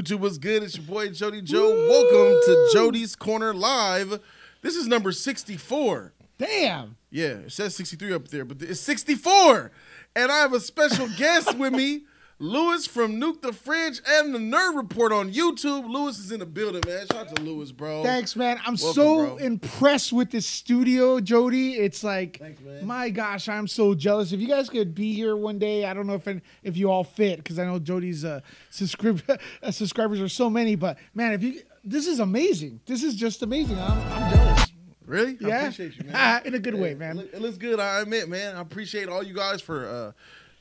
YouTube was good. It's your boy Jody Joe. Welcome to Jody's Corner Live. This is number 64. Damn. Yeah, it says 63 up there, but it's 64. And I have a special guest with me, Lewis from Nuke the Fridge and the Nerd Report on YouTube. Lewis is in the building, man. Shout out to Lewis, bro. Thanks, man. I'm Welcome, so bro. impressed with this studio, Jody. It's like, Thanks, my gosh, I'm so jealous. If you guys could be here one day, I don't know if if you all fit because I know Jody's uh, subscrib- uh, subscribers are so many, but man, if you, this is amazing. This is just amazing. I'm, I'm jealous. Really? I Yeah, appreciate you, man. in a good way, man. It looks good, I admit, man. I appreciate all you guys for uh,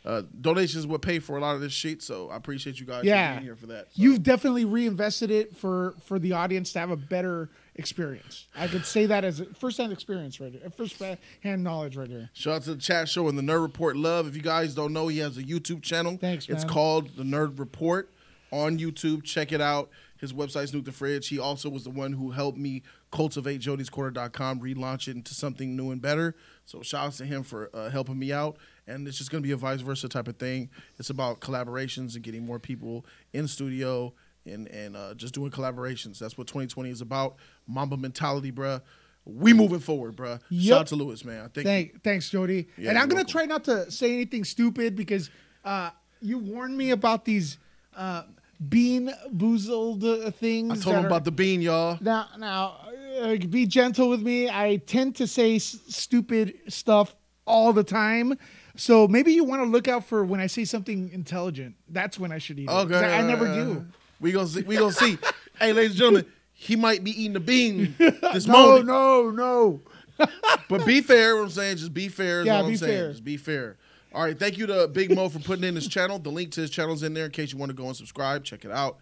uh, donations would pay for a lot of this shit, so I appreciate you guys Yeah. being here for that. So. You've definitely reinvested it for for the audience to have a better experience. I could say that as a first-hand experience right here, first-hand knowledge right here. Shout out to the chat show and the Nerd Report Love. If you guys don't know, he has a YouTube channel. Thanks, man. It's called the Nerd Report on YouTube. Check it out. His website's Nuke the Fridge. He also was the one who helped me cultivate Jody'sCorner.com, relaunch it into something new and better. So shout out to him for uh, helping me out. And it's just going to be a vice versa type of thing. It's about collaborations and getting more people in studio and and uh, just doing collaborations. That's what 2020 is about. Mamba mentality, bruh. We moving forward, bruh. Yep. Shout out to Lewis, man. I think Thank, thanks, Jody. Yeah, and I'm gonna try not to say anything stupid because uh, you warned me about these uh, bean boozled uh, things. I told him are- about the bean, y'all. now. Now, uh, be gentle with me. I tend to say s- stupid stuff all the time. So maybe you want to look out for when I say something intelligent. That's when I should eat it. Okay, I, I never uh, do. We gonna see. We gonna see. hey, ladies and gentlemen, he might be eating the bean this morning. No, no, no. But be fair. What I'm saying, just be fair. Is Yeah, be saying. fair. Just be fair. All right. Thank you to Big Mo for putting in his channel. The link to his channel is in there in case you want to go and subscribe. Check it out.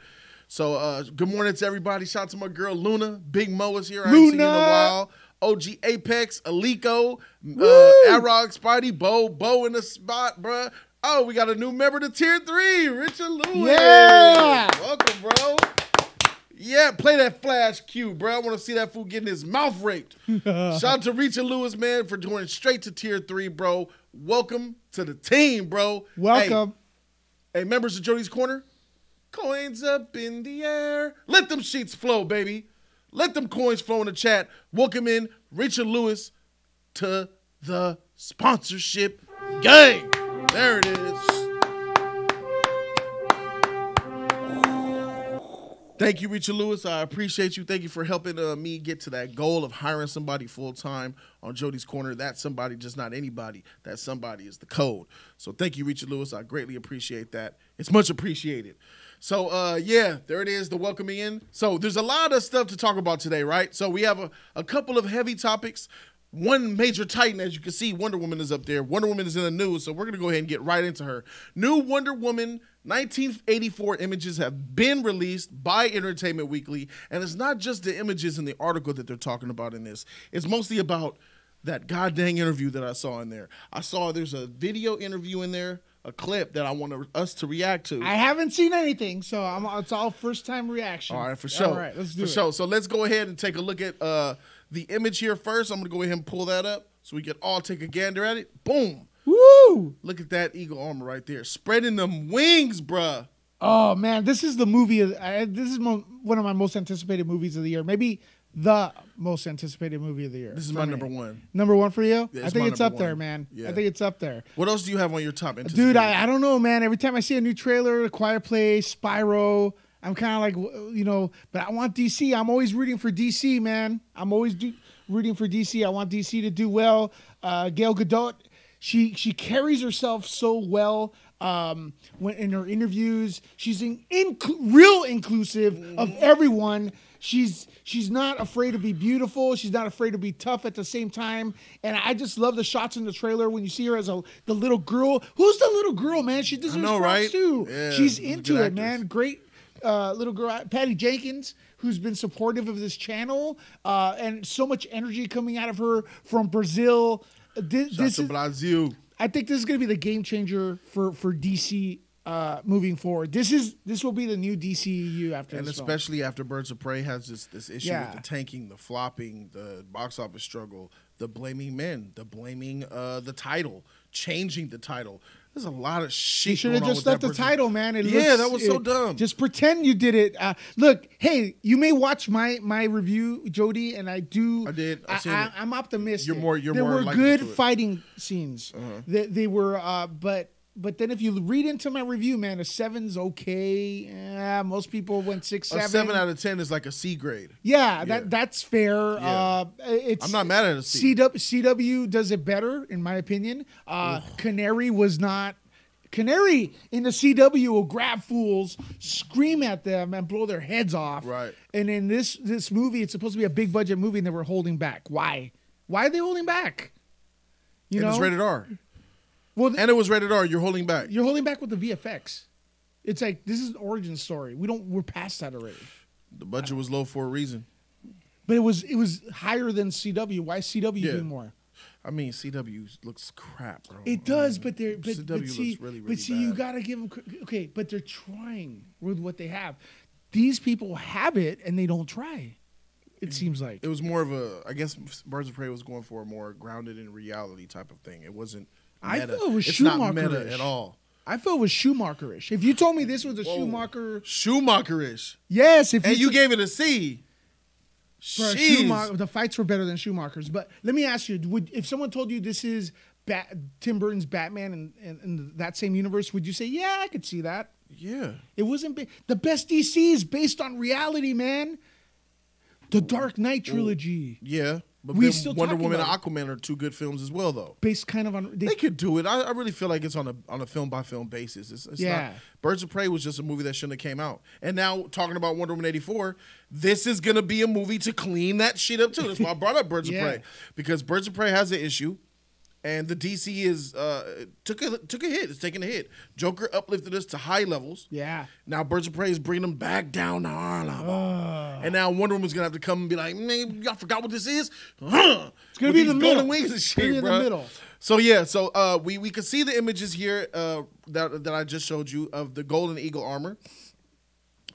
So, uh, good morning to everybody. Shout out to my girl Luna. Big Mo is here. I ain't seen you in a while. OG Apex, Alico, uh, Arog, Spidey, Bo, Bo in the spot, bruh. Oh, we got a new member to Tier 3, Richard Lewis. Yeah. Welcome, bro. Yeah, play that flash cue, bro. I want to see that fool getting his mouth raped. Shout out to Richard Lewis, man, for going straight to Tier 3, bro. Welcome to the team, bro. Welcome. Hey, hey, members of Jody's Corner, coins up in the air. Let them sheets flow, baby. Let them coins flow in the chat. Welcome in Richard Lewis to the sponsorship gang. There it is. Thank you, Richard Lewis. I appreciate you. Thank you for helping uh, me get to that goal of hiring somebody full time on Jody's Corner. That somebody, just not anybody. That somebody is the code. So thank you, Richard Lewis. I greatly appreciate that. It's much appreciated. So uh, yeah, there it is, the welcoming in. So there's a lot of stuff to talk about today, right? So we have a, a couple of heavy topics. One major titan, as you can see, Wonder Woman is up there. Wonder Woman is in the news, so we're gonna go ahead and get right into her. New Wonder Woman 1984 images have been released by Entertainment Weekly, and it's not just the images in the article that they're talking about in this. It's mostly about that goddamn interview that I saw in there. I saw there's a video interview in there, a clip that I want to, us to react to. I haven't seen anything, so I'm, it's all first time reaction. All right, for sure. All right, let's do for it. sure. So let's go ahead and take a look at uh, the image here first. I'm gonna go ahead and pull that up so we can all take a gander at it. Boom! Woo! Look at that eagle armor right there, spreading them wings, bruh. Oh man, this is the movie. Of, I, this is mo- one of my most anticipated movies of the year. Maybe the most anticipated movie of the year. This is my me. number one. Number one for you? Yeah, I think it's up there, man. Yeah. I think it's up there. What else do you have on your top? Dude. I, I don't know, man. Every time I see a new trailer, A Quiet Place, Spyro, I'm kind of like, you know, but I want DC. I'm always rooting for DC, man. I'm always do, rooting for DC. I want DC to do well. Uh, Gail Gadot, she she carries herself so well. Um, when in her interviews, she's in, inclu- real inclusive of everyone. She's she's not afraid to be beautiful. She's not afraid to be tough at the same time. And I just love the shots in the trailer when you see her as a the little girl. Who's the little girl, man? She deserves know, right? too. Yeah, she's into it, man. Great uh, little girl, Patty Jenkins, who's been supportive of this channel, uh, and so much energy coming out of her from Brazil. This, this is, Brazil. I think this is going to be the game changer for for DC uh, moving forward. This is this will be the new DCU after And this film. especially after Birds of Prey has this this issue Yeah. with the tanking, the flopping, the box office struggle, the blaming men, the blaming uh, the title, changing the title. There's a lot of shit. You should have just left the person. title, man. It Yeah, looks- that was so dumb. Just pretend you did it. Uh, look, hey, you may watch my my review, Jody, and I do. I did. I I, seen I, it. I'm optimistic. You're more- you're there more were good it. Uh-huh. fighting scenes. They, they were, uh, but but then if you read into my review, man, a seven's okay. Yeah, most people went six, seven. A seven. out of ten is like a C grade. yeah, Yeah. that that's fair. Uh, it's I'm not mad at a C. CW, CW does it better, in my opinion. Uh, Canary was not. Canary in the CW will grab fools, scream at them, and blow their heads off. Right. And in this this movie, it's supposed to be a big budget movie, and they were holding back. Why? Why are they holding back? You and know, it's rated R. well, th- And it was rated R. You're holding back. you're holding back with the VFX. It's like this is an origin story. We don't. We're past that already. The budget was low for a reason. But it was it was higher than CW. Why is CW Yeah. doing more? I mean, CW looks crap, bro. It does, but they're but, CW but see, looks really, really but see, you gotta give them okay. But they're trying with what they have. These people have it and they don't try. It seems like It was more of a. I guess Birds of Prey was going for a more grounded in reality type of thing. It wasn't. I Meta. feel it was it's not meta at all. I feel it was Schumacher-ish. If you told me this was a Whoa. Schumacher, Schumacher-ish, yes. If and you gave it a C. Schumacher, the fights were better than Schumacher's. But let me ask you: Would if someone told you this is Bat, Tim Burton's Batman in, in, in that same universe, would you say, "Yeah, I could see that"? Yeah. It wasn't ba- the best DC is based on reality, man. The Dark Knight trilogy, Yeah. But We still Wonder Woman and Aquaman are two good films as well, though. based kind of on they, They could do it. I, I really feel like it's on a on a film by film basis. It's, it's Yeah. not, Birds of Prey was just a movie that shouldn't have came out. And now talking about Wonder Woman eighty four, this is gonna be a movie to clean that shit up too. That's why I brought up Birds Yeah. of Prey because Birds of Prey has an issue, and the DC is uh, took a took a hit. It's taking a hit. Joker uplifted us to high levels. yeah. Now Birds of Prey is bringing them back down to our level. And now Wonder Woman's gonna have to come and be like, man, y'all forgot what this is? Huh? It's gonna With be in the middle. wings and It's shit, gonna be the middle. So yeah, so uh, we we can see the images here uh, that that I just showed you of the Golden Eagle armor.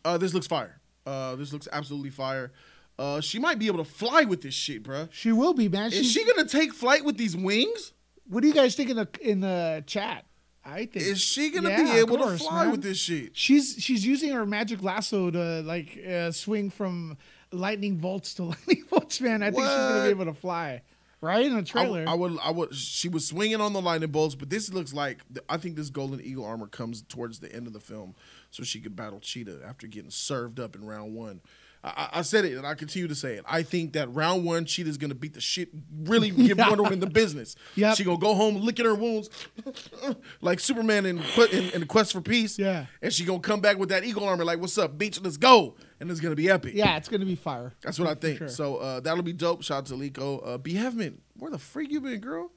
Uh, this looks fire. Uh, this looks absolutely fire. Uh, she might be able to fly with this shit, bruh. She will be, man. Is She's, she gonna take flight with these wings? What do you guys think in the in the chat? I think Is she gonna Yeah, be able course, to fly man. with this shit? She's she's using her magic lasso to like uh, swing from lightning bolts to lightning bolts, man. I think she's gonna be able to fly. Right in the I, trailer. I would, I would. She was swinging on the lightning bolts, but this looks like I think this Golden Eagle armor comes towards the end of the film, so she could battle Cheetah after getting served up in round one. I, I- said it, and I continue to say it. I think that round one, Cheetah's gonna beat the shit, really give Yeah. Wonder Woman the business. Yep. She gonna go home licking her wounds, like Superman in, in in the Quest for Peace. Yeah. and she gonna come back with that eagle armor, like, "What's up, bitch? Let's go!" And it's gonna be epic. yeah, it's gonna be fire. That's what I think. sure. So uh, that'll be dope. Shout out to Liko. Uh, Behavman, where the freak you been, girl?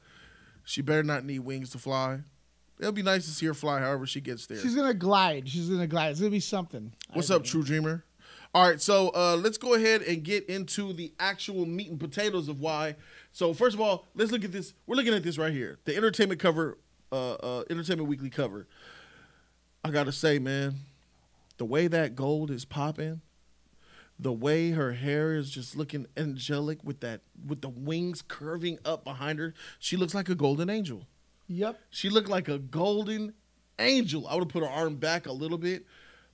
She better not need wings to fly. It'll be nice to see her fly however she gets there. She's gonna glide. She's gonna glide. It's gonna be something. What's I up. True Dreamer? All right, so uh, let's go ahead and get into the actual meat and potatoes of why. So first of all, let's look at this. We're looking at this right here, the entertainment cover, uh, uh, Entertainment Weekly cover. I gotta say, man, the way that gold is popping, the way her hair is just looking angelic with that, with the wings curving up behind her, she looks like a golden angel. Yep. She looked like a golden angel. I would have put her arm back a little bit,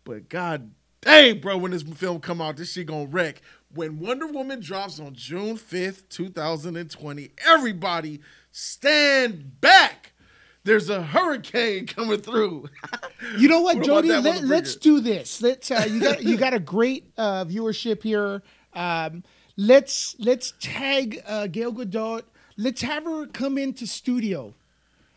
but god dang, bro, when this film come out, this shit gonna wreck. When Wonder Woman drops on June 5th, 2020, everybody stand back. There's a hurricane coming through. You know what, What Jody? Let, let's do this. Let's. Uh, you got you got a great uh, viewership here. Um, let's let's tag uh, Gail Gadot. Let's have her come into studio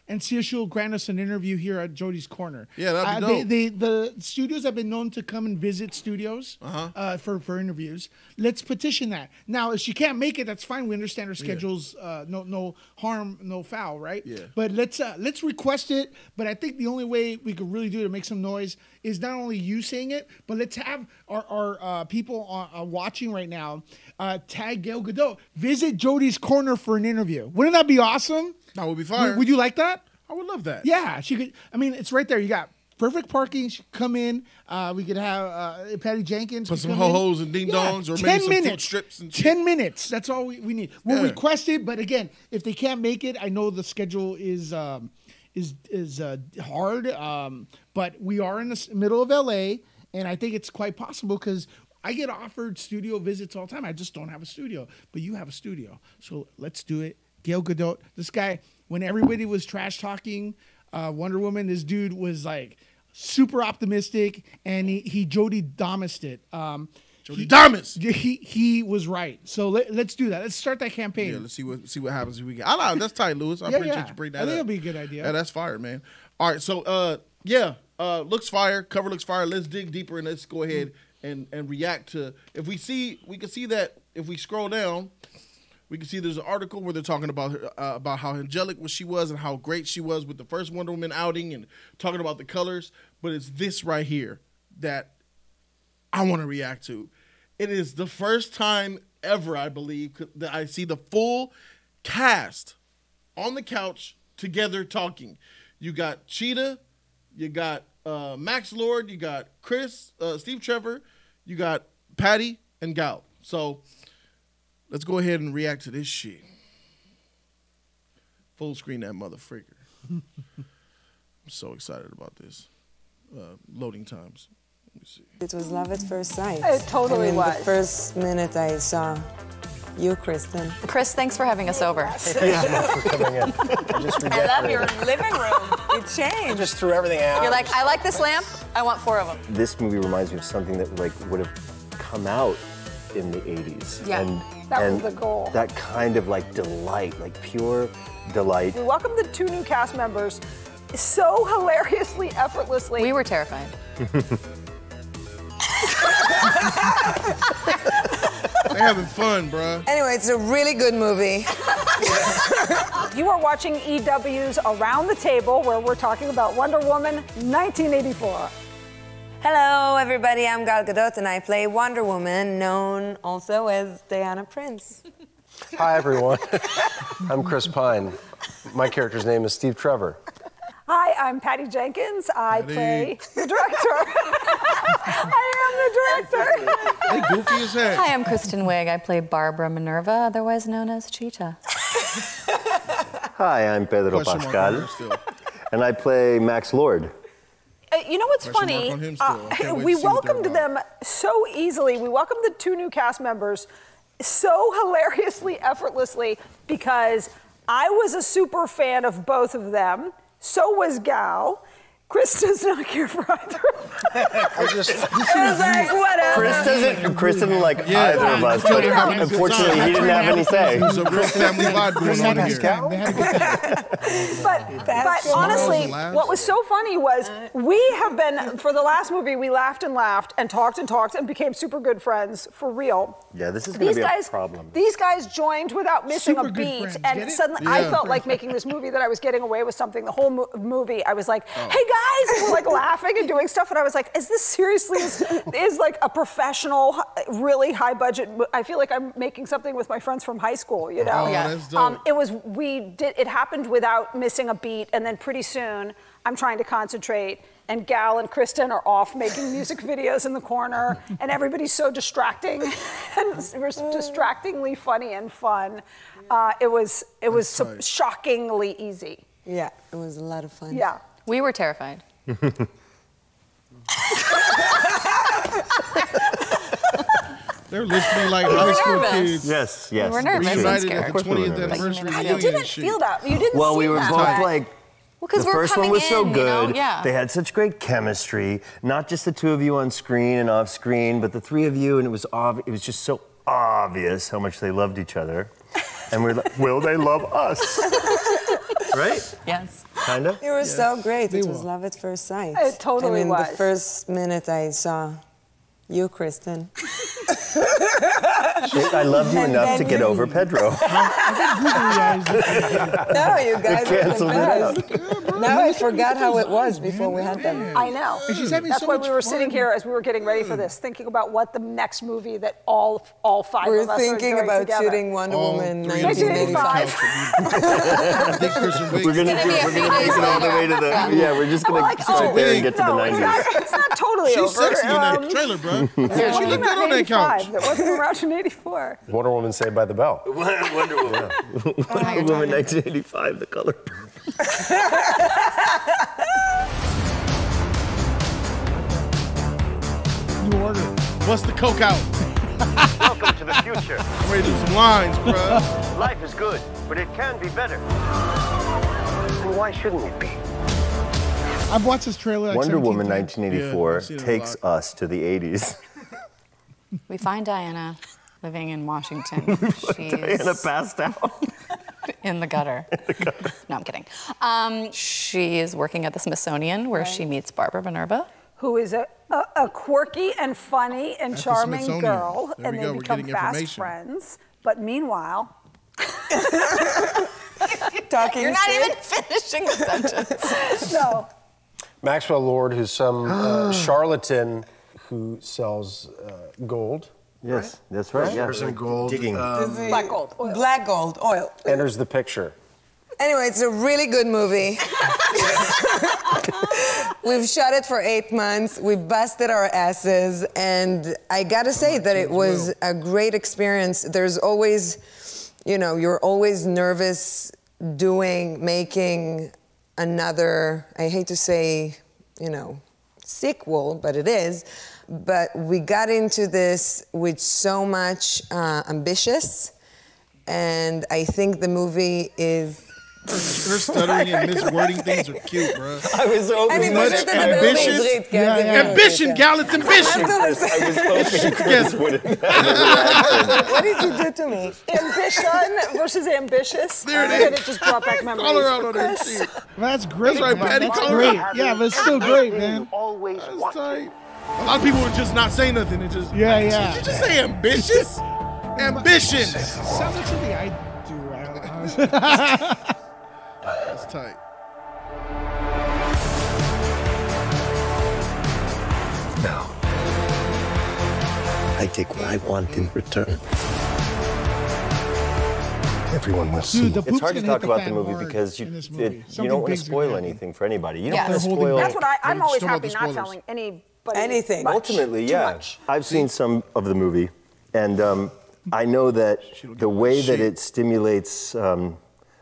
and see if she'll grant us an interview here at Jody's Corner. Yeah, that'd be uh, dope. They, they, the studios have been known to come and visit studios Uh-huh. uh, for for interviews. Let's petition that. Now, if she can't make it, that's fine. We understand her schedules. Uh, no no harm, no foul, right? Yeah. But let's uh, let's request it. But I think the only way we could really do it to make some noise is not only you saying it, but let's have our, our uh, people on, uh, watching right now uh, tag Gail Gadot. Visit Jody's Corner for an interview. Wouldn't that be awesome? That would be fire. Would, would you like that? I would love that. Yeah, she could. I mean, it's right there. You got perfect parking. She could come in. Uh, we could have uh, Patty Jenkins. Put some ho-hos and ding-dongs or maybe 10 some minutes. strips and shit. Ten minutes. That's all we, we need. We'll Yeah. request it, but again, if they can't make it, I know the schedule is um, is is uh, hard. Um, but we are in the middle of LA, and I think it's quite possible because I get offered studio visits all the time. I just don't have a studio, but you have a studio, so let's do it. Gail Gadot, this guy, when everybody was trash talking uh, Wonder Woman, this dude was like super optimistic, and he he Jody Damased it. Um, Jodie he-. He he was right. So let, let's do that. Let's start that campaign. Yeah, let's see what see what happens if we get. I know that's tight, Lewis. I Yeah, appreciate yeah. you bringing I that. think up. it'll be a good idea. Yeah, that's fire, man. All right, so uh, yeah, uh, looks fire. Cover looks fire. Let's dig deeper and let's go ahead and and react to. If we see, we can see that if we scroll down, we can see there's an article where they're talking about her, uh, about how angelic she was and how great she was with the first Wonder Woman outing and talking about the colors. But it's this right here that I want to react to. It is the first time ever, I believe, that I see the full cast on the couch together talking. You got Cheetah, you got uh, Max Lord, you got Chris, uh, Steve Trevor, you got Patty and Gal. So let's go ahead and react to this shit. Full screen that motherfucker. I'm so excited about this. Uh, loading times. Let me see. It was love at first sight. It totally I mean, was. The first minute I saw you, Kristen. Chris, thanks for having us over. coming in. I just I love your living room. It changed. just threw everything out. You're like, I like this lamp. I want four of them. this movie reminds me of something that like would have come out in the 80s. Yeah. And, That was the goal. That kind of like delight, like pure delight. We welcome the two new cast members so hilariously, effortlessly. We were terrified. They're having fun, bruh. Anyway, it's a really good movie. you are watching EW's Around the Table, where we're talking about Wonder Woman 1984. Hello, everybody. I'm Gal Gadot, and I play Wonder Woman, known also as Diana Prince. Hi, everyone. I'm Chris Pine. My character's name is Steve Trevor. Hi, I'm Patty Jenkins. I Patty. play the director. I am the director. They goofy as heck. Hi, I'm Kristen Wiig. I play Barbara Minerva, otherwise known as Cheetah. Hi, I'm Pedro Question Pascal, and I play Max Lord. Uh, you know what's Question funny? mark on him still. I we to see what they're welcomed them so easily. We welcomed the two new cast members so hilariously, effortlessly, because I was a super fan of both of them. So was Gal. Chris does not care for either. I just, I was like, whatever. Chris doesn't. Chris didn't like Yeah, either of us, but having unfortunately, he didn't have any say. There's a real family vibe going on They here. had a good time. But, but honestly, Smiles and laughs. what was so funny was uh, we have been, for the last movie, we laughed and laughed and talked and talked and became super good friends for real. Yeah, this is going These to be guys, a problem. these guys joined without missing Super a beat, friends, and get it? suddenly I felt like making this movie that I was getting away with something. The whole mo- movie, I was like, Oh. "Hey guys," and we're like laughing and doing stuff, and I was like, "Is this seriously is, is like a professional, really high budget?" I feel like I'm making something with my friends from high school, you know? Oh, Yeah. that's dope. Um, it was we did it happened without missing a beat, and then pretty soon I'm trying to concentrate. And Gal and Kristen are off making music videos in the corner, and everybody's so distracting, and it was distractingly funny and fun. Uh, it was it was so shockingly easy. Yeah, it was a lot of fun. Yeah. We were terrified. They're listening like high school nervous. kids. Yes, yes. We're nervous. for sure. Reunited at Of the course we were 20th nervous. anniversary Like, You didn't shit. feel that. You didn't. Well, we were that both like. Well, 'cause the first one coming was so in, you know? good. Yeah. They had such great chemistry. Not just the two of you on screen and off screen, but the three of you, and it was ob- It was just so obvious how much they loved each other. And we're like, will they love us? right? Yes. Kinda. It was so great. They It was were. love at first sight. It totally I mean, was. the first minute I saw you, Kristen. I love you And enough to get you- over Pedro. No, you guys are canceled it the best. Now I forgot how it was before we had them. I know. She's having That's so why much we were fun. sitting here as we were getting ready for this, thinking about what the next movie that all all five We're of us thinking are doing about together. shooting Wonder All Woman three of them on the 1985. couch. Dick Christian We're gonna, gonna a we're gonna take it all the way to the. Yeah, we're just gonna Like, start oh, there and get to the no, it's 90s. not, it's not totally She's over. sexy in that Um, trailer, bro. It she wasn't looked good on that couch. That wasn't around in 84. Wonder Woman Saved by the Bell. Wonder Woman. Wonder oh, Woman 1985, the color purple. New order. Bust the coke out. Welcome to the future. I'm ready to do some lines, bruh. Life is good, but it can be better. And why shouldn't it be? I've watched this trailer. Like Wonder Woman times. 1984 Yeah, I've seen it a takes us to the 80s. We find Diana living in Washington. She's Diana passed out. in the gutter. No, I'm kidding. Um, she is working at the Smithsonian where she meets Barbara Minerva. who is a, a, a quirky and funny and the charming Smithsonian. girl, There and they go, become fast friends. But meanwhile, Talking You're not stick. even finishing the sentence. no, Maxwell Lord, who's some uh, charlatan who sells uh, gold, Yes, that's right. Yeah. Person gold, Digging. black gold. oil. Black gold oil. enters the picture. Anyway, it's a really good movie. We've shot it for eight months. We busted our asses, and I gotta say that it was a great experience. There's always, you know, you're always nervous doing, making another. I hate to say, you know, sequel, but it is. But we got into this with so much uh, ambitious, and I think the movie is her stuttering and miswording things are cute, bro. I was hoping so much ambitious. Yeah, yeah, ambition, yeah. Gal, ambition. I was, I was hoping Chris would What did you do to me? Ambition versus ambitious. There it is. And it just brought back memories. Call her out on her. That's great. That's right, man. Patty. That's great. Yeah, but it's still great, man. Always That's tight. A lot of people are just not saying nothing. It just yeah, yeah. Did you just say ambitious? ambition. Sounds like something I do. I don't know. That's tight. Now, I take what I want in return. Everyone will see. Dude, the It's hard to talk the about the movie because you, in this it- you don't want to spoil anything for anybody. You don't Yes. want to spoil. back. That's what I, I'm always just talk about happy not spoilers. telling anybody. Anything. much. Ultimately, yeah. much. I've seen some of the movie, and um, I know that the way that it stimulates um,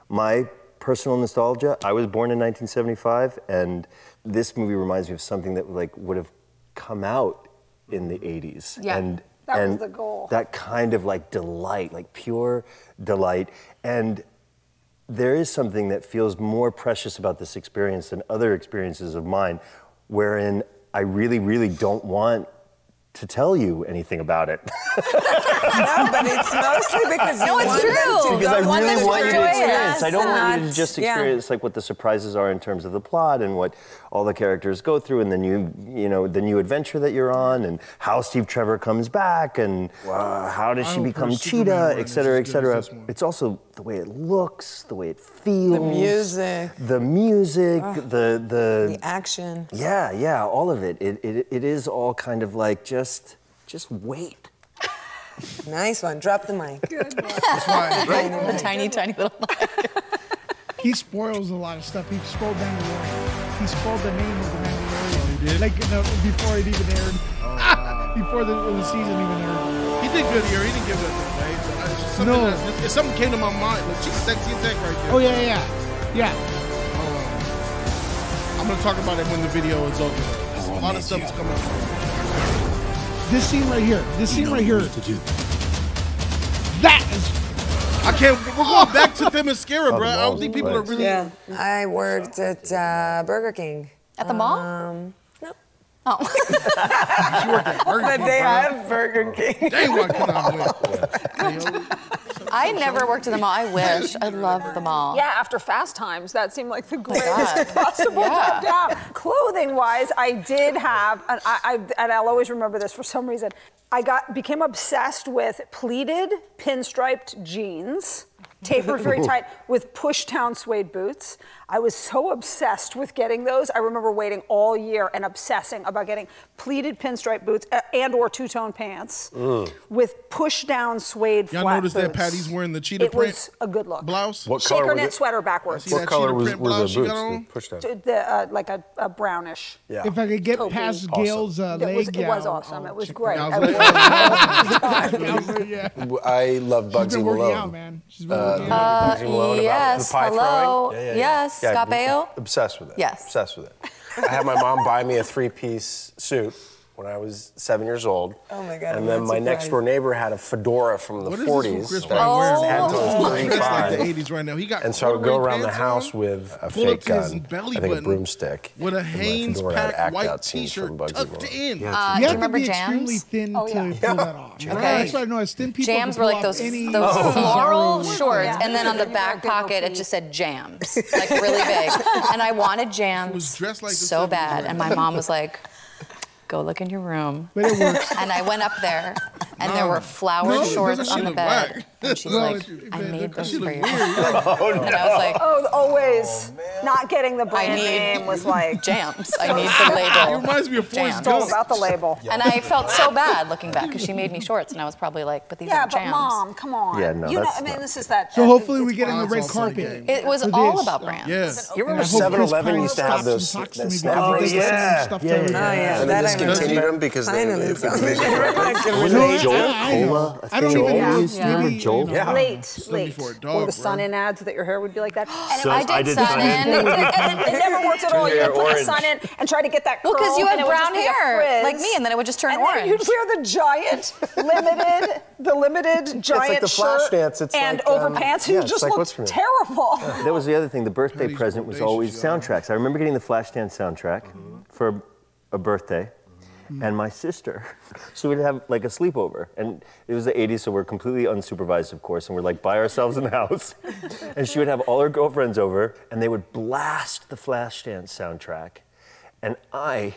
my personal nostalgia. I was born in 1975, and this movie reminds me of something that like would have come out in the 80s. Yeah. And That was and the goal. That kind of like delight, like pure delight, and there is something that feels more precious about this experience than other experiences of mine, wherein I really, really don't want to tell you anything about it. No, but it's mostly because you No, it's want them true. to because I go. want them really to want you to enjoy it. experience. I don't want you to Not- just yeah. experience like what the surprises are in terms of the plot and what all the characters go through, and the new, you know, the new adventure that you're on, and how Steve Trevor comes back, and uh, how does she become Cheetah, run et cetera, et cetera. It's also the way it looks, the way it feels, The music. the music, the the The action. yeah, yeah, all of it. It, it. it is all kind of like just, just wait. Nice one. Drop the mic. The tiny, tiny little. Mic. he spoils a lot of stuff. He spoiled Mandalorian. He spoiled the name of the Mandalorian. he did? Like no, before it even aired. Oh, before the, the season even aired. He did good here. He didn't give it away. But I- just something No. that- it's- something came to my mind. Like, she's sexy as heck right there. Oh yeah, yeah, yeah. Um, I'm gonna talk about it when the video is over. There's a lot of stuff's coming. Up. This scene right here. This scene right here. That is. I can't. We're going back to Themyscira, bro. I don't think people are really. Yeah. I worked at uh, Burger King. At the mall? Um, no. Oh. She worked at Burger But King, they bro. have Burger King. Dang, why couldn't I win? I never worked at the mall. I wish. I love the mall. Yeah, after Fast Times, that seemed like the greatest God. possible Yeah. job. Clothing wise, I did have, and, I, I, and I'll always remember this for some reason. I got became obsessed with pleated pinstriped jeans, tapered very tight, with push down suede boots. I was so obsessed with getting those. I remember waiting all year and obsessing about getting pleated pinstripe boots uh, and or two tone pants with push down suede Y'all flat noticed that. Patty's wearing the cheetah It print was a good look. blouse? What color Shaker was knit it? sweater backwards. What color cheetah was, print were the blouse she boots? got The on? push down. The, uh, like a, a brownish. Yeah. If I could get Totally. past Awesome. Gail's uh, It leg, was, it was awesome. I'll it was great. out. I was- yeah. I love Bugsy Malone. She's been working Malone. out, man. She's been Uh, uh, Bugsy Malone about yes, the pie hello. Yeah, yeah, yeah. Yes, Yeah, Scott Baio? Obsessed with it. Yes. Obsessed with it. I had my mom buy me a three-piece suit when I was seven years old. Oh my God, And then not my next door neighbor had a fedora from the What is this 40s. Chris that Brown wearing? had till Oh. I was like the 80s right now. He got And so I would go around the house on, with a pull fake up to his gun, belly I think a broomstick, with a Hanes fedora pack white T-shirt tucked Malone. in. Uh, you do have to remember be extremely thin Oh, to pull that off. Right. That's what I know. Thin people Jams can were like those, those floral shorts, and then on the back pocket it just said jams, like really big. And I wanted jams was dressed like the so bad, and my mom was like, "Go look in your room." But it works. And I went up there, and there were flower No, shorts on the bed. whack. And she's No, like, it- "I made those for you." weird. You're oh, And I was like, Oh, always oh, not getting the brand need name was like jams. I need the label. It reminds me of Forrest Jams. all about the label. And I felt so bad looking back because she made me shorts, and I was probably like, "But these Yeah, are but mom, come on. Yeah, no, you know, I mean, this is that. So hopefully we get on the It's red all for the carpet. It was all about brands. Yeah. You remember hope 7 Chris 11 used to have those talks to the me snap because he does bracelets? some stuff Yeah, to yeah, her. yeah. Oh, yeah, And that they I discontinued remember. them because they, Finally, they something. big I can Was relate. it Jolt I I don't think even Jolt know. Yeah. Maybe, Jolt? you. Yeah. late, late. before or dog, the sun in ads that your hair would be like that. And So I I did did sun sun in. in. and, and it never worked at all. You'd put the Sun-In and try to get that curl. Well, because you and had it would brown just be a hair like me, and then it would just turn and orange. then you'd wear the giant, limited, the limited giant the flash shirt dance. It's and like, um, overpants. yeah, you it's just like looked her name? terrible. That was the other thing. The birthday present was always soundtracks. I remember getting the Flashdance soundtrack for a birthday, Mm. and my sister, So we'd have like a sleepover, and it was the '80s, so we're completely unsupervised, of course, and we're like by ourselves in the house, and she would have all her girlfriends over, and they would blast the Flashdance soundtrack, and I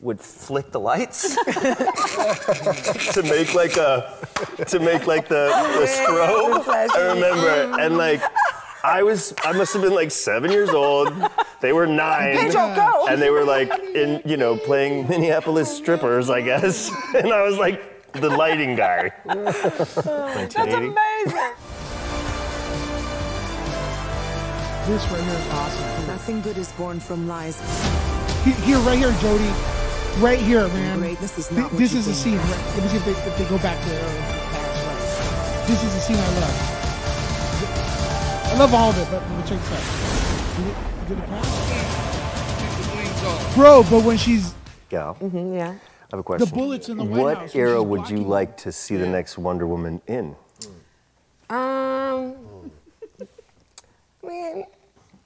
would flick the lights to make like a to make like the, the strobe. I remember, and like I was I must have been like seven years old. They were nine, Pedro, go. and they were like in you know playing Minneapolis strippers, I guess, and I was like the lighting guy. That's amazing. This right here is awesome. Nothing good is born from lies. Here, right here, Jody. Right here, man. Greatness is not what this is the think. scene. Right? Let me see if they, if they go back to uh, past, right. This is the scene I love. I love all of it, but let me check this out. Did it, did it pass? Bro, but when she's Gal, Mm-hmm, Yeah. I have a question. bullets in the White what House when era she's would you blocking like to see the next Wonder Woman in? Um, I mean,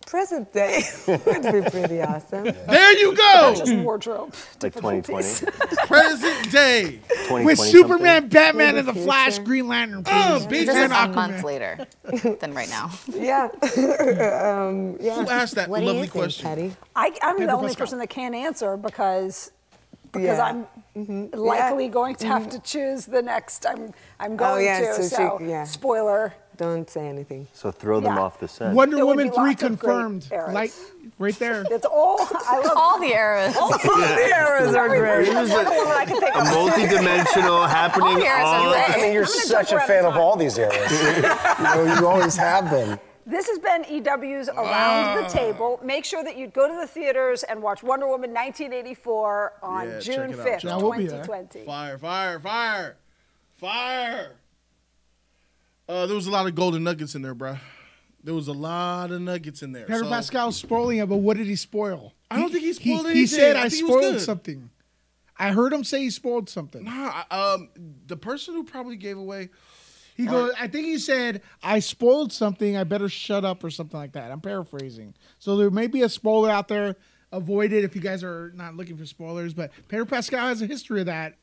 present day would be pretty awesome. There you go. Just wardrobe. Like 2020? Present day. 2020 with something? Superman, Batman, For and the the Flash. Green Lantern. Oh, please. bitch. This is And a Aquaman. month later than right now. Yeah. um, yeah. Who asked that what do lovely you think, question? Patty? I, I'm the only Pascal. person that can't answer because because Yeah. Mm-hmm. I'm likely going to have to choose the next. I'm I'm going yeah, to. so So, she- yeah. spoiler. Don't say anything. So throw them Yeah. off the set. Wonder There Woman 3 lots of great confirmed. eras. Like, right there. It's all I love. All the eras. the arrows are great. Wonder Woman I A multi-dimensional happening All eras are great. I mean, you're such a fan of all these eras. you know, you always have been. This has been EW's Around the ah. Table. Make sure that you go to the theaters and watch Wonder Woman 1984 on Yeah, June 5th, y'all. We'll be there. 2020. Fire, fire, fire, fire. Uh, there was a lot of golden nuggets in there, bro. There was a lot of nuggets in there. Pedro So- Pascal's spoiling it, but what did he spoil? I don't think he spoiled He, anything. He said I I, think it was spoiled something. I heard him say he spoiled something. Nah, um, the person who probably gave away. He goes, I think he said, I spoiled something. I better shut up or something like that. I'm paraphrasing. So there may be a spoiler out there. Avoid it if you guys are not looking for spoilers. But Pedro Pascal has a history of that.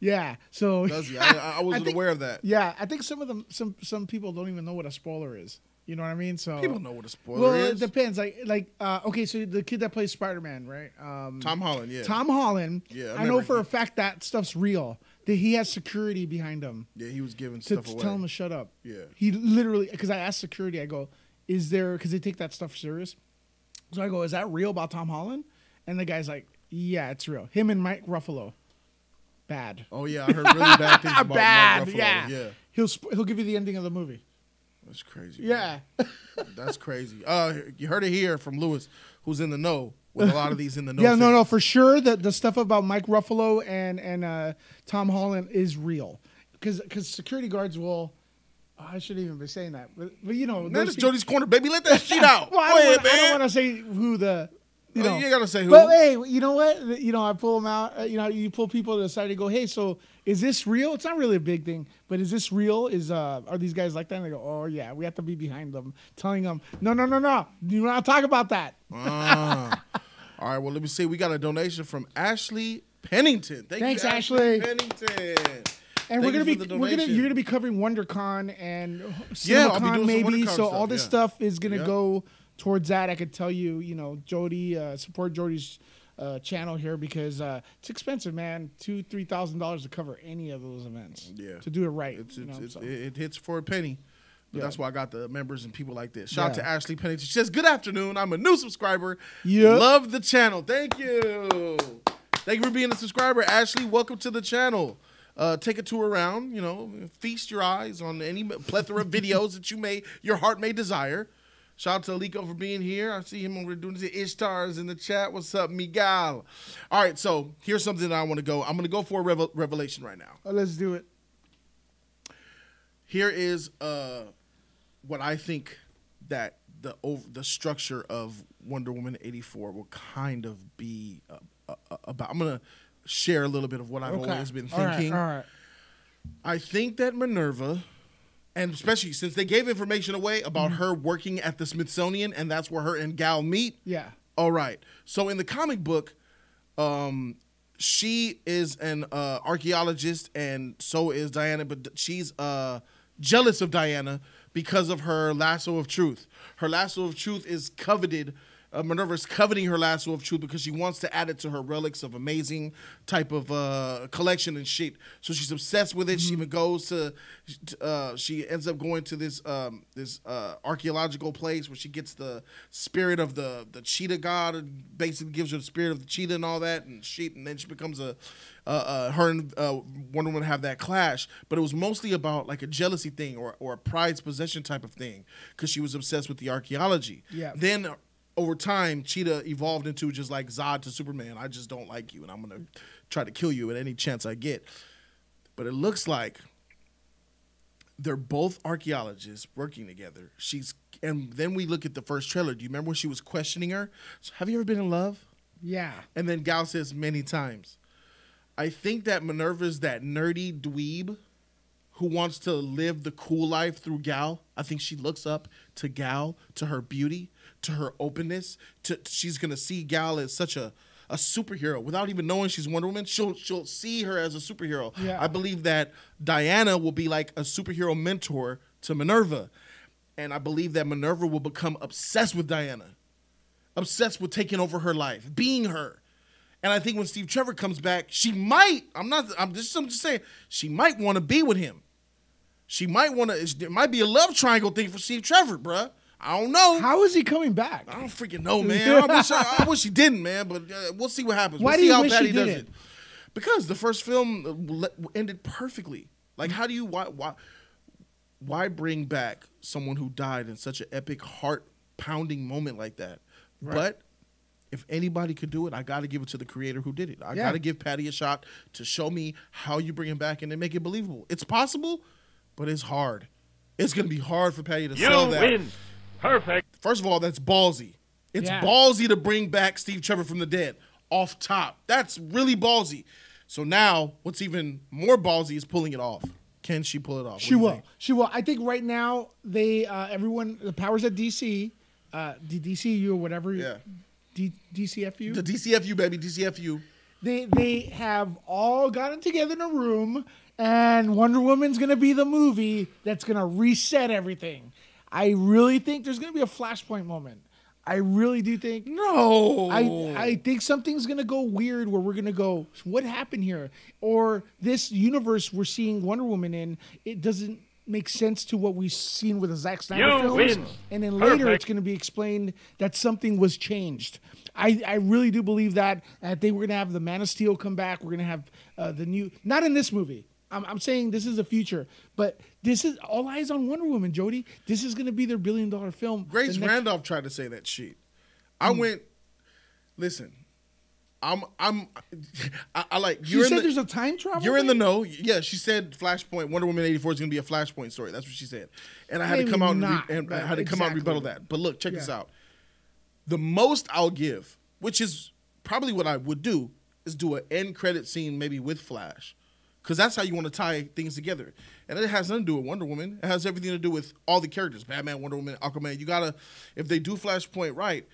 Yeah. So Does he? I, I wasn't think- aware of that. Yeah, I think some of them, some some people don't even know what a spoiler is. You know what I mean? So People know what a spoiler well, is. it depends. Like, like uh, okay, so the kid that plays Spider Man, right? Um, Tom Holland, yeah. Tom Holland. Yeah, I I, know for he- a fact that stuff's real. That he has security behind him Yeah, he was giving to, stuff to away. tell him to shut up. Yeah. He literally, because I asked security, I go, "Is there?" Because they take that stuff serious. So I go, "Is that real about Tom Holland?" And the guy's like, "Yeah, it's real. Him and Mike Ruffalo, bad, oh yeah, I heard really bad things about Mark. Ruffalo. yeah. yeah, He'll sp- he'll give you the ending of the movie. that's crazy. Yeah, that's crazy. Uh, you heard it here from Lewis, who's in the know with a lot of these in the know. yeah, no, things. no, for sure. The the stuff about Mike Ruffalo and and uh, Tom Holland is real because because security guards will Oh, I shouldn't even be saying that, but, but you know, Man, those it's people- Jody's corner, baby. Let that shit out. well, I don't wanna- I don't want to say who the. You Oh, know, you gotta say who. But hey, you know what? You know, I pull them out. uh, You know, you pull people to the side and go, "Hey, so is this real?" It's not really a big thing, but is this real? Is uh, are these guys like that? And they go, "Oh yeah, we have to be behind them, telling them, no, no, no, no, do not talk about that." Ah. All right, well, let me see. We got a donation from Ashley Pennington. Thank Thanks, you, Ashley. Pennington. And Thank we're gonna you be we're gonna you're gonna be covering WonderCon and Yeah, CinemaCon some maybe. So stuff, all this yeah. stuff is gonna Yeah. go towards that. I could tell you, you know, Jody uh, support Jody's uh, channel here because uh, it's expensive, man. Two three thousand dollars to cover any of those events. Yeah. to do it right. It's, it's, so. it, it hits for a penny. But Yeah. that's why I got the members and people like this. Shout out to Ashley Pennington. She says, Good afternoon. I'm a new subscriber. Yeah. Love the channel. Thank you. Thank you for being a subscriber. Ashley, welcome to the channel. Uh, take a tour around, you know, feast your eyes on any plethora of videos that you may, your heart may desire. Shout out to Aliko for being here. I see him over doing the Ishtars in the chat. What's up, Miguel? All right, so here's something that I want to go. I'm going to go for a revel- revelation right now Oh, let's do it. here is uh what I think that the over the structure of Wonder Woman 84 will kind of be uh, uh, uh, about. I'm gonna share a little bit of what I've Okay. always been thinking. All right, all right. I think that Minerva, and especially since they gave information away about Mm-hmm. her working at the Smithsonian, and that's where her and Gal meet. Yeah. All right. So in the comic book, um, she is an uh, archaeologist, and so is Diana. But she's uh, jealous of Diana because of her lasso of truth. Her lasso of truth is coveted. Uh, is coveting her lasso of truth because she wants to add it to her relics of amazing type of uh, collection and shit. So she's obsessed with it. She even goes to, uh, she ends up going to this um, this uh, archaeological place where she gets the spirit of the the cheetah god. And basically, gives her the spirit of the cheetah and all that and shit. And then she becomes a uh, uh, her and uh, Wonder Woman have that clash. But it was mostly about like a jealousy thing or or a pride's possession type of thing because she was obsessed with the archaeology. Yeah. Then over time, Cheetah evolved into just like Zod to Superman. I just don't like you, and I'm gonna try to kill you at any chance I get. But it looks like they're both archaeologists working together. She's and then we look at the first trailer. Do you remember when she was questioning her? So, have you ever been in love? Yeah. And then Gal says many times. I think that Minerva's that nerdy dweeb who wants to live the cool life through Gal. I think she looks up to Gal, to her beauty, to her openness. To she's gonna see Gal as such a a superhero without even knowing she's Wonder Woman. She'll she'll see her as a superhero. Yeah. I believe that Diana will be like a superhero mentor to Minerva, and I believe that Minerva will become obsessed with Diana obsessed with taking over her life, being her. And I think when Steve Trevor comes back, she might. I'm not. I'm just. I'm just saying. She might want to be with him. She might want to. It might be a love triangle thing for Steve Trevor, bruh. I don't know. How is he coming back? I don't freaking know, man. I wish, I, I wish he didn't, man. But uh, we'll see what happens. Why we'll do see you how wish bad he he does didn't? it. Because the first film uh, ended perfectly. Like, how do you why why why bring back someone who died in such an epic, heart pounding moment like that? But if anybody could do it, I got to give it to the creator who did it. I Yeah. got to give Patty a shot to show me how you bring him back and then make it believable. It's possible, but it's hard. It's gonna be hard for Patty to sell that. Perfect. First of all, that's ballsy. It's Yeah. ballsy to bring back Steve Trevor from the dead off top. That's really ballsy. So now, what's even more ballsy is pulling it off. Can she pull it off? What She will. think? She will. I think right now they uh, everyone the powers at DC, uh, the DCU or whatever. Yeah. D, DCFU. The DCFU baby, DCFU. they they have all gotten together in a room, and Wonder Woman's gonna be the movie that's gonna reset everything. I really think there's gonna be a flashpoint moment. I really do think. No. I I think something's gonna go weird where we're gonna go, what happened here? Or this universe we're seeing Wonder Woman in, it doesn't make sense to what we've seen with the Zack Snyder You films. win. And then later Perfect. it's gonna be explained that something was changed. I, I really do believe that. I think we're gonna have the Man of Steel come back. We're gonna have uh, the new not in this movie. I'm, I'm saying this is the future, but this is all eyes on Wonder Woman, Jody. This is gonna be their billion dollar film. Grace next- Randolph tried to say that shit. I hmm. went, listen, I'm I'm I, I like She you're said the, there's a time travel. You're in the know. Yeah, she said Flashpoint Wonder Woman 84 is going to be a Flashpoint story. That's what she said. And I had Maybe to come out and, re- and I had to come out and rebuttal that. But look, check this out. The most I'll give, which is probably what I would do, is do an end credit scene maybe with Flash. Because that's how you want to tie things together. And it has nothing to do with Wonder Woman. It has everything to do with all the characters Batman, Wonder Woman, Aquaman. You got to, if they do Flashpoint right,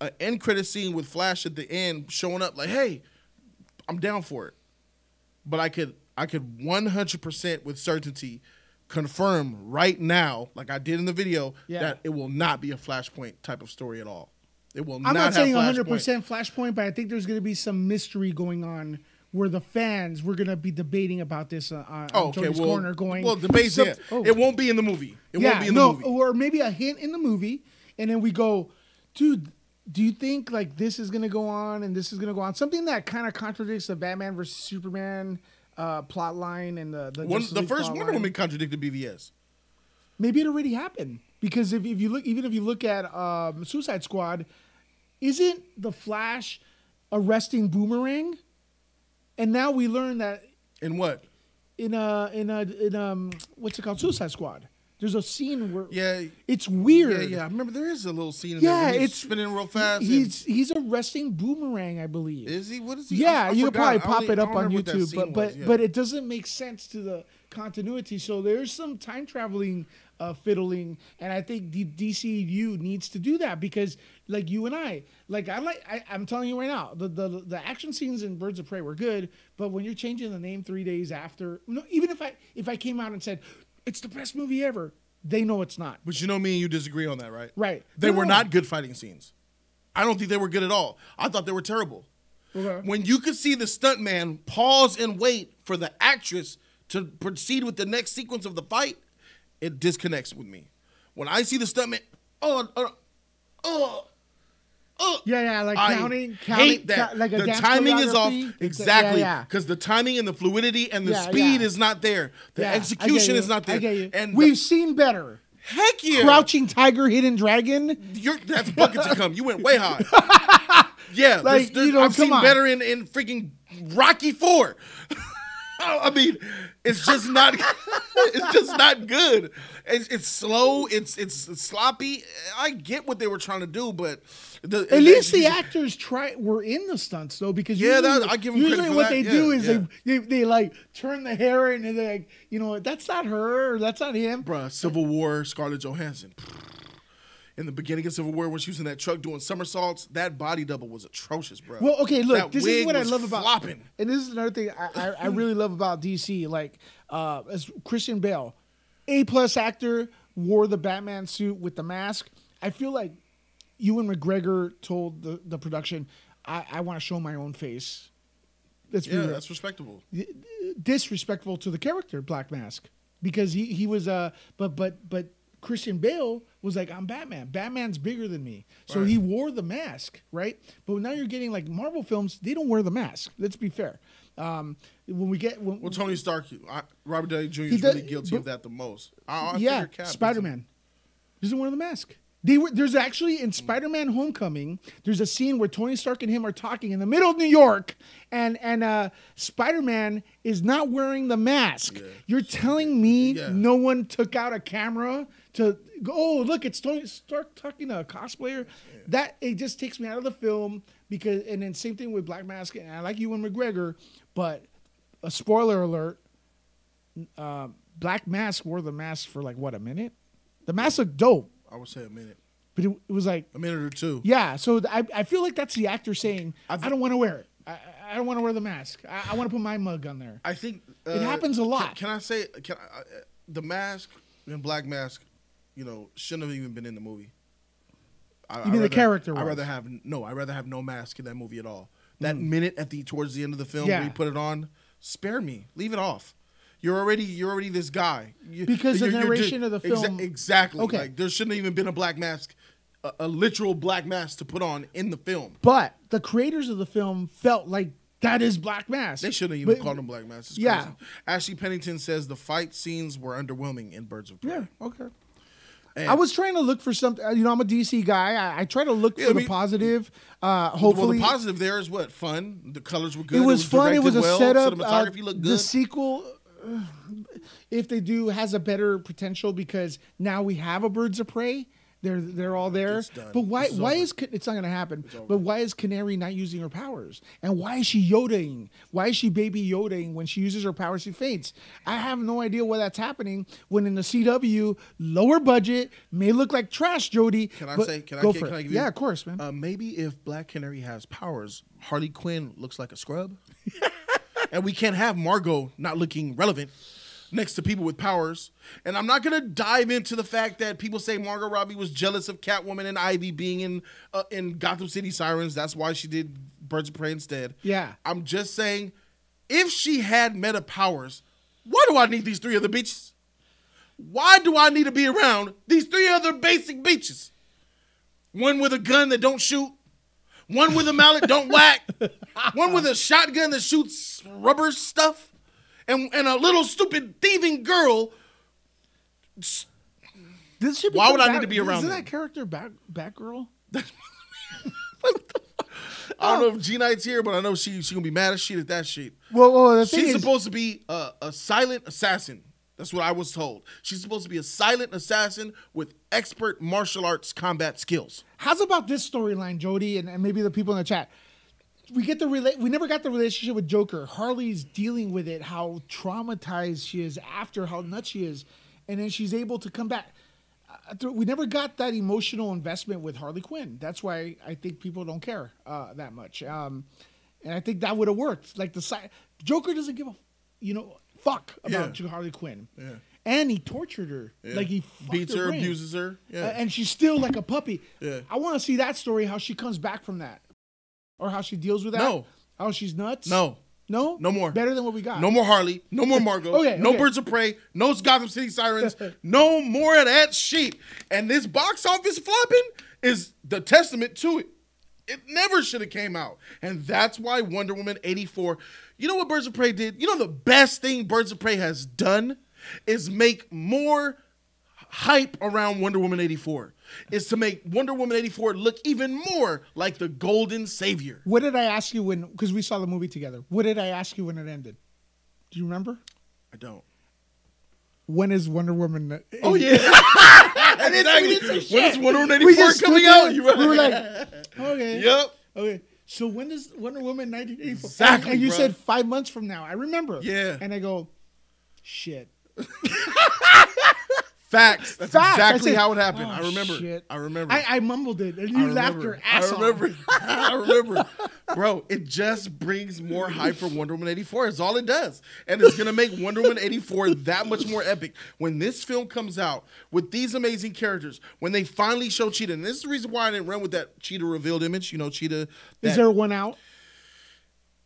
an end credit scene with Flash at the end showing up like, hey, I'm down for it. But I could I could 100% with certainty confirm right now, like I did in the video, Yeah. that it will not be a Flashpoint type of story at all. It will not I'm not, not, saying have 100 Flashpoint. percent Flashpoint, but I think there's going to be some mystery going on where the fans we're going to be debating about this uh, on, Oh, okay. Jody's Well, corner. Going well, debate some- yeah. oh. It won't be in the movie. It yeah, won't be in the no, movie. or maybe a hint in the movie, and then we go, dude. Do you think like this is gonna go on and this is gonna go on? Something that kind of contradicts the Batman versus Superman uh, plot line and the the, One, the first Wonder line. Woman contradicted BVS. maybe it already happened because if, if you look even if you look at um, suicide squad isn't the flash arresting boomerang and now we learn that In what? in a in a in um what's it called suicide squad there's a scene where Yeah. it's weird Yeah, yeah. I remember there is a little scene in Yeah, there. where he's it's spinning real fast. he's he's arresting boomerang i believe is he? What is he? yeah, I- I you could probably pop only- it up on remember what that YouTube, but but was, yeah. but it doesn't make sense to the continuity. So there's some time traveling uh, fiddling, and I think the DCU needs to do that because, like you and I, like I like I, I'm telling you right now, the, the the action scenes in Birds of Prey were good, but when you're changing the name three days after, no, even if I if I came out and said it's the best movie ever, they know it's not. But you know me and you disagree on that, right? Right. They were No. not good fighting scenes. I don't think they were good at all. I thought they were terrible. Okay. When you could see the stuntman pause and wait for the actress to proceed with the next sequence of the fight, it disconnects with me. When I see the stuntman, oh, oh, oh, oh. Yeah, yeah, like I counting, counting, hate that. like a the timing is off. choreography. It's a- Exactly. yeah, yeah. Because the timing and the fluidity and the Yeah, speed yeah. is not there. The Yeah, execution is not there. I get you. And we've the- seen better. heck yeah. Crouching Tiger, Hidden Dragon. You're, that's bucket to come. You went way high. Yeah, Like, there's- there's- you know, I've seen on. better in, in freaking Rocky Four. Oh, I mean, it's just not. it's just not good. It's, it's slow. It's it's sloppy. I get what they were trying to do, but the, At least the actors try were in the stunts though, because Yeah, usually, that- I give 'em credit usually what that. they Yeah, do is yeah. they, they they like turn the hair and they're like, you know, that's not her, that's not him. Bruh, Civil War, Scarlett Johansson. In the beginning of Civil War, when she was in that truck doing somersaults, that body double was atrocious, bro. Well, okay, look, That this is what I love about, flopping. and this is another thing I, I, I really love about DC. Like, uh, as Christian Bale, A plus actor, wore the Batman suit with the mask. I feel like Ewan McGregor told the, the production, I, I want to show my own face. Let's Yeah, real. that's respectable. disrespectful to the character Black Mask because he he was uh but but but Christian Bale was like I'm Batman. Batman's bigger than me. So Right. he wore the mask, right? But now you're getting like Marvel films, they don't wear the mask. Let's be fair. Um when we get when, Well, Tony Stark, I, Robert Downey Jr. Is does- really guilty but- of that the most. I, I yeah, is- Spider-Man doesn't wear the mask. They were there's actually in Spider-Man Homecoming, there's a scene where Tony Stark and him are talking in the middle of New York, and and uh, Spider-Man is not wearing the mask. You're telling me Yeah. no one took out a camera to go, oh look, it's Tony Stark talking to a cosplayer. That it just takes me out of the film because and then same thing with Black Mask, and I like Ewan McGregor, but a spoiler alert, uh, Black Mask wore the mask for like what a minute. The mask looked dope, I would say a minute, but it, it was like a minute or two. yeah. So I, I feel like that's the actor saying I, I've- don't want to wear it. I, I- I don't want to wear the mask. I, I want to put my mug on there. I think It happens a can- lot. Can, I say can I, uh, the mask and Black Mask, you know, shouldn't have even been in the movie. I, You mean the rather- character I rather have no. I rather have no mask in that movie at all. That minute at the towards the end of the film Mm. Yeah. where you put it on, spare me. Leave it off. You're already you're already this guy. You- Because the narration of the exa- film- exactly. Okay. Like there shouldn't have even been a black mask, a, a literal black mask to put on in the film. But the creators of the film felt like that is Black Mask. They shouldn't have even But- called him Black Mask. It's Yeah. Ashley Pennington says the fight scenes were underwhelming in Birds of Prey. Yeah. Okay. I was trying to look for something. You know, I'm a DC guy. I, I try to look Yeah, for I the positive. Uh, Well, hopefully, the positive there is what fun. The colors were good. it was fun. It was a well, setup. Uh, Cinematography looked the sequel, uh, if they do, has a better potential because now we have a Birds of Prey. They're they're all there. It's. But why is why over. is it's not going to happen? But why is Canary not using her powers? And why is she Yodaing? Why is she baby Yodaing when she uses her powers? She faints. I have no idea why that's happening. When in the CW, lower budget may look like trash, Jody. Can I say? Can I? go Can, for can it. I give you? yeah, of course, man. Uh, maybe if Black Canary has powers, Harley Quinn looks like a scrub, and we can't have Margot not looking relevant next to people with powers. And I'm not gonna dive into the fact that people say Margot Robbie was jealous of Catwoman and Ivy being in uh, in Gotham City Sirens. That's why she did Birds of Prey instead. Yeah. I'm just saying, if she had meta powers, why do I need these three other bitches? Why do I need to be around these three other basic bitches? One with a gun that don't shoot, one with a mallet don't whack, one with a shotgun that shoots rubber stuff, and, and a little stupid thieving girl. This should Why would I need to be around Isn't them? that character Bat Batgirl? I don't know if G Knight's here, but I know she she gonna be mad as shit at that shit. Well, well, the thing She's is, supposed to be a, a silent assassin. That's what I was told. She's supposed to be a silent assassin with expert martial arts combat skills. how's about this storyline, Jody, and, and maybe the people in the chat? We get the rela- We never got the relationship with Joker. Harley's dealing with it, how traumatized she is after, how nuts she is, and then she's able to come back. Uh, we never got that emotional investment with Harley Quinn. That's why I think people don't care uh, that much. Um, and I think that would have worked. Like the side, Joker doesn't give a, you know, fuck about Harley Quinn. Yeah. And he tortured her. Yeah. Like he beats her, brain. abuses her. Yeah. A- and she's still like a puppy. Yeah. I want to see that story, how she comes back from that, or how she deals with that. No. how she's nuts. no, no, no more. Better than what we got. No more Harley. No more Margot. Okay, no okay. Birds of Prey. No Gotham City Sirens. no more of that shit. And this box office flopping is the testament to it. It never should have came out. And that's why Wonder Woman 84. You know what Birds of Prey did? You know the best thing Birds of Prey has done is make more hype around Wonder Woman 84. Is to make Wonder Woman 84 look even more like the golden savior. What did I ask you when? Because we saw the movie together. What did I ask you when it ended? Do you remember? I don't. When is Wonder Woman? Oh yeah. exactly. When is Wonder Woman 84 just coming out? You right. We were like, okay. Yep. Okay. So when does Wonder Woman 1984? Exactly, And you bro. said five months from now. I remember. Yeah. And I go, shit. Facts. That's Facts. Exactly how it happened. "Oh, I remember. shit." I remember. I, I mumbled it, and you laughed your ass off. I remember. I remember. Bro, it just brings more hype for Wonder Woman 84. Is all it does. And it's going to make Wonder Woman 84 that much more epic. When this film comes out with these amazing characters, when they finally show Cheetah, and this is the reason why I didn't run with that Cheetah revealed image. You know, Cheetah. Is there one out?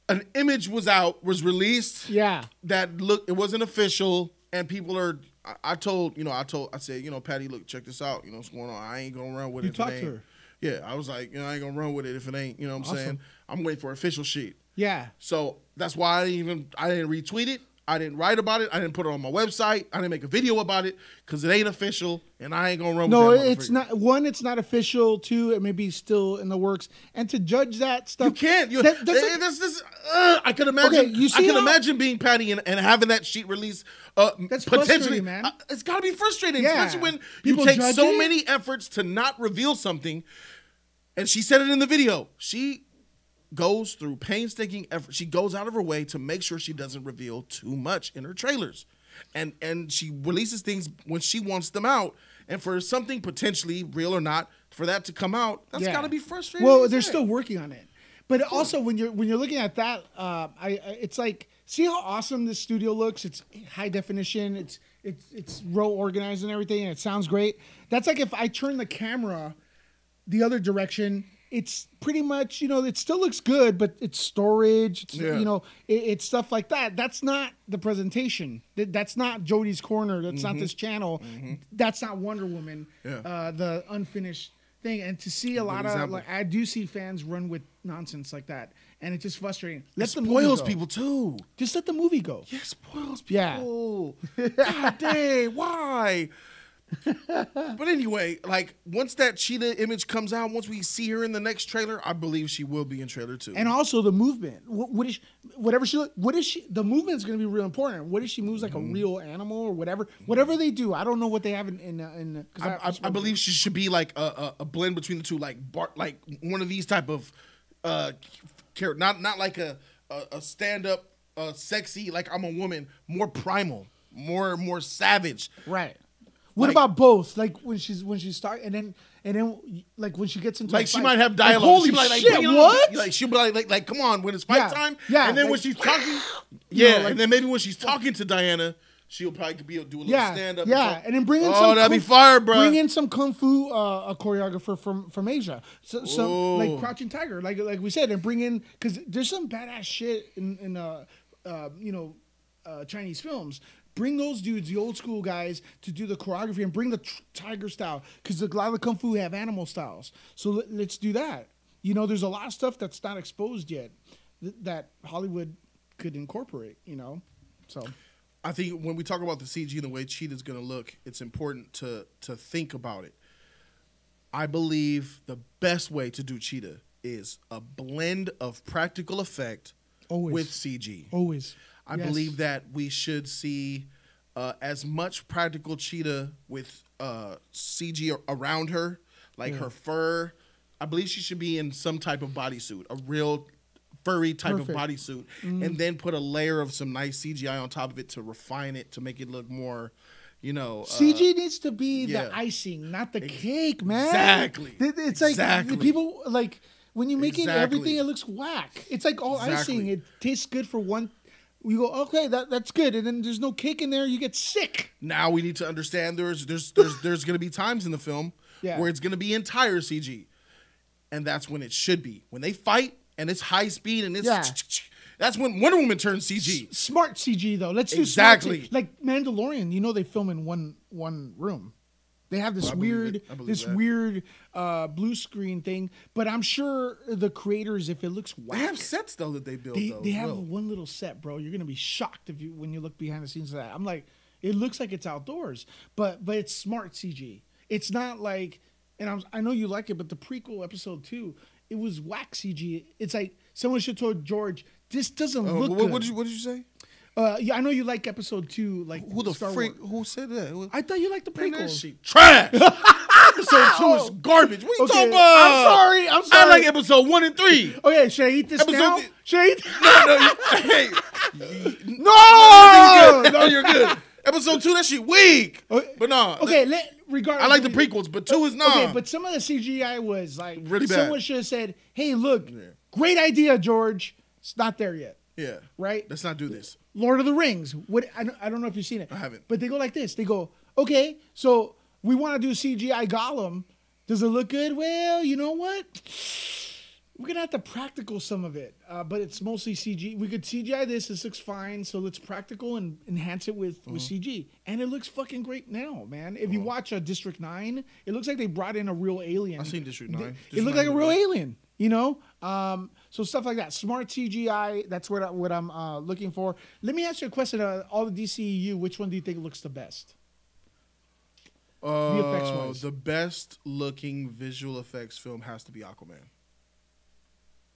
an image was out, was released. Yeah. that look it wasn't official and people are I, I told you know i told i said you know patty look check this out. You know what's going on? I ain't gonna run with You it if talked to her. yeah i was like you know i ain't gonna run with it if it ain't you know what i'm saying? I'm waiting for official shit. Yeah. so that's why i didn't even i didn't retweet it i didn't write about it i didn't put it on my website i didn't make a video about it because it ain't official and i ain't gonna run No, with that No, it's not. One, it's not official. Two, it may be still in the works. And to judge that stuff, You can't. You, That- that's eh, that's this. Uh, I could imagine. Okay, you see I can imagine being Patty and, and having that sheet released. Uh, That's potentially, man. Uh, it's got to be frustrating, Yeah. especially when you take so it. many efforts to not reveal something. And she said it in the video. She goes through painstaking effort. She goes out of her way to make sure she doesn't reveal too much in her trailers. And and she releases things when she wants them out. And for something potentially real or not, for that to come out, that's Yeah. got to be frustrating. Well, they're still working on it. But also, when you're when you're looking at that, uh, I, I it's like see how awesome this studio looks. It's high definition. It's it's it's row organized and everything, and it sounds great. That's like if I turn the camera the other direction. It's pretty much you know it still looks good, but it's storage. It's, Yeah. You know it, it's stuff like that. That's not the presentation. That- That's not Jody's corner. That's not this channel. That's not Wonder Woman. Yeah. Uh, the unfinished thing. And to see a lot of like I do see fans run with nonsense like that, and it's just frustrating. Let It the spoils people too. Just let the movie go. It spoils Yeah. people. God dang, why? but anyway, like once that cheetah image comes out, once we see her in the next trailer, I believe she will be in trailer two. And also the movement. What, what is whatever she what is she the movement is going to be real important. What if she moves like Mm-hmm. a real animal or whatever whatever they do. I don't know what they have in in, uh, in 'cause I, I, I believe she should be like a, a, a blend between the two, like Bart, like one of these type of uh, character, not not like a a, a stand up, uh, sexy, like I'm a woman, more primal, more more savage. right. What Like- about both? Like when she's when she's start and then and then like when she gets into Like she fight, might have like, dialogue. holy She be like, like, shit! bring it on. what? Like she'll be like, like, like, come on, when it's fight Yeah, time. yeah, And then when she's talking, yeah, know, like- and then maybe when she's talking to Diana, she'll probably be able to do a little yeah, stand up. yeah, and then bring in oh, some that'd be kung- fire, bro. Bring in some kung fu uh, a choreographer from from Asia, so, some Oh. like Crouching Tiger, like like we said, and bring in because there's some badass shit in in uh, uh you know uh, Chinese films. Bring those dudes, the old school guys, to do the choreography and bring the tr- tiger style because a lot of the kung fu have animal styles. So let, let's do that. You know, there's a lot of stuff that's not exposed yet th- that Hollywood could incorporate. You know, so. I think when we talk about the CG and the way Cheetah's going to look, it's important to to think about it. I believe the best way to do Cheetah is a blend of practical effect Always. with CG. Always. I Yes. believe that we should see uh, as much practical cheetah with uh, CG around her, like her fur. I believe she should be in some type of bodysuit, a real furry type Perfect. of bodysuit, Mm. and then put a layer of some nice CGI on top of it to refine it to make it look more, you know. uh, CG needs to be yeah. the icing, not the cake, man. Exactly. It's like Exactly. people like when you make it everything, it looks whack. It's like all icing. It tastes good for one. You go okay, that that's good, and then there's no cake in there. You get sick. now we need to understand there's there's there's there's going to be times in the film Yeah. where it's going to be entire CG, and that's when it should be when they fight and it's high speed and it's Yeah. that's when Wonder Woman turns CG. Smart CG though. Let's do Exactly. Like Mandalorian, you know they film in one one room. They have this believe weird, it. I believe this that. weird uh, blue screen thing. But I'm sure the creators, if it looks whack, They have sets though that they build. They, though, they have well. one little set, bro. You're gonna be shocked if you when you look behind the scenes of that. I'm like, it looks like it's outdoors, but but it's smart CG. It's not like, and I'm, I know you like it, but the prequel episode two, it was whack CG. It's like someone should told George, this doesn't Uh, look what, good. what did you what did you say? Uh, yeah, I know you like episode two, like Who the Star freak? Wars. Who said that? Who- I thought you liked the Man, prequels. shit trash. episode two is garbage. What you Okay, talking about? I'm sorry. I'm sorry. I like episode one and three. Okay, should I eat this Episode now? th- Should I eat? No, no, you, hey, no, you're good. No, you're good. Episode two, that shit weak. Okay. But no, Okay, let regardless. I like the prequels, but two is not. Okay, but some of the CGI was like Really bad. Someone should have said, "Hey, look, great idea, George. It's not there yet." Yeah, Right? Let's not do this. Lord of the Rings. What I don't, I don't know if you've seen it. I haven't. But they go like this. They go, "Okay, so we want to do CGI Gollum. Does it look good? Well, you know what? We're gonna have to practical some of it, uh, but it's mostly CG. We could CGI this. This looks fine, so let's practical and enhance it with with Uh-huh. CG, and it looks fucking great now, man. If you watch uh, District Nine, it looks like they brought in a real alien. I've seen District It- Nine. It District looked like a real alien, you know. Um, so stuff like that, smart CGI. That's what I, what I'm uh, looking for. Let me ask you a question. Uh, all the DCEU, which one do you think looks the best? Uh, the best looking visual effects film has to be Aquaman.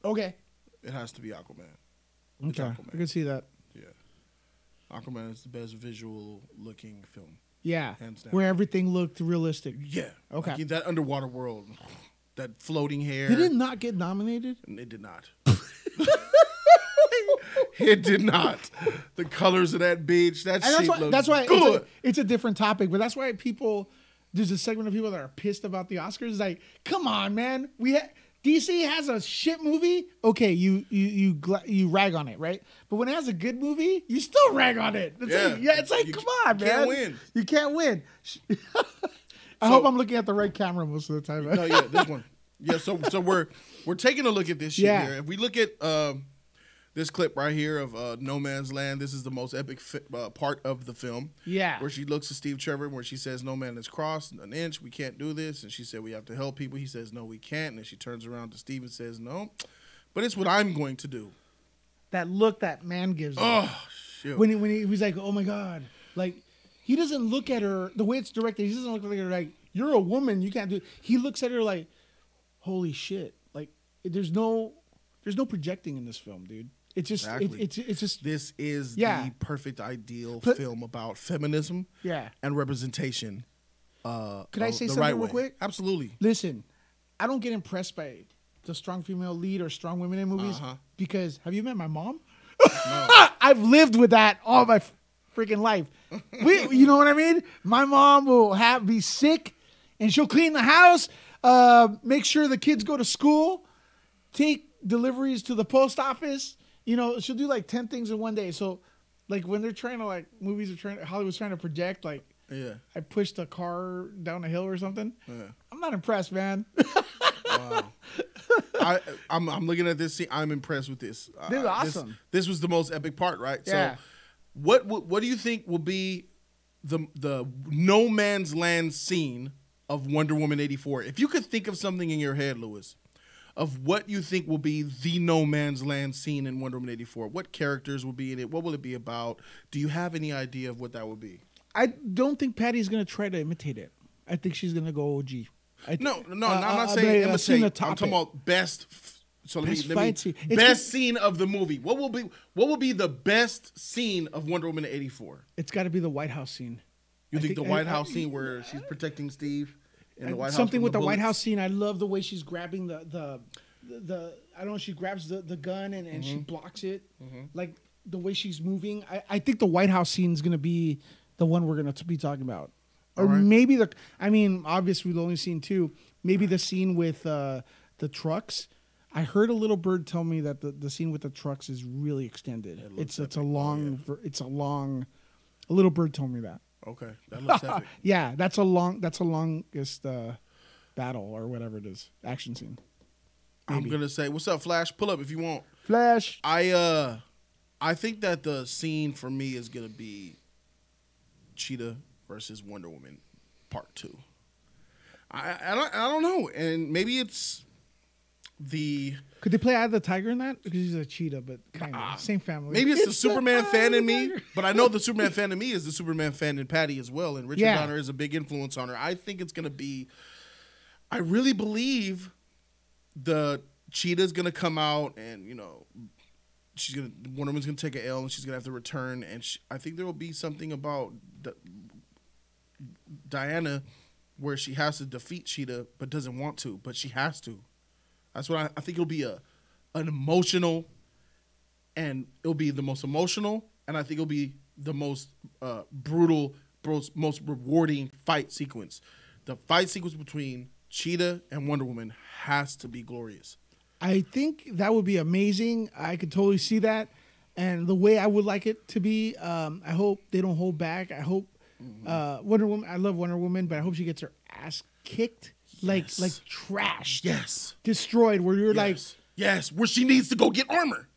Okay, It has to be Aquaman. It's okay, Aquaman. I can see that. Yeah, Aquaman is the best visual looking film. Yeah, Hands down. where everything looked realistic. Yeah. Okay. Like in that underwater world, that floating hair. Did it not get nominated? It did not. it did not. The colors of that beach, that And shit that's why. That's why it's a, it's a different topic, but that's why people. There's a segment of people that are pissed about the Oscars. It's like, come on, man. We ha- DC has a shit movie. Okay, you you you gla- you rag on it, right? But when it has a good movie, you still rag on it. It's Yeah. like, yeah, it's like, You come on, you man. can't win. You can't win. I So- hope I'm looking at the right camera most of the time. no, yeah, this one. Yeah, so so we're we're taking a look at this shit Yeah. here. If we look at um, this clip right here of uh, No Man's Land, this is the most epic fi- uh, part of the film. Yeah. where she looks at Steve Trevor, where she says, "No man is crossed an inch. We can't do this." And she said, "We have to help people." He says, "No, we can't." And then she turns around to Steve and says, "No, but it's what I'm going to do." that look that man gives. him. Oh shit! when he, when he was like, oh my god, like he doesn't look at her the way it's directed. He doesn't look at her like you're a woman. You can't do. He looks at her like, holy shit! Like there's no there's no projecting in this film, dude. It's just it, it's it's just This is Yeah. the perfect ideal film about feminism yeah. and representation. Uh, Could I say something right real way. quick? Absolutely. Listen, I don't get impressed by the strong female lead or strong women in movies Uh-huh. because have you met my mom? No. I've lived with that all my freaking life. We, you know what I mean? My mom will have be sick, and she'll clean the house, uh, make sure the kids go to school, take deliveries to the post office. You know, she'll do like ten things in one day. So, like when they're trying to like movies are trying, Hollywood's trying to project like Yeah. I pushed a car down a hill or something. Yeah. I'm not impressed, man. I, I'm, I'm looking at this scene. I'm impressed with this. Uh, This is awesome. This, was the most epic part, right? Yeah. So, what, what what do you think will be the the no man's land scene of Wonder Woman 84? If you could think of something in your head, Lewis, of what you think will be the no man's land scene in Wonder Woman 84, what characters will be in it? What will it be about? Do you have any idea of what that would be? I don't think Patty's gonna try to imitate it. I think she's gonna go OG. I th- No, no, uh, I'm not uh, saying uh, imitate. I'm talking about best. So let Best me, let me fight scene. It's best good- scene of the movie. What will be what will be the best scene of Wonder Woman '84? It's got to be the White House scene. You think, think- the White I- House I- scene where she's protecting Steve in the White House? Something with the, White? House scene. I love the way she's grabbing the the the, the I don't know. She grabs the, the gun and, and Mm-hmm. she blocks it. Like the way she's moving. I, I think the White House scene is gonna be the one we're gonna t- be talking about. Or right. maybe the. I mean, obviously we've only seen two. Maybe the scene with uh, the trucks. I heard a little bird tell me that the, the scene with the trucks is really extended. it's it's a long ver- it's a long. A little bird told me that. Okay, that looks epic. Yeah, that's a long that's a longest uh, battle or whatever it is action scene. I'm gonna say, "What's up, Flash? Pull up if you want." Flash. I uh, I think that the scene for me is gonna be Cheetah versus Wonder Woman, part two. I I don't, I don't know, and maybe it's the Could they play Eye of the Tiger in that? Because he's a cheetah, but kind of same family. Maybe it's, the Superman Eye fan in me, but I know the Superman fan in me is the Superman fan in Patty as well, and Richard Yeah. Donner is a big influence on her. I think it's gonna be. I really believe the cheetah's gonna come out, and you know, she's gonna Wonder Woman's gonna take a L, and she's gonna have to return, and she, I think there will be something about D- Diana where she has to defeat Cheetah, but doesn't want to, but she has to. That's what I, I think it'll be a an emotional and it'll be the most emotional and I think it'll be the most uh, brutal, most rewarding fight sequence. The fight sequence between Cheetah and Wonder Woman has to be glorious. I think that would be amazing. I could totally see that, and the way I would like it to be. Um, I hope they don't hold back. I hope Mm-hmm. uh, Wonder Woman. I love Wonder Woman, but I hope she gets her ass kicked, like Yes. like trashed, Yes. destroyed. Where you're like, Yes. yes, where she needs to go get armor.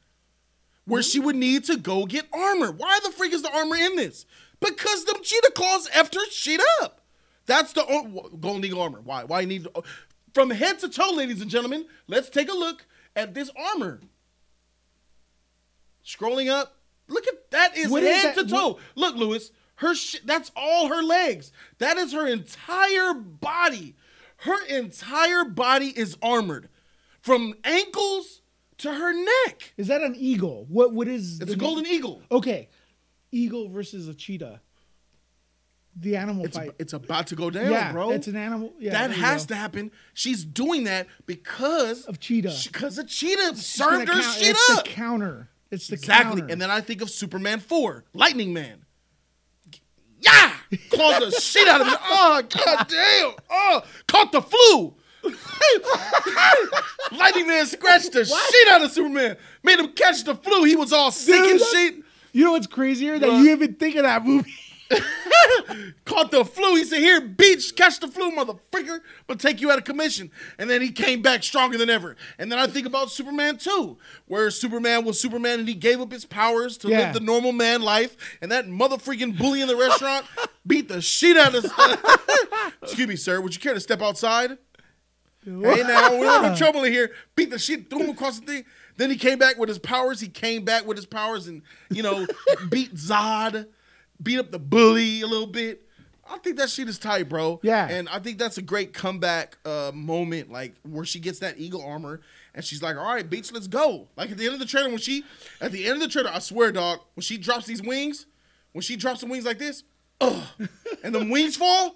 Where she would need to go get armor. Why the freak is the armor in this? Because them cheetah claws after her shit up. That's the Golden Eagle armor. Why? Why you need uh, from head to toe, ladies and gentlemen? Let's take a look at this armor. Scrolling up, look at that is What is head that? to toe. Look, Lewis, her shit. That's all her legs. That is her entire body. Her entire body is armored, from ankles to her neck. is that an eagle? What what is? It's a golden eagle. Okay, eagle versus a cheetah. The animal It's, fight. it's about to go down, yeah, bro. it's an animal. Yeah, that has go. to happen. She's doing that because Of Cheetah. Because of Cheetah It's served her count- shit it's up. the counter. It's the counter. exactly. counter. And then I think of Superman 4, Lightning Man. Yeah! Clawed the shit out of me. Oh, god damn. Oh, caught the flu. Lightning Man scratched the shit out of Superman. Made him catch the flu. He was all sick Dude, and shit. You know what's crazier? That What? you even think of that movie. Caught the flu. He said, Here, beach, catch the flu, motherfucker, but take you out of commission. And then he came back stronger than ever. And then I think about Superman 2, where Superman was Superman and he gave up his powers to Yeah. live the normal man life. And that motherfucking bully in the restaurant beat the shit out of Excuse me, sir. Would you care to step outside? Hey, now, we're having trouble in here. Beat the shit, threw him across the thing. Then he came back with his powers. He came back with his powers and, you know, beat Zod beat up the bully a little bit. I think that shit is tight, bro. Yeah. And I think that's a great comeback uh, moment, like where she gets that eagle armor and she's like, "All right, beach, let's go." Like at the end of the trailer, when she, at the end of the trailer, I swear, dog, when she drops these wings, when she drops the wings like this, ugh, and the wings fall,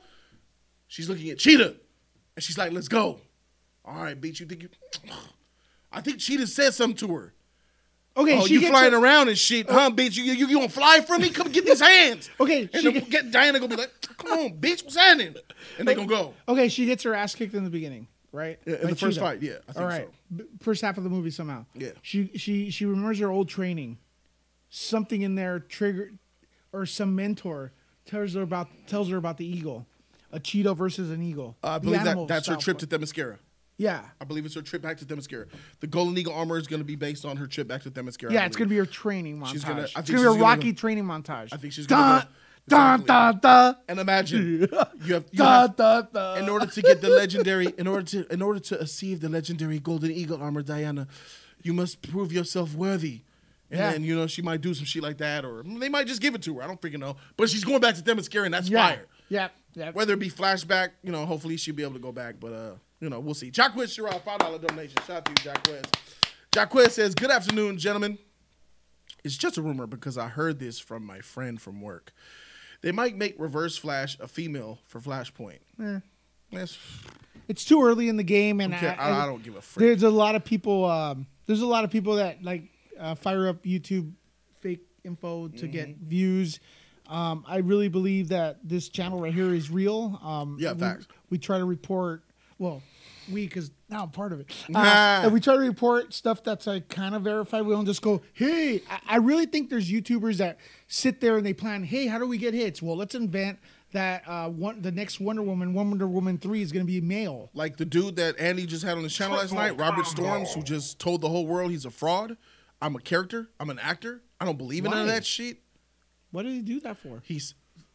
she's looking at Cheetah, and she's like, "Let's go." All right, beach, you think you? I think Cheetah said something to her. Okay, oh, she you flying around and shit, huh, bitch? You, you you gonna fly from me? Come get these hands. Okay, and she get Diana gonna be like, "Come on, bitch, what's happening?" And they gonna go. Okay, she gets her ass kicked in the beginning, right? Yeah, in By the first Cheetah. fight, yeah, I think All right, B- first half of the movie somehow. Yeah. She she she remembers her old training. Something in there triggered, or some mentor tells her about tells her about the eagle, a cheetah versus an eagle. Uh, I believe that that's her trip fight. to Themyscira. Yeah, I believe it's her trip back to Themyscira. The Golden Eagle armor is going to be based on her trip back to Themyscira. Yeah, it's gonna be her training montage. She's gonna- it's gonna be she's a gonna Rocky training montage. I think she's dun, gonna go- dun, dun, dun. And imagine you have, you Dun, have dun, dun. in order to get the legendary, in order to in order to achieve the legendary Golden Eagle armor, Diana, you must prove yourself worthy. And Yeah. then you know she might do some shit like that, or they might just give it to her. I don't freaking know. But she's going back to Themyscira, and that's Yeah, fire. yeah, yeah. Whether it be flashback, you know, hopefully she'll be able to go back. But uh, you know, we'll see. Jacquez Sherrod, five dollar donation. Shout out to you, Jacquez. Jacquez says, "Good afternoon, gentlemen. It's just a rumor because I heard this from my friend from work. They might make Reverse Flash a female for Flashpoint. Eh. That's it's too early in the game, and Okay, I, I- I don't give a frick. There's a lot of people. Um, there's a lot of people that like uh, fire up YouTube fake info to get Mm-hmm. views. Um, I really believe that this channel right here is real. Um, Yeah, we, facts. We try to report. Well, we because now I'm part of it. Uh, Nah. and we try to report stuff that's like kind of verified. We don't just go, "Hey." I, I really think there's YouTubers that sit there and they plan, "Hey, how do we get hits?" Well, let's invent that uh, one the next Wonder Woman, Wonder Woman three, is going to be male. like the dude that Andy just had on his channel last night, Robert Storms, who just told the whole world he's a fraud. I'm a character. I'm an actor. I don't believe in none of that shit. What did he do that for? He's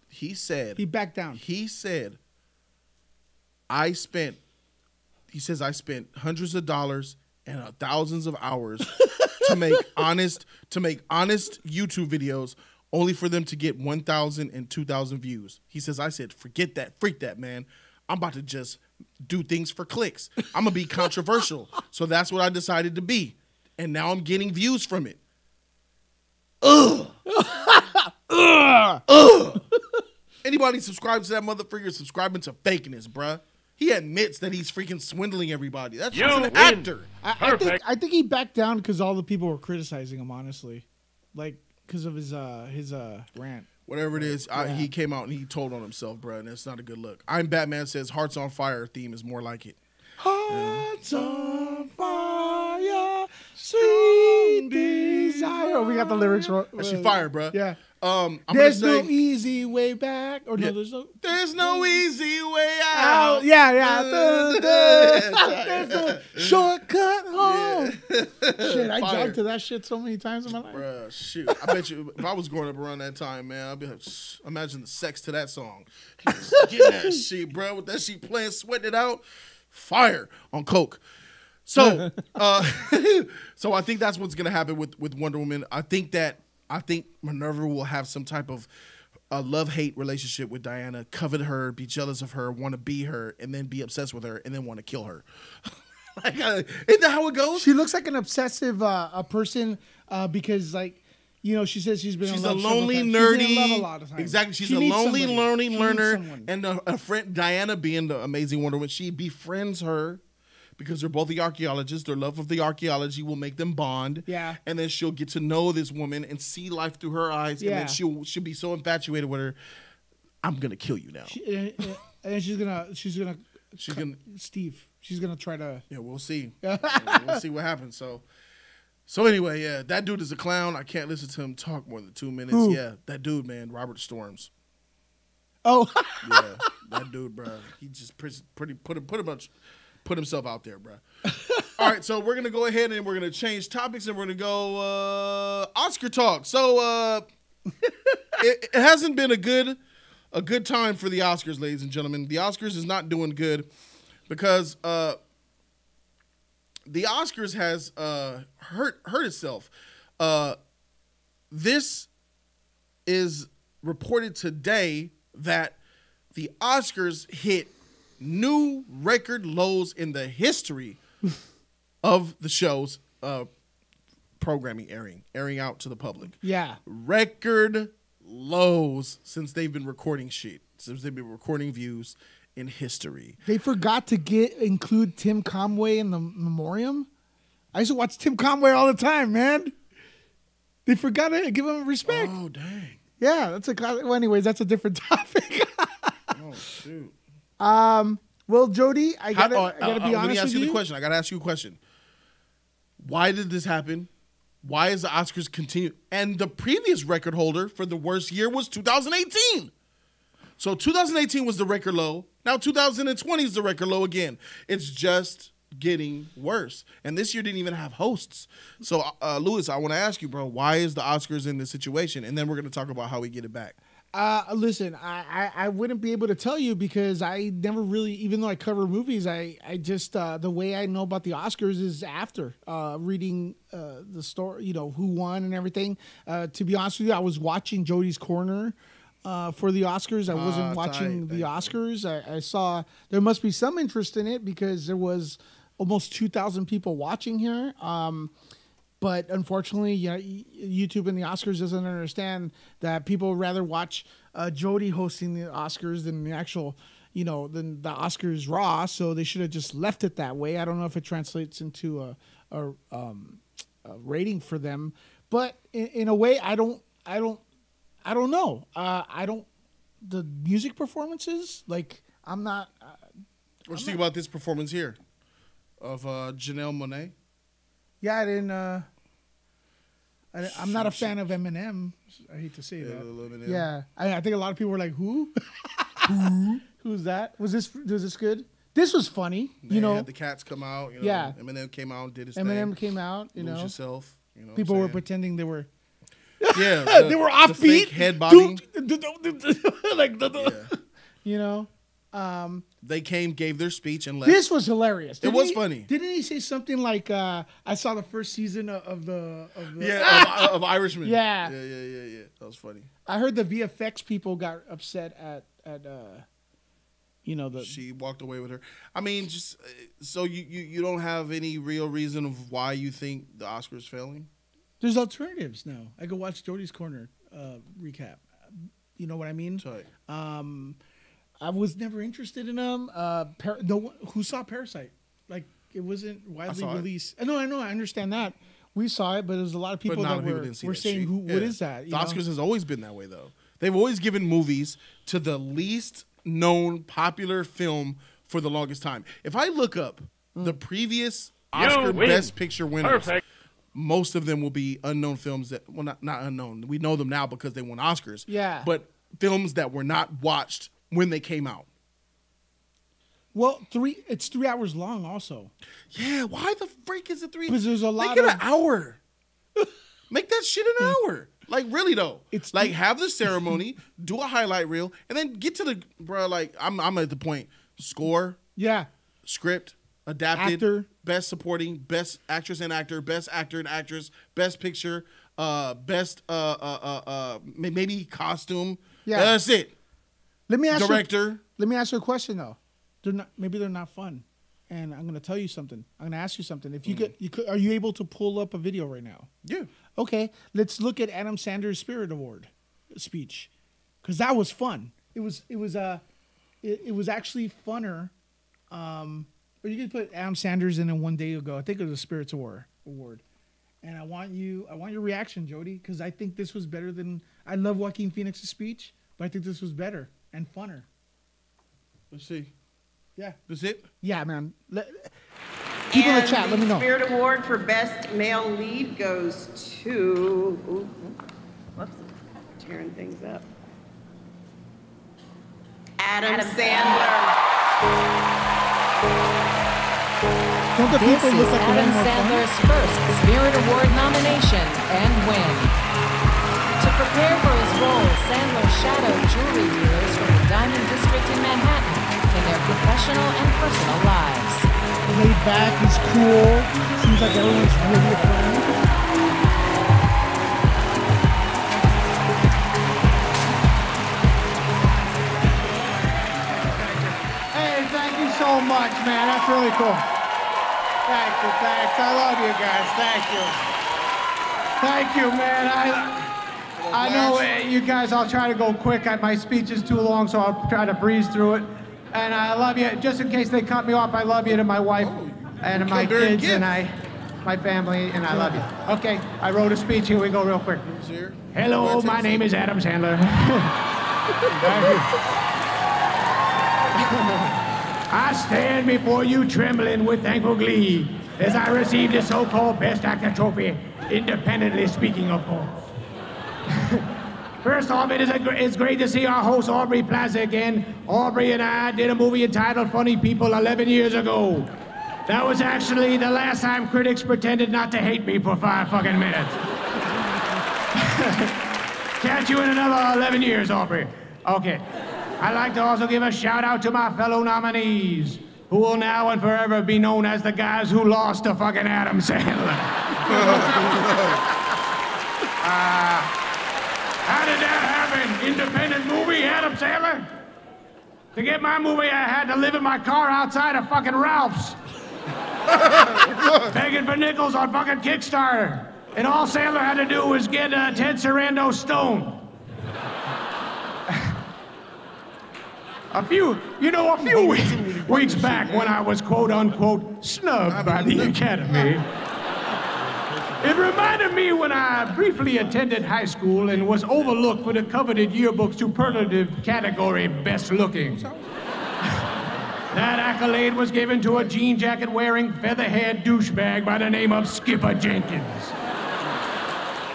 he said He backed down. he said I spent he says I spent hundreds of dollars and uh, thousands of hours to make honest to make honest YouTube videos only for them to get 1000 and 2000 views. He says I said forget that freak that man. I'm about to just do things for clicks. I'm going to be controversial. So that's what I decided to be. And now I'm getting views from it. Ugh. Ugh. Anybody subscribes to that motherfucker subscribing to fakeness, bruh. He admits that he's freaking swindling everybody. That's just an actor. I, I think I think he backed down because all the people were criticizing him. Honestly, like because of his uh his uh rant. Whatever it is, I, he came out and he told on himself, bruh, and it's not a good look. I'm Batman says Hearts on Fire theme is more like it. Hearts on fire, sweet desire. We got the lyrics wrong. That shit fire, bruh. Yeah. Um, I'm there's no say easy way back. Or Yeah. no, there's no. there's no easy way Out. out. Yeah, yeah. Yeah. There's no shortcut home. Shit, I Fire. jumped to that shit so many times in my life. Bruh, shoot. I bet you if I was growing up around that time, man, I'd be like, imagine the sex to that song. Getting that shit, bro, with that shit playing, sweating it out. Fire on Coke. So, uh, so I think that's what's gonna happen with with Wonder Woman. I think that I think Minerva will have some type of a love hate relationship with Diana, covet her, be jealous of her, want to be her, and then be obsessed with her, and then want to kill her. like, uh, isn't that how it goes? She looks like an obsessive uh, a person uh, because like you know she says she's been She's in a lonely, nerdy. She's love a lot of times. Exactly. She's She a lonely, somebody. lonely She learner. And a, a friend, Diana, being the amazing Wonder Woman, she befriends her because they're both the archaeologists. Their love of the archaeology will make them bond. Yeah. And then she'll get to know this woman and see life through her eyes. And then she'll she'll be so infatuated with her. I'm gonna kill you now. She- and, she's gonna she's gonna She's gonna Steve. She's gonna try to. Yeah, we'll see. we'll see what happens. So, so anyway, yeah, that dude is a clown. I can't listen to him talk more than two minutes. Who? Yeah, that dude, man, Robert Storms. Oh, Yeah, that dude, bro. He just pretty, pretty put a put much put himself out there, bro. All right, so we're gonna go ahead and we're gonna change topics and we're gonna go uh, Oscar talk. So uh, it, it hasn't been a good a good time for the Oscars, ladies and gentlemen. The Oscars is not doing good because uh, the Oscars has uh, hurt hurt itself. Uh, this is reported today that the Oscars hit new record lows in the history of the show's uh, programming airing, airing out to the public. Yeah. Record lows since they've been recording shit, since they've been recording views in history. They forgot to get include Tim Conway in the memoriam. I used to watch Tim Conway all the time, man. They forgot to give him respect. Oh dang! Yeah, that's a. Well, anyways, that's a different topic. Oh shoot! Um. Well, Jody, I gotta, oh, I gotta uh, be uh, honest Let me ask with you you. the question. I gotta ask you a question. Why did this happen? Why is the Oscars continue? And the previous record holder for the worst year was 2018. So 2018 was the record low. Now 2020 is the record low again. It's just getting worse. And this year didn't even have hosts. So, uh, Lewis, I want to ask you, bro, why is the Oscars in this situation? And then we're going to talk about how we get it back. Uh, listen, I, I, I wouldn't be able to tell you because I never really, even though I cover movies, I, I just, uh, the way I know about the Oscars is after uh, reading uh, the story, you know, who won and everything. Uh, to be honest with you, I was watching Jody's Corner uh, for the Oscars. I wasn't Ah, watching tight. the Oscars. I, I saw there must be some interest in it because there was almost 2,000 people watching here. Um, but unfortunately, you know, YouTube and the Oscars doesn't understand that people rather watch uh, Jody hosting the Oscars than the actual, you know, than the Oscars Raw. So they should have just left it that way. I don't know if it translates into a, a, um, a rating for them, but in, in a way, I don't, I don't, I don't know. Uh, I don't. The music performances, like, I'm not. Uh, What do you think about this performance here of uh, Janelle Monáe? Yeah, I didn't. Uh, I, I'm not a fan of Eminem. I hate to say Yeah, that. Yeah, I, I think a lot of people were like, "Who? Who's that? Was this was this good? This was funny, you know. had the cats come out. You know, Yeah. Eminem came out and did his Eminem thing. came out, you Lose know. yourself. You know, People were pretending they were Yeah, they were the offbeat, fake head bobbing. like the, you know. Um, They came, gave their speech, and left. this was hilarious. It Didn't was he- funny. Didn't he say something like, uh, "I saw the first season of, of the of the yeah, of, of Irishman. Yeah. yeah, yeah, yeah, yeah. That was funny. I heard the VFX people got upset at at uh, you know the She walked away with her. I mean, just uh, so you, you you don't have any real reason of why you think the Oscars failing. There's alternatives now. I go watch Jody's Corner uh, recap. You know what I mean? Tight. Um, I was never interested in them. Uh, Par- no, one- who saw Parasite? Like it wasn't widely saw it. released. Uh, No, I know, I understand that. We saw it, but there's a lot of people but that lot of people were, didn't see were that saying, shit. "Who? Yeah. is that?" you The know? Oscars has always been that way, though. They've always given movies to the least known popular film for the longest time. If I look up Hmm. the previous Oscar. Best Picture winners, Perfect. most of them will be unknown films that well not not unknown. We know them now because they won Oscars. Yeah. But films that were not watched when they came out. Well, three. It's three hours long, also. Yeah, why the freak is it three? Because there's a lot Make it of- an hour. Make that shit an hour. Like really though. It's- like have the ceremony, do a highlight reel, and then get to the bro. Like I'm I'm at the point. Score, Yeah, script, adapted, Actor. best supporting, best actress and actor, best actor and actress, best picture, uh, best uh uh uh, uh maybe costume. Yeah. that's it. Let me ask You, Director. let me ask you a question though. They're not. Maybe they're not fun. And I'm gonna tell you something. I'm gonna ask you something. If you Mm. could, you could, are you able to pull up a video right now? Yeah. Okay, let's look at Adam Sandler's Spirit Award speech, because that was fun. It was. It was. Uh, it, it was actually funner. Um, or you could put Adam Sandler's in it one day ago. I think it was a Spirits Award. Award. And I want you. I want your reaction, Jody, because I think this was better than. I love Joaquin Phoenix's speech, but I think this was better and funner. Let's see. Yeah. That's it. Yeah, man. Let, people in the And chat, let me know. Spirit Award for Best Male Lead goes to. Ooh, whoops, tearing things up. Adam, Sandler. Don't the This people is look like Adam having more fun? Sandler's first Spirit Award nomination and win. To prepare for his role, Sandler shadowed jewelry dealers from the Diamond District in Manhattan in their professional and personal lives. Laid back, he's cool. Seems like everyone's really a friend. so much, man. That's really cool. Thank you, thanks. I love you guys. Thank you. Thank you, man. I. I know you guys. I'll try to go quick. I, my speech is too long, so I'll try to breeze through it. And I love you. Just in case they cut me off, I love you to my wife and my kids and I, my family, and I love you. Okay, I wrote a speech. Here we go, real quick. Hello, my name is Adam Sandler. I stand before you trembling with thankful glee as I receive the so-called Best Actor trophy, independently speaking, of course. First off, it is a, it's great to see our host Aubrey Plaza again. Aubrey and I did a movie entitled Funny People 11 years ago. That was actually the last time critics pretended not to hate me for five fucking minutes. Catch you in another 11 years, Aubrey. Okay. I'd like to also give a shout out to my fellow nominees, who will now and forever be known as the guys who lost to fucking Adam Sandler. Uh, how did that happen? Independent movie, Adam Sandler? To get my movie, I had to live in my car outside of fucking Ralph's. Begging for nickels on fucking Kickstarter. And all Sandler had to do was get uh, Ted Sarandos stoned. A few, you know, a few weeks, weeks back when I was quote unquote snubbed by the Academy. It reminded me when I briefly attended high school and was overlooked for the coveted yearbook superlative category best looking. That accolade was given to a jean jacket wearing, feather haired douchebag by the name of Skipper Jenkins.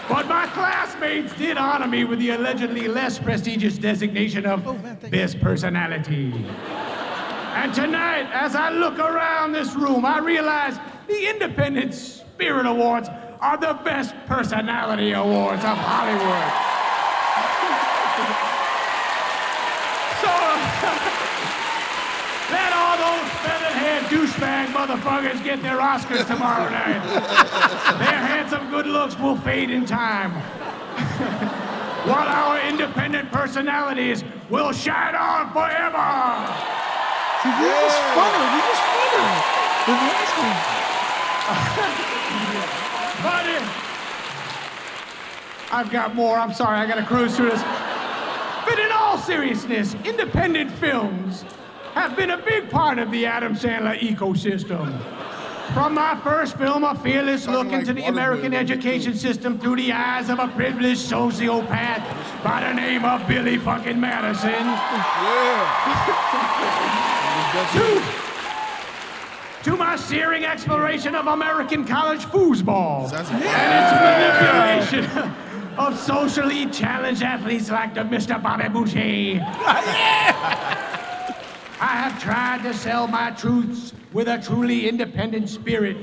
But my classmates did honor me with the allegedly less prestigious designation of Best Personality. And tonight, as I look around this room, I realize the Independent Spirit Awards are the best personality awards of Hollywood. So, let all those feathered-haired douchebag motherfuckers get their Oscars tomorrow night. Their handsome good looks will fade in time. While our independent personalities will shine on forever. See, they're just funner. They're just funner. They're nasty. But it, I've got more. I'm sorry. I got to cruise through this. But in all seriousness, independent films have been a big part of the Adam Sandler ecosystem. From my first film, a fearless look into the American education system through the eyes of a privileged sociopath by the name of Billy fucking Madison. to, to my searing exploration of American college foosball and its manipulation of socially challenged athletes like the Mr. Bobby Boucher. I have tried to sell my truths with a truly independent spirit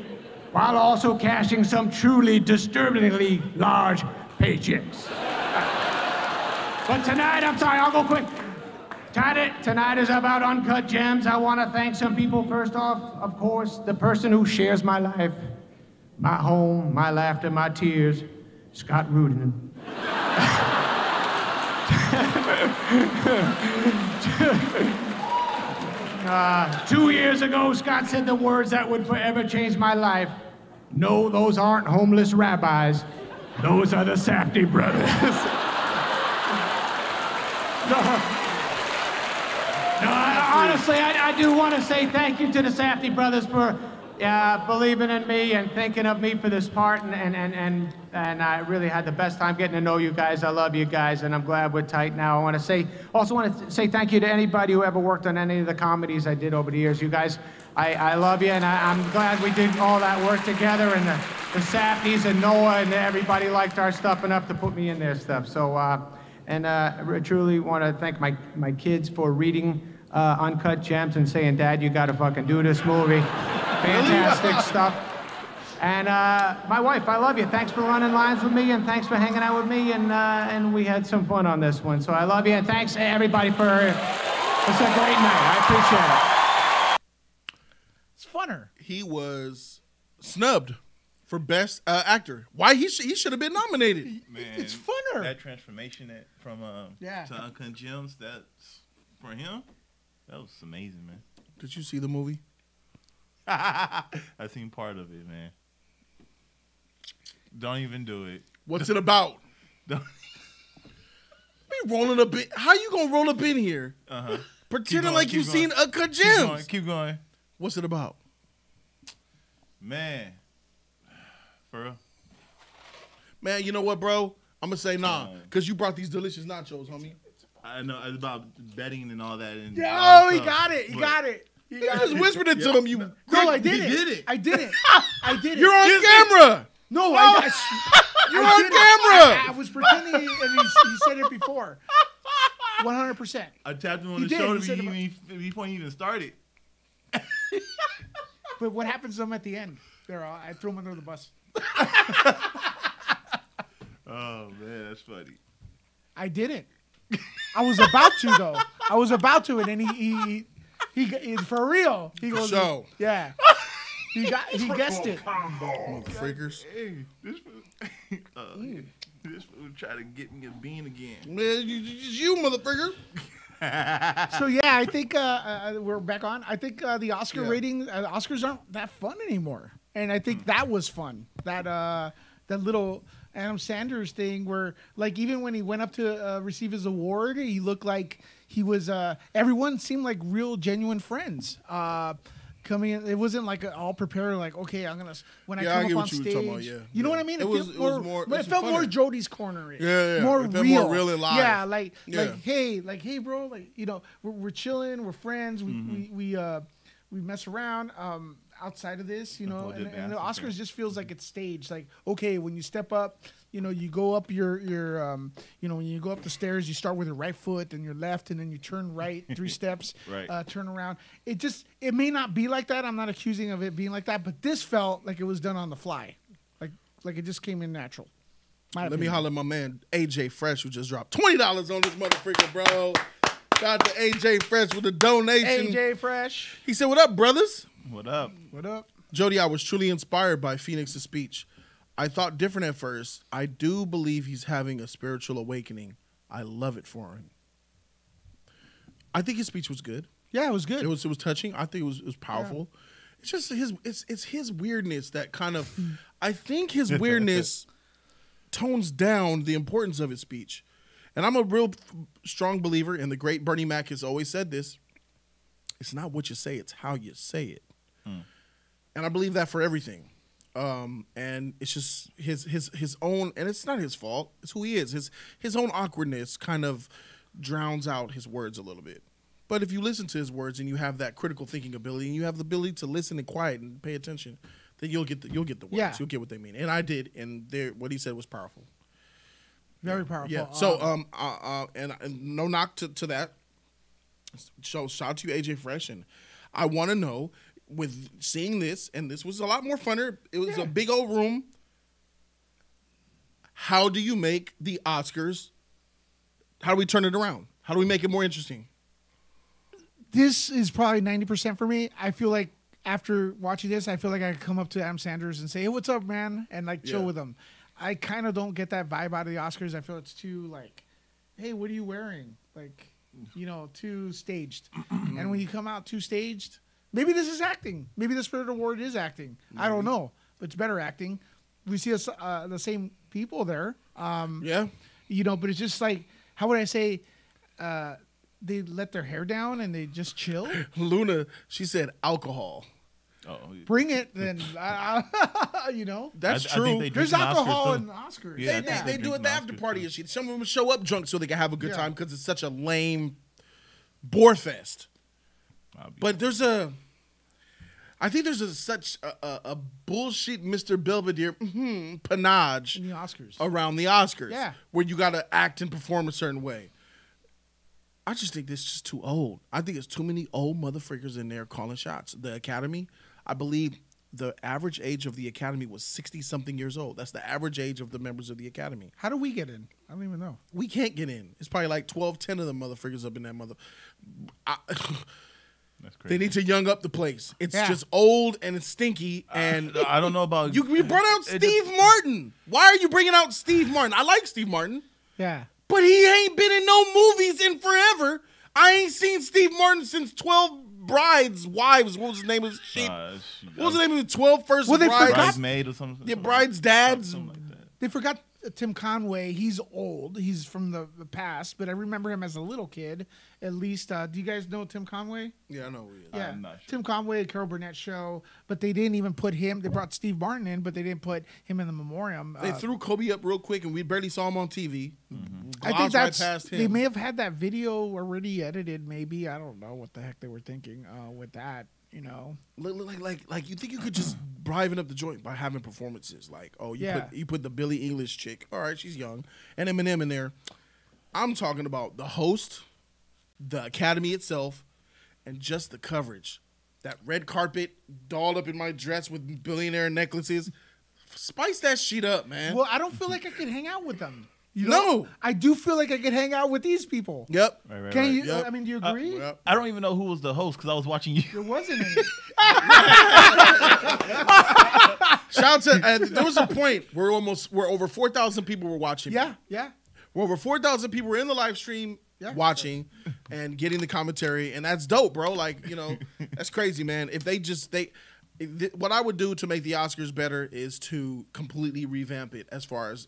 while also cashing some truly disturbingly large paychecks. But tonight, I'm sorry, I'll go quick. Tonight, tonight is about uncut gems. I want to thank some people. First off, of course, the person who shares my life, my home, my laughter, my tears, Scott Rudin. Uh, two years ago, Scott said the words that would forever change my life. No, those aren't homeless rabbis. Those are the Safdie brothers. I, honestly, I, I do want to say thank you to the Safdie brothers for uh, believing in me and thinking of me for this part. And, and, and, and, and I really had the best time getting to know you guys. I love you guys, and I'm glad we're tight now. I want to say, also want to say thank you to anybody who ever worked on any of the comedies I did over the years. You guys, I, I love you, and I, I'm glad we did all that work together. And the, the and Noah and everybody liked our stuff enough to put me in their stuff. So, uh, and uh, I truly want to thank my, my kids for reading uh, Uncut Gems and saying, Dad, you got to fucking do this movie. Fantastic stuff. And uh, my wife, I love you. Thanks for running lines with me, and thanks for hanging out with me, and uh, and we had some fun on this one. So I love you, and thanks everybody for. It's a great night. I appreciate it. It's funner. He was snubbed for best uh, actor. Why he sh- he should have been nominated. Man, It's funner. That transformation that from um, Yeah. to Uncut Gems, that's for him. That was amazing, man. Did you see the movie? I seen part of it, man. Don't even do it. What's it about? Don't- Be rolling up in. How you gonna roll up in here? Uh-huh. Pretending going, like you've going. seen a Keep going. Keep going. What's it about? Man. For real? Man, you know what, bro? I'm gonna say nah, cause you brought these delicious nachos, homie. I know it's about betting and all that. And Oh, all he stuff, got it. He got it. He You got just it. whispered it to Yeah. them. You No, I didn't. did it. I didn't. I did it. You're on camera. No, oh. I, I, You're I on camera. I, I was pretending, and he, he said it before. One hundred percent. I tapped him on He the did, shoulder he said before it- he, before he even started. But what happens to them at the end? There, I I threw them under the bus. Oh man, that's funny. I didn't. I was about to though. I was about to, and then he he he, he for real. He goes, sure. yeah. He got he guessed it. Motherfreakers. Hey, this fool, uh, this fool try to get me a bean again. Man, you, you, you motherfucker. So yeah, I think uh, uh, we're back on. I think uh, the Oscar Yeah. rating, uh, Oscars aren't that fun anymore, and I think that was fun. That uh, that little Adam Sanders thing, where like even when he went up to uh, receive his award, he looked like he was. Uh, everyone seemed like real, genuine friends. Uh, coming in, it wasn't like all prepared. Like okay, I'm gonna when I Yeah, I come get up on stage. about, yeah. You know what I mean? It was- felt it was more- it felt more. Jody's corner. Yeah, yeah. More It real. more real and live. Yeah, like Yeah. like hey, like hey, bro, like you know, we're, we're chilling, we're friends, we Mm-hmm. we we uh we mess around. Um, outside of this, you know, and, and the Oscars just feels like it's staged. Like okay, when you step up, you know, you go up your your um, you know, when you go up the stairs, you start with your right foot and your left, and then you turn right three steps, Right. uh, turn around. It just it may not be like that. I'm not accusing of it being like that, but this felt like it was done on the fly, like like it just came in natural. My Let me holler at my man AJ Fresh, who just dropped twenty dollars on this motherfucker, bro. Shout out to AJ Fresh with a donation. AJ Fresh. He said, "What up, brothers?" What up? What up? Jody, I was truly inspired by Phoenix's speech. I thought different at first. I do believe he's having a spiritual awakening. I love it for him. I think his speech was good. Yeah, it was good. It was it was touching. I think it was it was powerful. It's just his it's it's his weirdness that kind of hmm. I think his weirdness tones down the importance of his speech. And I'm a real f- strong believer, and the great Bernie Mac has always said this. It's not what you say, it's how you say it. And I believe that for everything. Um, and it's just his his his own and it's not his fault. It's who he is. His his own awkwardness kind of drowns out his words a little bit. But if you listen to his words and you have that critical thinking ability and you have the ability to listen and quiet and pay attention, then you'll get the, you'll get the words. Yeah. You'll get what they mean. And I did, and there what he said was powerful. Very powerful. Yeah. So Um, um uh, uh and, and no knock to, to that. So shout out to you, AJ Fresh, and I want to know with seeing this, and this was a lot more funner. It was a big old room. How do you make the Oscars? How do we turn it around? How do we make it more interesting? this is probably ninety percent for me. I feel like after watching this, I feel like I could come up to Adam Sanders and say, "Hey, what's up, man?" and like chill Yeah. with him. I kind of don't get that vibe out of the Oscars. I feel it's too like, "Hey, what are you wearing?" Like, you know, too staged. and when you come out too staged, maybe this is acting. Maybe the Spirit Award is acting. I don't know, but it's better acting. We see us, uh, the same people there. Um, Yeah. you know, but it's just like, how would I say? Uh, they let their hair down and they just chill. Luna, she said alcohol. Oh, Bring it, then. I, you know, That's I- I true. think they There's drink in Oscars, alcohol in the Oscars. Yeah, I they, they, they do in at the Oscars, after party and shit. Some of them show up drunk so they can have a good Yeah. time because it's such a lame bore fest. But there's a, I think there's a, such a, a, a bullshit Mr. Belvedere hmm panage in the Oscars. around the Oscars. Yeah. Where you got to act and perform a certain way. I just think this is just too old. I think it's too many old motherfuckers in there calling shots. The Academy, I believe the average age of the Academy was 60 something years old. That's the average age of the members of the Academy. How do we get in? I don't even know. We can't get in. It's probably like 12, 10 of them motherfuckers up in that mother. I, That's crazy. they need to young up the place. It's Yeah. just old and it's stinky. And I don't know about you, you brought out It Steve Martin. Why are you bringing out Steve Martin? I like Steve Martin. Yeah. But he ain't been in no movies in forever. I ain't seen Steve Martin since 12 brides' wives. What was the name of the shit? Uh, she- what was the name of the 12 first Well, they brides? forgot- Bridesmaid or something. Yeah, brides' dads. They forgot Tim Conway. He's old. He's from the, the past, but I remember him as a little kid. At least, uh, do you guys know Tim Conway? Yeah, I know who he is. Yeah, I'm not sure. Tim Conway, Carol Burnett show, but they didn't even put him. They brought Steve Martin in, but they didn't put him in the memoriam. They Uh, threw Kobe up real quick, and we barely saw him on TV. I think that's right past him. they may have had that video already edited. Maybe I don't know what the heck they were thinking uh, with that. You know, look, like like like you think you could just briven up the joint by having performances? Like oh you Yeah. put you put the Billie Eilish chick all right she's young and Eminem in there. I'm talking about the host the Academy itself and just the coverage. That red carpet dolled up in my dress with billionaire necklaces. Spice that shit up man. Well, I don't feel like I could hang out with them. You No. I do feel like I could hang out with these people. yep Right, right, Can right. you? Yep. I mean, do you Uh, agree? Yep. I don't even know who was the host because I was watching you. There wasn't any. shout out to and there was a point where almost where over 4,000 people were watching me. yeah, yeah. Well, over 4,000 people were in the live stream Yeah. watching and getting the commentary, and that's dope, bro. Like, you know, that's crazy, man. If they just, they, what I would do to make the Oscars better is to completely revamp it as far as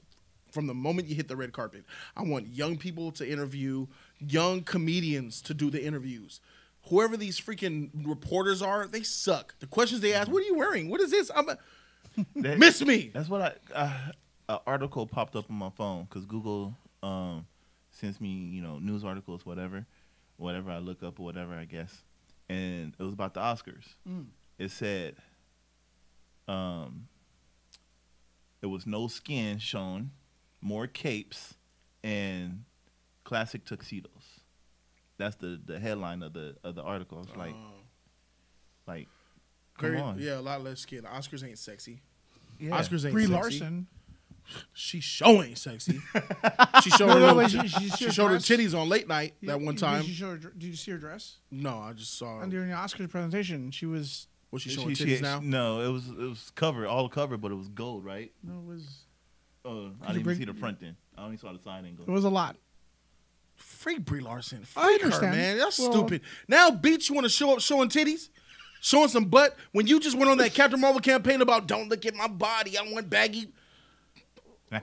from the moment you hit the red carpet. I want young people to interview, young comedians to do the interviews. Whoever these freaking reporters are, they suck. The questions they ask, what are you wearing? What is this? I'm a, That- miss me. That's what I. Uh, an article popped up on my phone because Google um, sends me, you know, news articles, whatever, whatever I look up or whatever, I guess. And it was about the Oscars. It said, um, it was no skin shown, more capes, and classic tuxedos. That's the, the headline of the of the article. I was like, oh. like, come Very- on, Yeah, a lot less skin. Oscars ain't sexy. Yeah. Oscars ain't Brie sexy. Larson. She showing sexy. she showed No, her, no, little- wait, she, she- she- she she showed her titties on late night that one time. Did you, her, did you see her dress? No, I just saw. And during the Oscars presentation, she was. Was she She- showing she- titties now? No, it was it was covered, all covered, but it was gold, right? No, it was. Uh, I didn't even see the front end. I only saw the side angle. It was a lot. Freak Brie Larson. I Freak her, understand. man. That's Well- stupid. Now, beach, you want to show up showing titties? Showing some butt? When you just went on that Captain Marvel campaign about don't look at my body, I want baggy.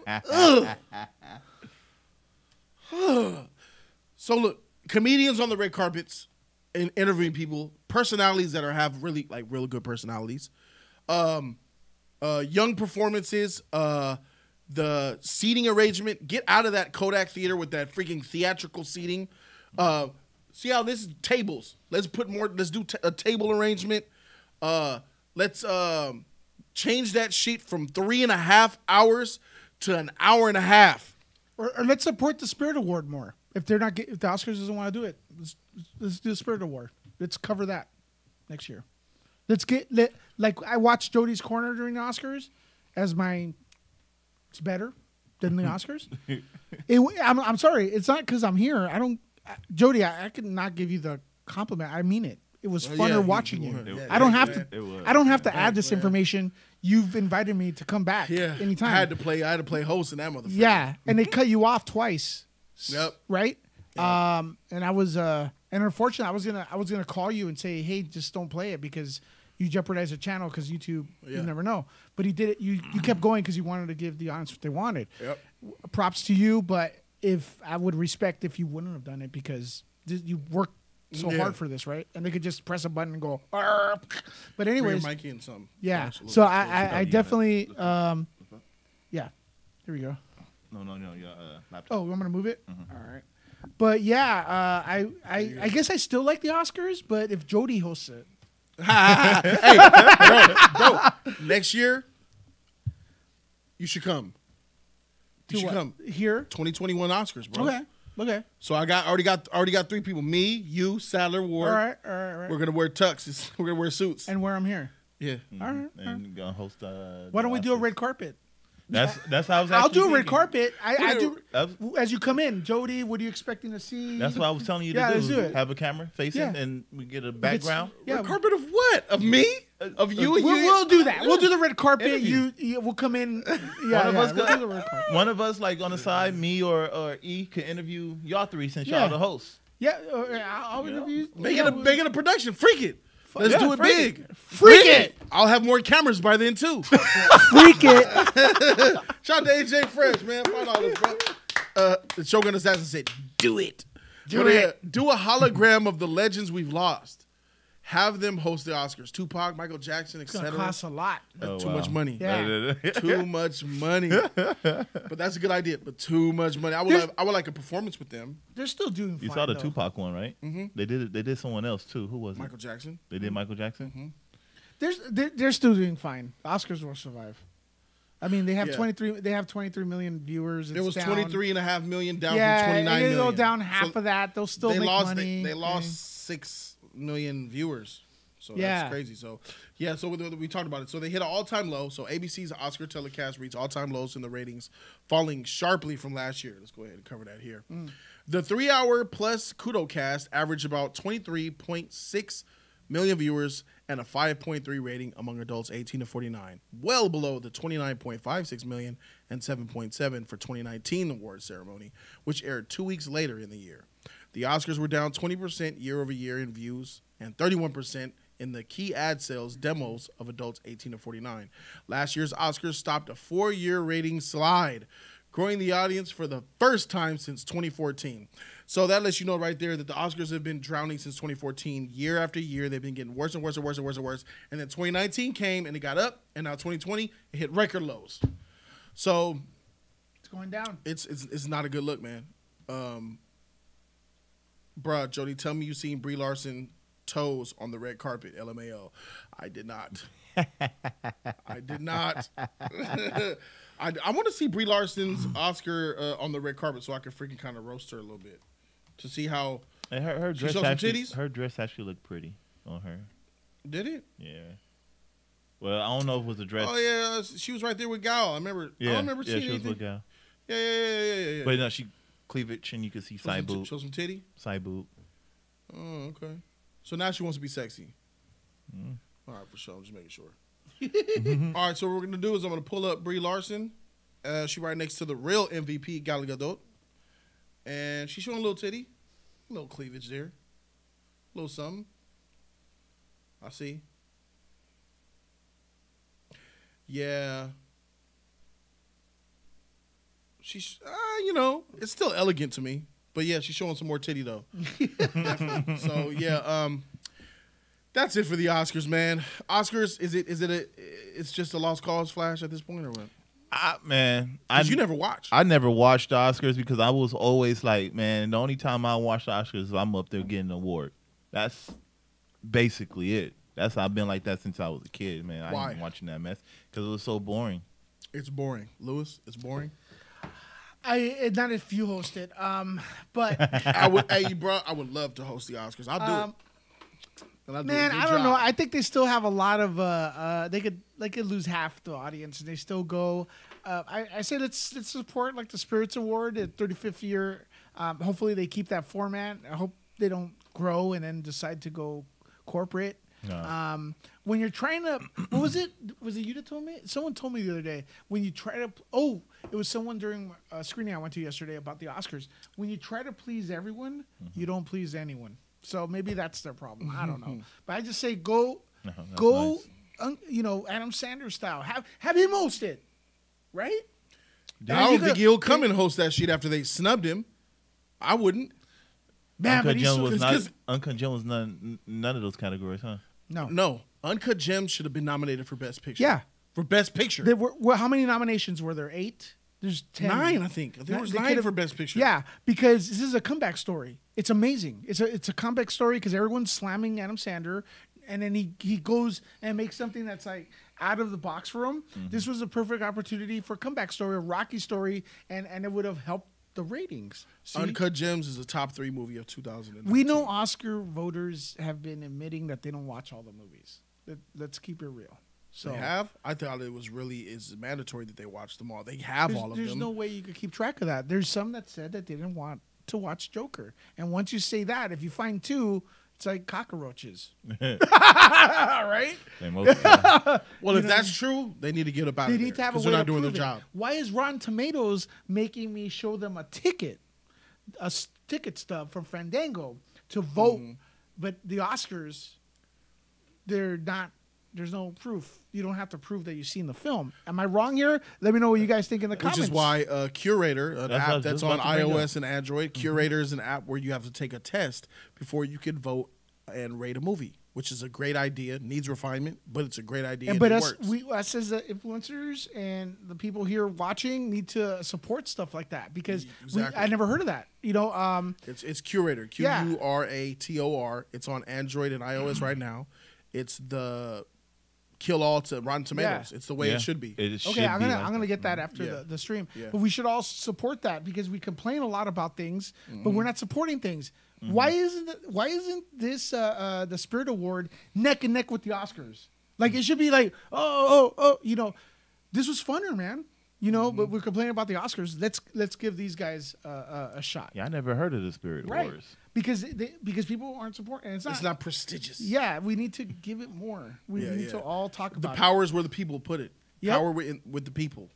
Ugh. so look, comedians on the red carpets and interviewing people, personalities that are have really like really good personalities. Um uh young performances, uh the seating arrangement, get out of that Kodak theater with that freaking theatrical seating. Uh see how this is tables. Let's put more let's do a table arrangement. Uh let's um change that sheet from three and a half hours to an hour and a half. Or, or let's support the Spirit Award more. If they're not, get, if the Oscars doesn't want to do it, let's, let's do the Spirit Award. Let's cover that next year. Let's get let, like I watched Jody's Corner during the Oscars as my. It's better than the Oscars. it, I'm, I'm sorry. It's not because I'm here. I don't. Jody, I, I could not give you the compliment. I mean it. It was Oh, funner yeah, watching you you. I don't have yeah, to. it was. I don't have to add this information. You've invited me to come back. Yeah, Anytime. I had to play. I had to play host in that motherfucker. Yeah, and they cut you off twice. Yep. Right. Um, and I was uh, and unfortunately, I was gonna I was gonna call you and say, hey, just don't play it because you jeopardize the channel because YouTube, Yeah. you never know. But he did it. You you kept going because you wanted to give the audience what they wanted. Yep. Props to you, but if I would respect if you wouldn't have done it because th- you worked so Yeah. hard for this, right? And they could just press a button and go. "Arr." But anyways, Bring your mic some. yeah. Just little So I I, I definitely um, yeah. Here we go. No, no, no. Yeah, uh, laptop. Oh, I'm gonna move it. Mm-hmm. All right. But yeah, uh, I, I I guess I still like the Oscars, but if Jody hosts it, hey, bro, bro, next year you should come. You To should what? come. Here? 2021 Oscars, bro. okay, okay, So I got already got already got three people. Me, you, Sadler, Ward. all right, all right, all right. We're gonna wear tuxes. We're gonna wear suits. and where I'm here. yeah. All right. all right. and gonna host. Uh, Why don't we do a red carpet? That's that's how I was. I'll do a red thinking. carpet. I, I do That's- as you come in. Jody, what are you expecting to see? That's what I was telling you to Yeah, do. let's do it. Have a camera facing, Yeah. and we get a background. Yeah, Red carpet of what? Of me? Of you? We'll, you? we'll do that. We'll do the red carpet. Interview. You, you, we'll come in. Yeah, One of yeah, us we'll do the red carpet. One of us, like on the side, me or or E, can interview y'all three since Yeah. y'all the hosts. Yeah, uh, I'll interview. Make yeah, it a make it a production. Freak it. Let's Yeah, do it freak big. it. Freak it. I'll have more cameras by then too. Freak it. Shout out to AJ Fresh, man. Five dollars, bro. Uh, the Shogun Assassin said, "Do it, Do But, it. yeah, do a hologram of the legends we've lost. Have them host the Oscars. Tupac, Michael Jackson, It's gonna etc. cost a lot. Uh, Oh, too wow. much money. Yeah. too much money. but that's a good idea. But too much money. I would. There's- Have, I would like a performance with them. They're still doing. You fine, saw the though. Tupac one, right? Mm-hmm. They did it. They did someone else too. Who was it? Michael it? Jackson. They did Michael Jackson. They're, they're they're still doing fine. The Oscars will survive. I mean, they have Yeah. 23. They have 23 million viewers. It was down. 23 and a half million down yeah, from 29 and they million. go down half So of that. They'll still they make lost, money. They, they lost Yeah. six million viewers. So Yeah. that's crazy. So yeah, so we, we talked about it. So they hit an all-time low. So ABC's Oscar telecast reached all-time lows in the ratings, falling sharply from last year. Let's go ahead and cover that here. Mm. The three-hour plus Kudo cast averaged about 23.6 million viewers and a 5.3 rating among adults 18 to 49, well below the 29.56 million and 7.7 for 2019 award ceremony, which aired two weeks later in the year. The Oscars were down 20% year over year in views and 31% in the key ad sales demos of adults 18 to 49. Last year's Oscars stopped a four year rating slide, growing the audience for the first time since 2014. So that lets you know right there that the Oscars have been drowning since 2014. Year after year, they've been getting worse and worse and worse and worse and worse. And then 2019 came and it got up, and now 2020 it hit record lows. So It's going down. it's it's, it's not a good look, man. Um, bruh, Jody, tell me you seen Brie Larson toes on the red carpet. LMAO. I did not. I did not. I, I want to see Brie Larson's Oscar uh, on the red carpet so I can freaking kind of roast her a little bit to see how. And her, her She dress actually, titties? her dress actually looked pretty on her. Did it? Yeah. Well, I don't know if it was a dress. Oh yeah, she was right there with Gal. I remember. yeah, I don't remember yeah, seeing she was anything. with Gal. Yeah, yeah, yeah, yeah, yeah, yeah. But no, she cleavage and you can see Show side t- boob. show some titty? Side boob. Oh, okay. So now she wants to be sexy. Mm. All right, for sure. I'm just making sure. All right, so what we're gonna do is I'm gonna pull up Brie Larson. Uh, she right next to the real MVP Gal Gadot, and she's showing a little titty, a little cleavage there, a little something. I see. Yeah. She's, uh, you know, it's still elegant to me, but yeah, she's showing some more titty though. So yeah, um, that's it for the Oscars, man. Oscars, is it is it a it's just a lost cause flash at this point or what? I, man, I 'Cause you never watch. I never watched Oscars because I was always like, man, the only time I watch Oscars is I'm up there getting an award. That's basically it. That's I've been like that since I was a kid, man. I Why? ain't watching that mess because it was so boring. It's boring, Lewis. It's boring. I not if you host it. Um, but I would, hey, bro, I would love to host the Oscars. I'll do Um, it. I'll Man, good I don't know. I think they still have a lot of. Uh, uh, they could they could lose half the audience, and they still go. Uh, I, I say let's let's support like the Spirits Award at 35th year. Um, hopefully they keep that format. I hope they don't grow and then decide to go corporate. No. Um, when you're trying to, what was it? Was it you that told me? Someone told me the other day when you try to. Oh, it was someone during a screening I went to yesterday about the Oscars. When you try to please everyone, Mm-hmm. you don't please anyone. So maybe that's their problem. I don't know. But I just say go, No, go. nice. un- you know, Adam Sanders style. Have have him host it, right? I don't think could- he'll come and host that shit after they snubbed him. I wouldn't. Man, Uncut but so- was not. Uncut Gems was none none of those categories, huh? No. No. Uncut Gems should have been nominated for Best Picture. Yeah. For Best Picture. There were well, how many nominations were there? Eight. There's ten. Nine, I think. There was nine for Best Picture. Yeah, because this is a comeback story. It's amazing. It's a it's a comeback story because everyone's slamming Adam Sandler, and then he he goes and makes something that's like out of the box for him. Mm-hmm. This was a perfect opportunity for a comeback story, a Rocky story, and and it would have helped the ratings. See? Uncut Gems is a top three movie of 2000. We know Oscar voters have been admitting that they don't watch all the movies. Let, let's keep it real. So they have. I thought it was really is mandatory that they watch them all. They have all of there's them. There's no way you could keep track of that. There's some that said that they didn't want to watch Joker, and once you say that, if you find two, it's like cockroaches, right? They most- well, You if know? that's true, they need to get up out They of need to have a way they're not doing their it. job. Why is Rotten Tomatoes making me show them a ticket a s- ticket stub from Fandango to vote, Mhm. but the Oscars, they're not. There's no proof. You don't have to prove that you've seen the film. Am I wrong here? Let me know what you guys think in the Which comments. Which is why uh, Qurator, an That's app that's on about to bring iOS and Android, Qurator is an app where you have to take a test before you can vote and rate a movie, which is a great idea. Needs refinement, but it's a great idea. And, And, but it us, works. we, us as the influencers and the people here watching need to support stuff like that because we, I never heard of that. You know, um, It's it's Qurator. Q Yeah. U R A T O R. It's on Android and iOS right now. It's the kill all to Rotten Tomatoes. Yeah. It's the way Yeah. it should be. It okay, I'm gonna I'm gonna get that after Yeah. the, the stream. Yeah. But we should all support that because we complain a lot about things, but Mm-hmm. we're not supporting things. Why isn't it, why isn't this uh, uh, the Spirit Award neck and neck with the Oscars? Like it should be like oh oh oh you know, this was funner, man. You know, Mm-hmm. but we're complaining about the Oscars. Let's let's give these guys uh, uh, a shot. Yeah, I never heard of the Spirit Right. Wars. Because they, because people aren't supporting. and It's not, It's not prestigious. Yeah, we need to give it more. We Yeah, need yeah. to all talk about The power is where the people put it. Yep. Power with, with the people.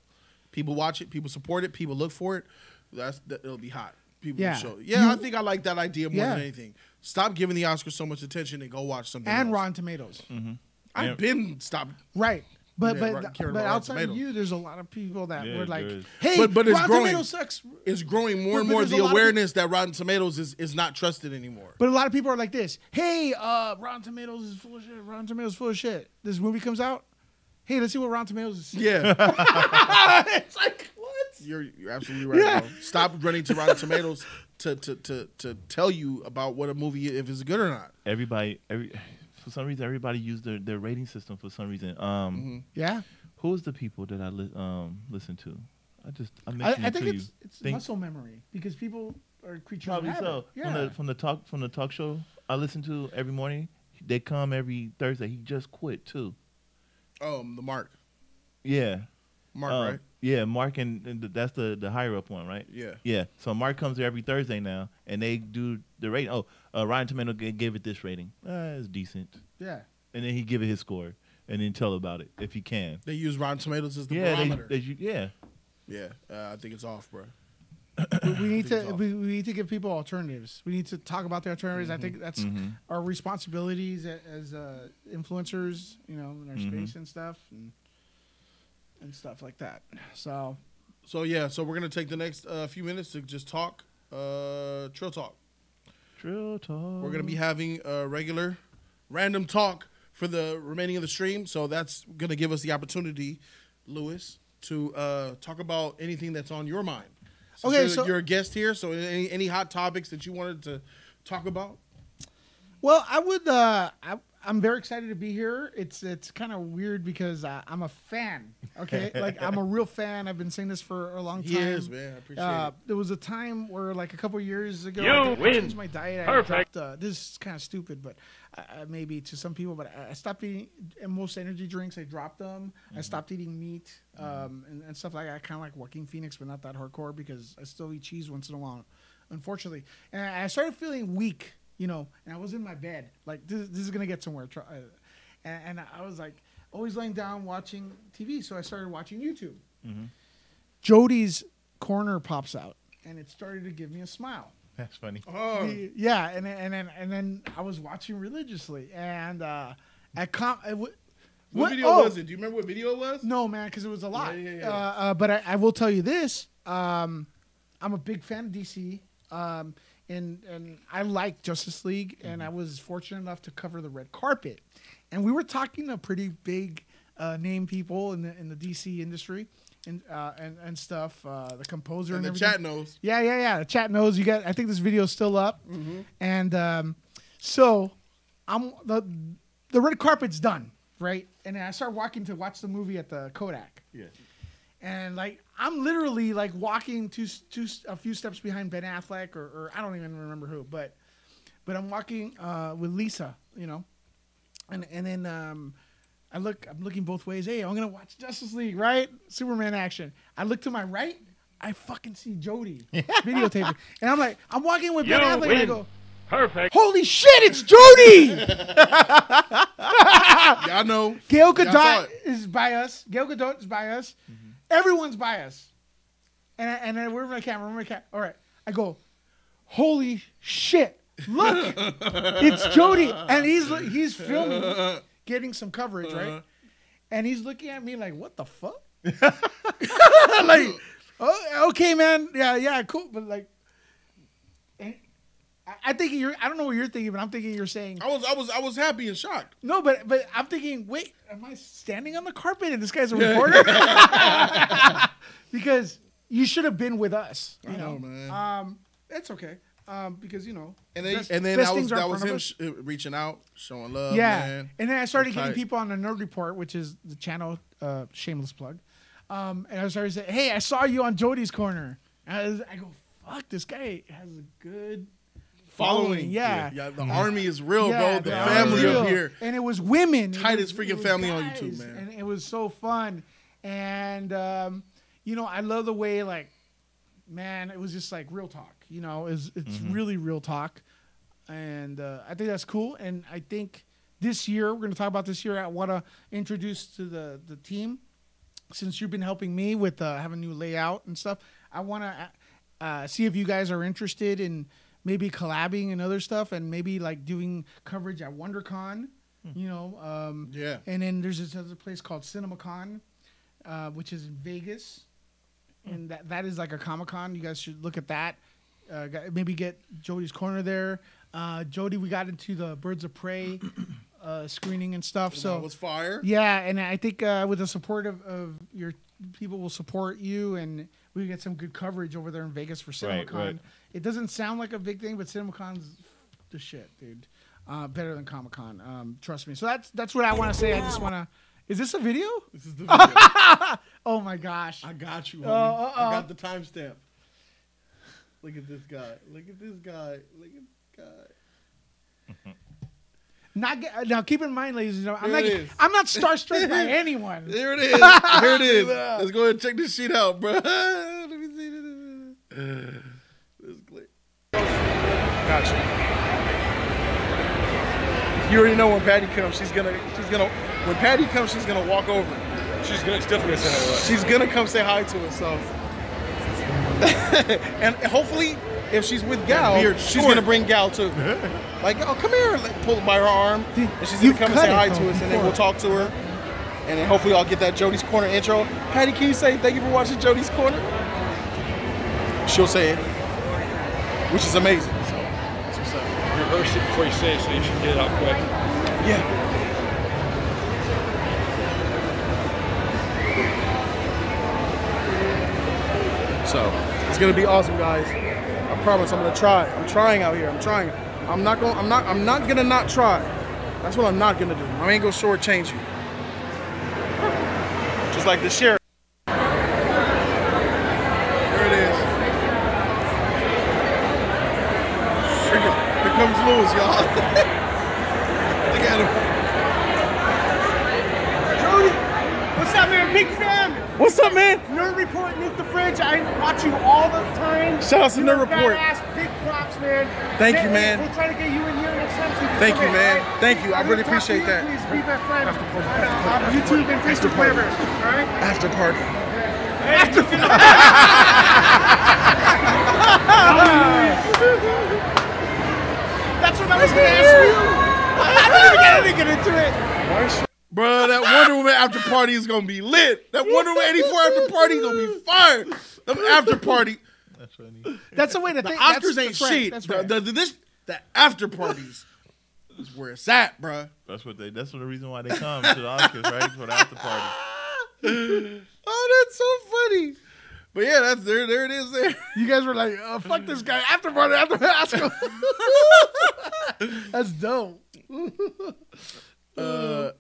People watch it. People support it. People look for it. That's that, it'll be hot. People Yeah. show. it. Yeah, You- I think I like that idea more Yeah. than anything. Stop giving the Oscars so much attention and go watch it. something. And else. Rotten Tomatoes. I've Yeah. been stopped. Right. But Yeah, but but about Rotten outside of you, there's a lot of people that Yeah, were like, there is. "Hey, but but it's Rotten growing. Tomatoes sucks." It's growing more But- and more. The lot of awareness that Rotten Tomatoes is, is not trusted anymore. But a lot of people are like this. Hey, uh, Rotten Tomatoes is full of shit. Rotten Tomatoes is full of shit. This movie comes out. Hey, let's see what Rotten Tomatoes is. Yeah. it's like what? You're you're absolutely right. Yeah. Bro. Stop running to Rotten Tomatoes to, to to to tell you about what a movie if it's good or not. Everybody, every for some reason, everybody used their, their rating system for some reason. Um, Mm-hmm. Yeah. Who's the people that I li- um listen to? I just I I, I think it's it's Think- muscle memory because people are creatures Probably of habit. so. Yeah. From the from the talk from the talk show I listen to every morning. They come every Thursday. He just quit too. Um, the Mark. Yeah. Mark, Um, right? Yeah, Mark and, and that's the the higher up one, right? Yeah. Yeah. So Mark comes there every Thursday now, and they do the rating. Oh, uh, Ryan Tomato g- gave it this rating. Uh, it's decent. Yeah. And then he give it his score, and then tell about it if he can. They use Rotten Tomatoes as the yeah, they, barometer. they, yeah. yeah, uh, I think it's off, bro. we, we need to we, we need to give people alternatives. We need to talk about the alternatives. Mm-hmm. I think that's Mhm. our responsibilities a- as uh, influencers, you know, in our Mm-hmm. Mhm. space and stuff, and and stuff like that. So So yeah, so we're gonna take the next uh, few minutes to just talk uh, Trill Talk. Trill talk. We're gonna be having a regular, random talk for the remaining of the stream. So that's gonna give us the opportunity, Lewis, to uh, talk about anything that's on your mind. Since Okay, you're, so- you're a guest here. So any any hot topics that you wanted to talk about? Well, I would. Uh, I, I'm very excited to be here. It's it's kind of weird because uh, I'm a fan. Okay, like I'm a real fan. I've been saying this for a long time. He is, man. I appreciate uh, it. There was a time where, like a couple years ago, You I, win. changed my diet. Perfect. I dropped, uh, this is kind of stupid, but uh, uh, maybe to some people. But I, I stopped eating and most energy drinks. I dropped them. I stopped eating meat um, and, and stuff like that. Kind of like Joaquin Phoenix, but not that hardcore because I still eat cheese once in a while. Unfortunately, and I started feeling weak. You know, and I was in my bed. Like this, this is gonna get somewhere. Uh, and, and I was like always laying down watching TV. So I started watching YouTube. Mm-hmm. Jody's corner pops out, and it started to give me a smile. That's funny. Oh, The- yeah, and then- and then and then I was watching religiously, and uh, at com. I w- what, video oh, was it? Do you remember what video it was? No, man, because it was a lot. yeah, yeah. Uh, uh, but I, I will tell you this: um, I'm a big fan of DC, um, and and I like Justice League, and I was fortunate enough to cover the red carpet, and we were talking to pretty big uh, name people in the in the DC industry. And, uh, and and stuff. Uh, the composer And and, the everything. chat knows. Yeah, yeah, yeah. The chat knows. You got. I think this video is still up. Mm-hmm. And um, so, I'm the the red carpet's done, right? And then I start walking to watch the movie at the Kodak. Yeah. And like I'm literally like walking two two a few steps behind Ben Affleck or, or I don't even remember who, but but I'm walking uh, with Lisa, you know, and and then um, I look I'm looking both ways. Hey, I'm gonna watch Justice League, right? Superman action. I look to my right. I fucking see Jody videotaping, and I'm like, I'm walking with Ben You Affleck, and I go, Perfect. "Holy shit, it's Jody!" Y'all know. Gail Y'all saw Gadot it. is by us. Gail Gadot is by us. Everyone's biased. And I, and then where's my camera? Where's my camera? All right. I go, holy shit, look, it's Jody, and he's he's filming, getting some coverage, right? Uh-huh. And he's looking at me like, what the fuck? like, oh, okay, man, yeah, yeah, cool, but like. I- I think you're. I don't know what you're thinking, but I'm thinking you're saying. I was I was I was happy and shocked. No, but but I'm thinking, wait, am I standing on the carpet and this guy's a reporter? because you should have been with us. You I know, know, man. Um, it's okay. Um, because you know, And then best- and then that was things are in that was him sh- reaching out, showing love. yeah, man. and then I started That's getting people on the Nerd Report, which is the channel. Uh, shameless plug. Um, and I started saying, "Hey, I saw you on Jody's Corner." I, was- I go, "Fuck, this guy has a good." Following, yeah, yeah, the army is real, Yeah, bro. The army family up here, and it was women. Tightest was- freaking it was family on YouTube, man. and it was so fun. And um, you know, I love the way like, man, it was just like real talk. You know, it's it's Mm-hmm. really real talk, and uh, I think that's cool. And I think this year we're going to talk about this year. I want to introduce to the the team since you've been helping me with uh, having new layout and stuff. I want to uh, see if you guys are interested in maybe collabing and other stuff, and maybe like doing coverage at WonderCon. You know, um, Yeah. And then there's this other place called CinemaCon, uh, which is in Vegas, and that that is like a Comic Con. You guys should look at that. Uh, maybe get Jody's Corner there. Uh, Jody, we got into the Birds of Prey uh, screening and stuff. so that was fire. yeah, and I think uh, with the support of, of your people will support you, and we get some good coverage over there in Vegas for CinemaCon. Right, right. It doesn't sound like a big thing, but CinemaCon's the shit, dude. Uh, better than Comic Con, um, trust me. So that's that's what I want to say. I just want to. Is this a video? This is the video. Oh my gosh! I got you. Uh, uh, I uh. got the timestamp. Look at this guy. Look at this guy. Look at this guy. Not get, now. Keep in mind, ladies and gentlemen, I'm not. I'm not starstruck by anyone. There it is. There it is. Let's go ahead and check this shit out, bro. Let me see this. This clip. Gotcha. You already know when Patty comes, she's gonna, she's gonna, when Patty comes, she's gonna walk over. She's gonna, she's definitely gonna say hi to us. She's gonna come say hi to us. So, and hopefully, if she's with Gal, she's gonna bring Gal too. like, oh, come here, like, pull by her arm, and she's gonna come and say hi to us, and then we'll talk to her. And then hopefully, I'll get that Jody's Corner intro. Patty, can you say thank you for watching Jody's Corner? She'll say it, which is amazing. So, that's what's up. Rehearse it before you say it so you should get it out quick. Yeah. So it's gonna be awesome, guys. I promise. I'm gonna try. I'm trying out here. I'm trying. I'm not going. I'm not. I'm not gonna not try. That's what I'm not gonna do. I ain't gonna shortchange you. Just like the sheriff. There it is. Freaking- Here comes Lewis, y'all. Look at him. Jody, what's up, man? Big fan. What's up, man? Nerd Report, Nick the Fridge. I watch you all the time. Shout out to You're Nerd Report. Badass, big props, man. Thank you, man. We'll try to get you in here next time. So Thank you, in, man. all right? Thank you. I I'm really gonna talk to appreciate you. that. Please be my friend on, uh, on YouTube and Facebook, whatever. All right. After party. After. That's what I was gonna ask you. I didn't even get, I into it. Bruh, that Wonder Woman after party is gonna be lit. That Wonder Woman 84 after party is gonna be fire. Them after party. That's funny. That's the way to The think. Oscars That's- ain't that's right, shit. That's The- right. the, the, this, the after parties is where it's at, bruh. That's what they. That's what the reason why they come to the Oscars, right? For the after party. Oh, that's so funny. But yeah, that's there. There it is. There. You guys were like, oh, fuck this guy. After party, after Oscar. That's dope. Uh,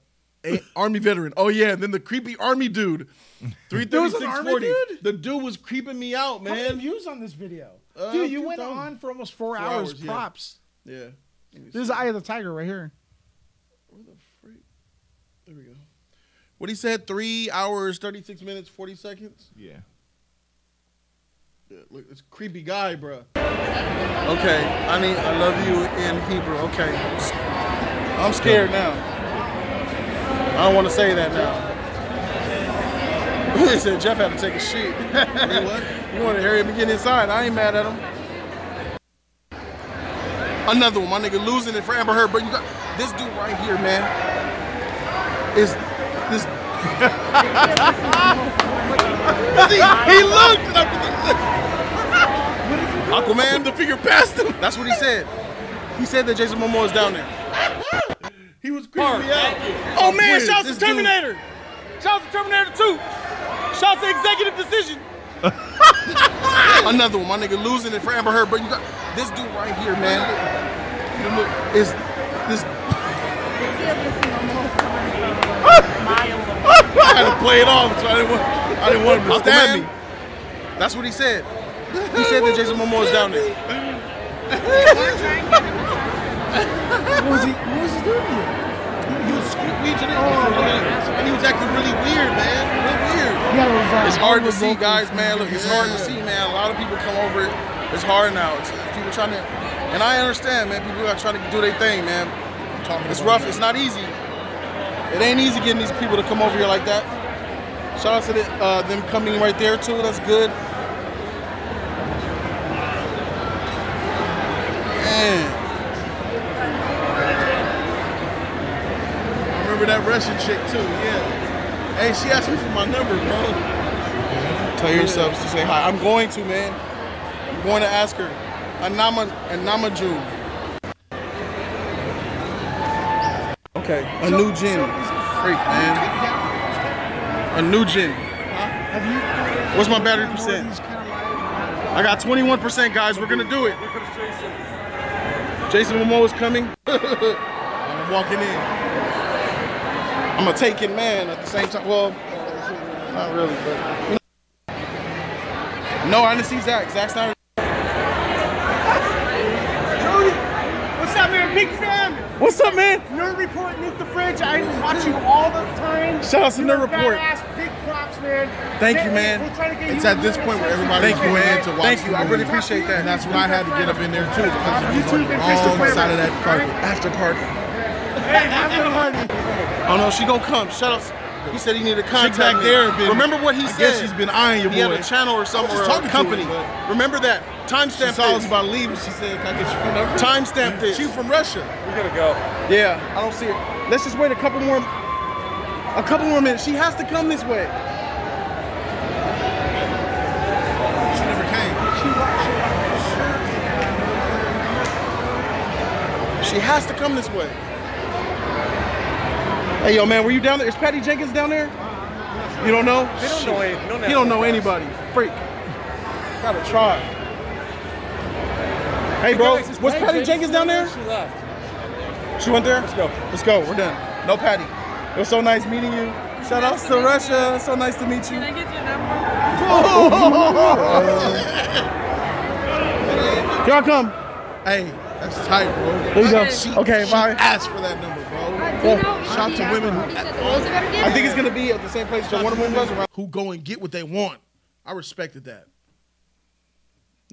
a- army veteran. Oh yeah, and then the creepy army dude. Three There thirty was an six army forty. dude? The dude was creeping me out, How many man. views on this video? Uh, Dude, you went 2,000. on for almost four, Four hours. hours. Props. Yeah. Let me This is see. Eye of the Tiger right here. Where the freak? There we go. What he said? Three hours, thirty six minutes, forty seconds. Yeah. Look, this creepy guy, bruh. Okay, I mean, I love you in Hebrew. Okay, I'm scared now. I don't want to say that now. he said Jeff had to take a shit. You want to hurry up and get inside? I ain't mad at him. Another one. My nigga losing it for Amber Heard, but you got this dude right here, man. Is this? he, he looked. and I- Aquaman. the figure passed him. That's what he said. He said that Jason Momoa is down there. He was creeping me out. Oh man, Weird. shout out This to dude- Terminator. Shout out to Terminator 2. Shout out to Executive Decision. Another one. My nigga losing it for Amber Heard, but you got this dude right here, man. Is this? I had to play it off, so I didn't want, I didn't want him to stab me. That's what he said. He said that Jason Momoa is down there. What was he? What was he doing here? He was squeezing it, and he was acting really weird, man. Real weird. Yeah, it was, uh, It's hard to see, vocals. guys, man. Look, it's hard to see, man. A lot of people come over it. It's hard now. It's, people trying to, and I understand, man. People are trying to do their thing, man. It's rough. It's not easy. It ain't easy getting these people to come over here like that. Shout out to the, uh, them coming right there too. That's good. Man. I remember that Russian chick too. Yeah. Hey, she asked me for my number, bro. Tell yourselves to say hi. I'm going to, man. I'm going to ask her. Anama Anamaju. Okay, a new gin. Freak, man. A new gin. Have you? What's my battery percent? I got 21%, guys. We're gonna do it. Jason Momoa is coming. I'm walking in. I'm a taken man at the same time. Well, not really, but. No, I didn't see Zack. Zack Snyder. Jody, what's up, man? Big fan. What's up, man? Nerd Report, Nuke the Fridge. I watch you all the time. Shout out to You're Nerd Report. Badass. Big props, man. Thank you, man. we're trying to get It's you at this point where next everybody's Thank you, going man. in to watch Thank the you. I really appreciate that. And that's when I had to get up in there too because it was two on the can fix the wrong side of that carpet. After party. Hey, after party. Oh no, she gonna come. Shut up. He said he needed to contact back me. there been- Remember what he I said? guess she's been eyeing your He had a channel or something I or a company. him, Remember that. She Timestamp saw us this. about leaving. She said, "Can I get your number?" Timestamp this. She from Russia. We gotta go. Yeah, I don't see it. Let's just wait a couple more. A couple more minutes. She has to come this way. She never came. She has to come this way. Hey, yo, man, were you down there? Is Patty Jenkins down there? You don't know? They don't know any- no He don't know anybody. Freak. Gotta try. Hey, bro, guys, was Patty Patty Jenkins down there? She left. She went there? Let's go. Let's go. We're done. No Patty. It was so nice meeting you. Shout outs to Russia. So nice to meet you. Can I get your number? Here I come. Hey, that's tight, bro. There you go. She, Okay, she bye. Ask for that number, bro. Shout to women I think it's gonna be at the same place that Wonder Woman was around. who go and get what they want. I respected that.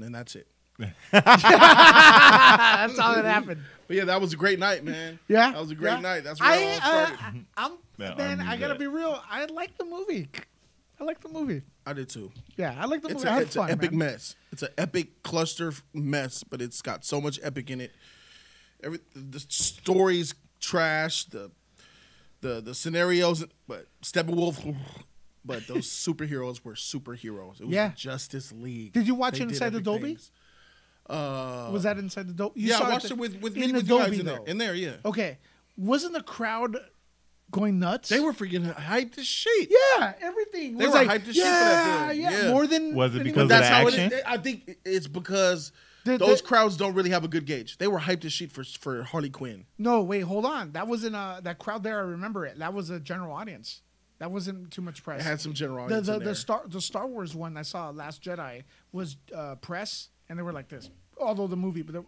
And that's it. That's all that happened. But yeah, that was a great night, man. Yeah, That was a great yeah. night. That's where I, it all uh, started. I'm Yeah, man. I I, gotta that. be real. I like the movie. I like the movie. I did too. Yeah, I like the It's, movie. I a, had it's an epic man. mess. It's an epic cluster mess, but it's got so much epic in it. Every the stories trash, the the the scenarios, but Steppenwolf, but those superheroes were superheroes. It was Yeah. the Justice League. Did you watch They it inside the epic Dolby? Uh, Was that inside the Dolby? yeah, I watched it with with, in with the you guys Dolby in there. though. In there, yeah. Okay, wasn't the crowd going nuts? They were freaking hyped as shit. Yeah, everything. They was were like, hyped as shit for that yeah, film. Yeah, Yeah. more than Was it because of that's the how action? it. I think it's because The- those the- crowds don't really have a good gauge. They were hyped as shit for for Harley Quinn. No, wait, hold on. That wasn't a that crowd there. I remember it. That was a general audience. That wasn't too much press. It had some general The audience the, in the. Star the Star Wars one I saw Last Jedi was uh, press, and they were like this. Although the movie, but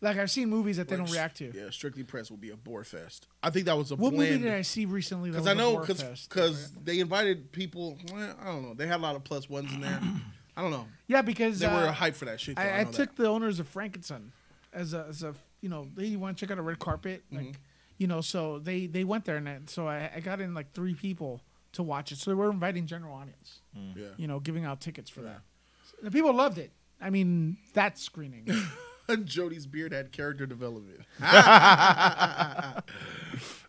like I've seen movies that they Like, don't react to. Yeah, Strictly Press will be a bore fest. I think that was a What movie did I see recently? Because I know because because they invited people. Well, I don't know. They had a lot of plus ones in there. I don't know. Yeah, because they were uh, hyped for that shit. though. I, I, I know took the owners of Frankenson as a, as a you know they want to check out a red carpet like Mm-hmm. you know so they they went there and I, so I, I got in like three people to watch it so they were inviting general audience Yeah. you know giving out tickets for that the people loved it I mean that screening Jody's beard had character development.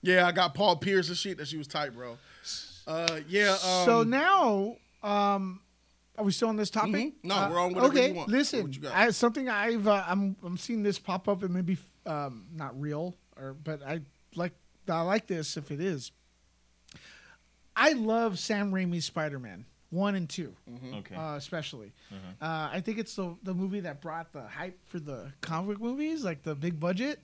yeah, I got Paul Pierce and shit that she was tight, bro. Uh, yeah. Um, so now, um, are we still on this topic? Mhm. No, Uh, we're on whatever okay, you want. listen, What you got? I, something I've uh, I'm I'm seeing this pop up and maybe um, not real or but I like I like this if it is. I love Sam Raimi's Spider Man one and 2 Mm-hmm. Okay. uh, especially. Uh, I think it's the the movie that brought the hype for the comic movies, like the big budget.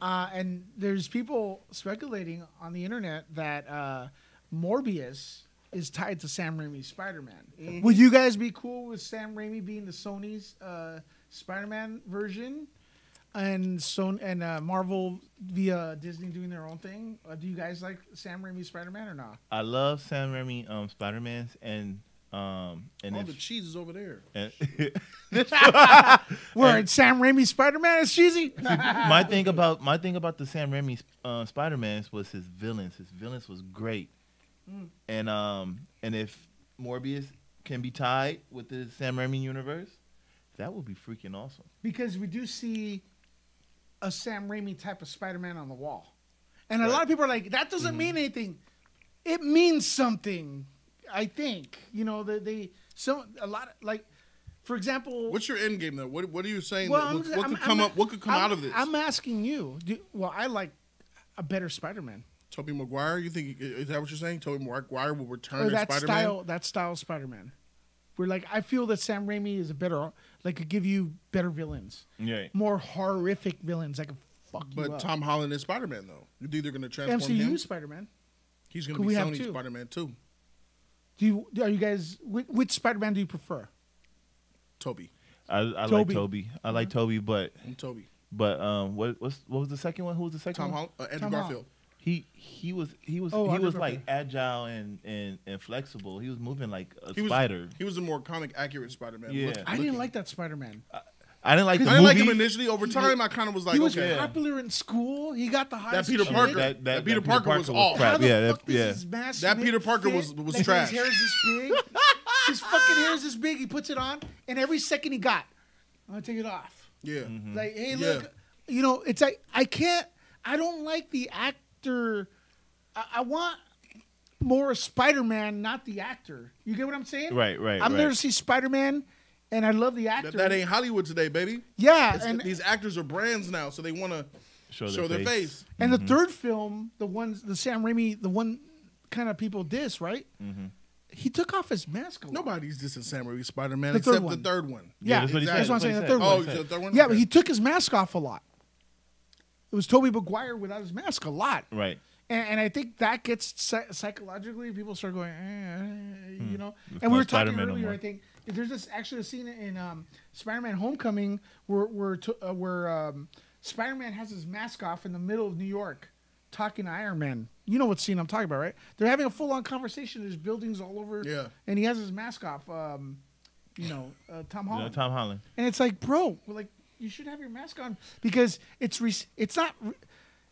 Uh, and there's people speculating on the internet that uh, Morbius is tied to Sam Raimi's Spider Man. Mhm. Would you guys be cool with Sam Raimi being the Sony's uh, Spider Man version? And so and uh, Marvel via Disney doing their own thing. Uh, do you guys like Sam Raimi's Spider Man or not? I love Sam Raimi um, Spider Man's and um and all if, the cheese is over there. and Word, Sam Raimi's Spider Man is cheesy. my thing about my thing about the Sam Raimi uh, Spider Man's was his villains. His villains was great, Mm. and um and if Morbius can be tied with the Sam Raimi universe, that would be freaking awesome. because we do see a Sam Raimi type of Spider Man on the wall, and a lot of people are like, "That doesn't Mm-hmm. mean anything." It means something. I think you know they, they some a lot of, like, for example, What's your end game though? What What are you saying? Well, that, I'm what, just- what I'm- could come I'm- up? What could come I'm- out of this? I'm asking you. Do, well, I like a better Spider Man. Tobey Maguire. You think is that what you're saying? Tobey Maguire will return Or that Spider style, that style Spider Man. We're like, I feel that Sam Raimi is a better, like, could give you better villains, Yeah. more horrific villains that could fuck you But. Tom Holland is Spider Man though. You're either going to transform MCU him. Spider Man. He's gonna we be have Sony? Spider Man too. Do you are you guys which, which Spider Man do you prefer? Tobey. I, I like Tobey. Tobey. I like Tobey, but I'm Tobey. But um, what what's, what was the second one? Who was the second Tom one? Holland, uh, Andrew Tom Garfield. Holland. He he was he was Oh, he Andrew was like agile and, and and flexible. He was moving like a He was spider. He was a more comic accurate Spider Man. Yeah. I didn't like that Spider Man. I didn't like I didn't like him initially. Over time, I kind of was like, he was okay. popular in school. He got the That highest. Peter grade. Parker. That- That, that- Peter that Peter Parker was was off. crap. How the Yeah, fuck that- yeah. his That Peter Parker fit? was- was Like, trash. His hair is this big. his fucking hair is this big. He puts it on, and every second he got, I'm gonna take it off. Yeah. Mm-hmm. Like, hey, Yeah. look, you know, it's like I can't. I don't like the actor. I, I want more Spider Man, not the actor. You get what I'm saying? Right, right, I'm there to see Spider Man, and I love the actor. That, that ain't Hollywood today, baby. Yeah, It's- and- these actors are brands now, so they want to Show show, their their face. face. And Mm-hmm. the third film, the ones, the Sam Raimi, the one kind of people diss, right? Mm-hmm. He took off his mask. A lot. Nobody's dissing Sam Raimi Spider Man except one. the third one. Yeah, that's what he that's what I'm saying. The third Oh, one. the third one. Yeah, Okay. but he took his mask off a lot. It was Tobey Maguire without his mask a lot. Right. And, and I think that gets psychologically, people start going, eh, eh, you know. It's And we were talking Spider-Man no earlier. more. I think there's this actually a scene in um, Spider-Man: Homecoming where where to, uh, where um, Spider-Man has his mask off in the middle of New York, talking to Iron Man. You know what scene I'm talking about, right? They're having a full-on conversation. There's buildings all over. Yeah. And he has his mask off. Um, you know, uh, Tom You know, Holland. Tom Holland. And it's like, bro, we're like you should have your mask on because it's re- it's not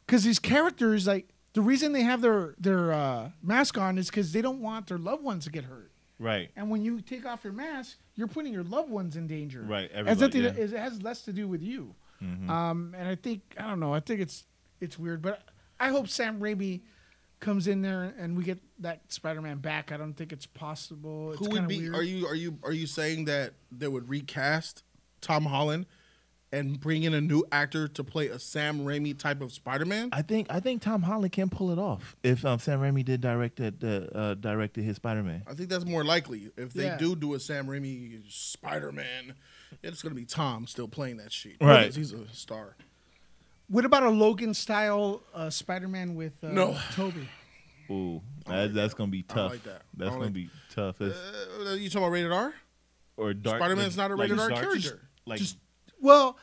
because these characters like the reason they have their their uh, mask on is because they don't want their loved ones to get hurt. Right. And when you take off your mask, you're putting your loved ones in danger. Right, It has everybody, nothing. yeah. it has less to do with you. Mhm. Um, and I think I don't know. I think it's it's weird, but I hope Sam Raimi comes in there and we get that Spider-Man back. I don't think it's possible. It's Who would be? Weird. Are you are you are you saying that they would recast Tom Holland and bring in a new actor to play a Sam Raimi type of Spider Man? I think I think Tom Holland can pull it off if um, Sam Raimi did direct it, uh, uh, directed his Spider Man. I think that's more likely. If they Yeah. do do a Sam Raimi Spider Man, it's gonna be Tom still playing that shit. Right. He's a star. What about a Logan style uh, Spider-Man with uh, No. Tobey? Ooh, that, that's gonna be I tough. like that. I That's gonna like- be tough. Uh, you talking about rated R? or dark. Spider-Man's not a like rated R dark- character. Like Just well,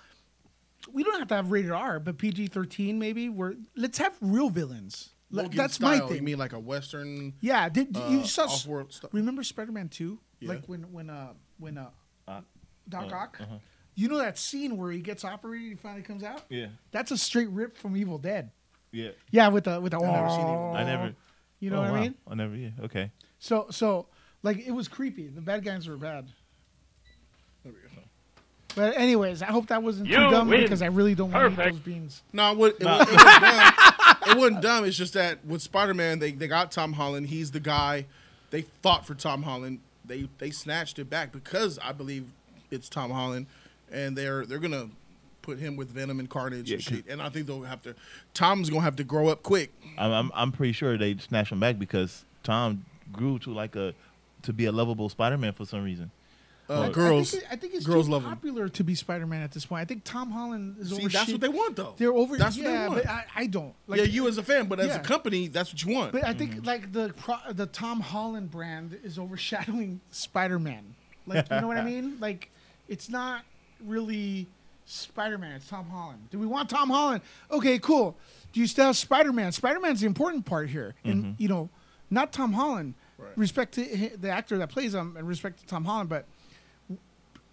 we don't have to have rated R, but PG thirteen maybe. Where let's have real villains. Like, Logan That's style, my thing. You mean like a Western? yeah, did, did uh, you saw? off-world stuff? Remember Spider-Man two? Yeah. Like when when uh when uh Uh, Doc uh, Ock. uh-huh. You know that scene where he gets operated, he finally comes out. Yeah. That's a straight rip from Evil Dead. Yeah. Yeah, with the with the. I've never seen Evil I never. You know oh, what wow. I mean? I never. Yeah. Okay. So so like it was creepy. The bad guys were bad. There we go. But anyways, I hope that wasn't You too dumb win. because I really don't want to eat those beans. No, it, wa- it, Nah. it, wasn't dumb. it wasn't dumb. It's just that with Spider Man, they, they got Tom Holland. He's the guy. They fought for Tom Holland. They they snatched it back because I believe it's Tom Holland, and they're they're gonna put him with Venom and Carnage Yeah, and shit. And I think they'll have to. Tom's gonna have to grow up quick. I'm, I'm I'm pretty sure they snatched him back because Tom grew to like a to be a lovable Spider-Man for some reason. Uh, girls, I think, it- I think it's girls too love him. popular to be Spider-Man at this point. I think Tom Holland is See, over. that's what they want, though. They're over. That's what they want. but I, I don't. yeah, you as a fan, but as Yeah. a company, that's what you want. But I think like the pro- the Tom Holland brand is overshadowing Spider-Man. Like you know what I mean? Like it's not really Spider-Man. It's Tom Holland. Do we want Tom Holland? Okay, cool. Do you still have Spider-Man? Spider-Man's the important part here, and Mm-hmm. you know, not Tom Holland. Respect to the actor that plays him, and respect to Tom Holland, but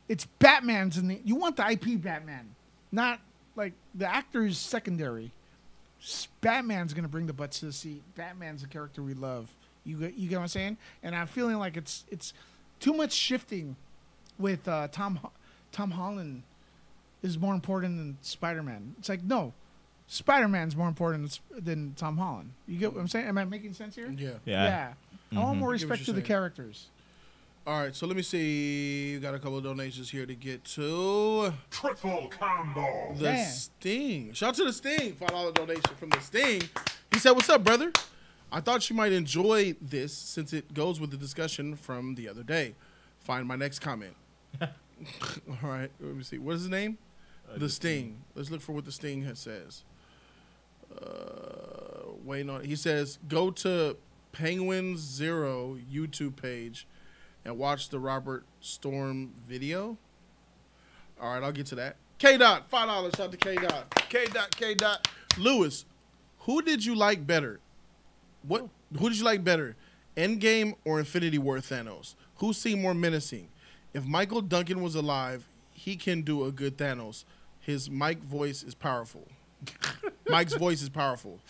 it's Batman's and the you want the IP Batman, not like the actor is secondary. Batman's gonna bring the butts to the seat. Batman's a character we love. You get, you get what I'm saying? And I'm feeling like it's it's too much shifting with uh, Tom Tom Holland is more important than Spider Man. It's like no, Spider Man's more important than, Tom Holland. You get what I'm saying? Am I making sense here? Yeah. Yeah. Yeah. I want Mhm. more I get what respect you're to the saying. characters. All right, so let me see. We got a couple of donations here to get to. Triple combo. The Man. Sting. Shout out to the Sting. Five dollar donation from the Sting. He said, "What's up, brother? I thought you might enjoy this since it goes with the discussion from the other day. Find my next comment. All right, let me see. What is his name? the Sting. Let's look for what the Sting has says. Uh, wait on. He says, go to Penguin Zero YouTube page and watch the Robert Storm video. All right, I'll get to that. K Dot, five dollars. Shout out to K Dot. K Dot, K Dot. Lewis, who did you like better? What? Who did you like better, Endgame or Infinity War Thanos? Who seemed more menacing? If Michael Duncan was alive, he can do a good Thanos. His mic voice is powerful. Mike's voice is powerful.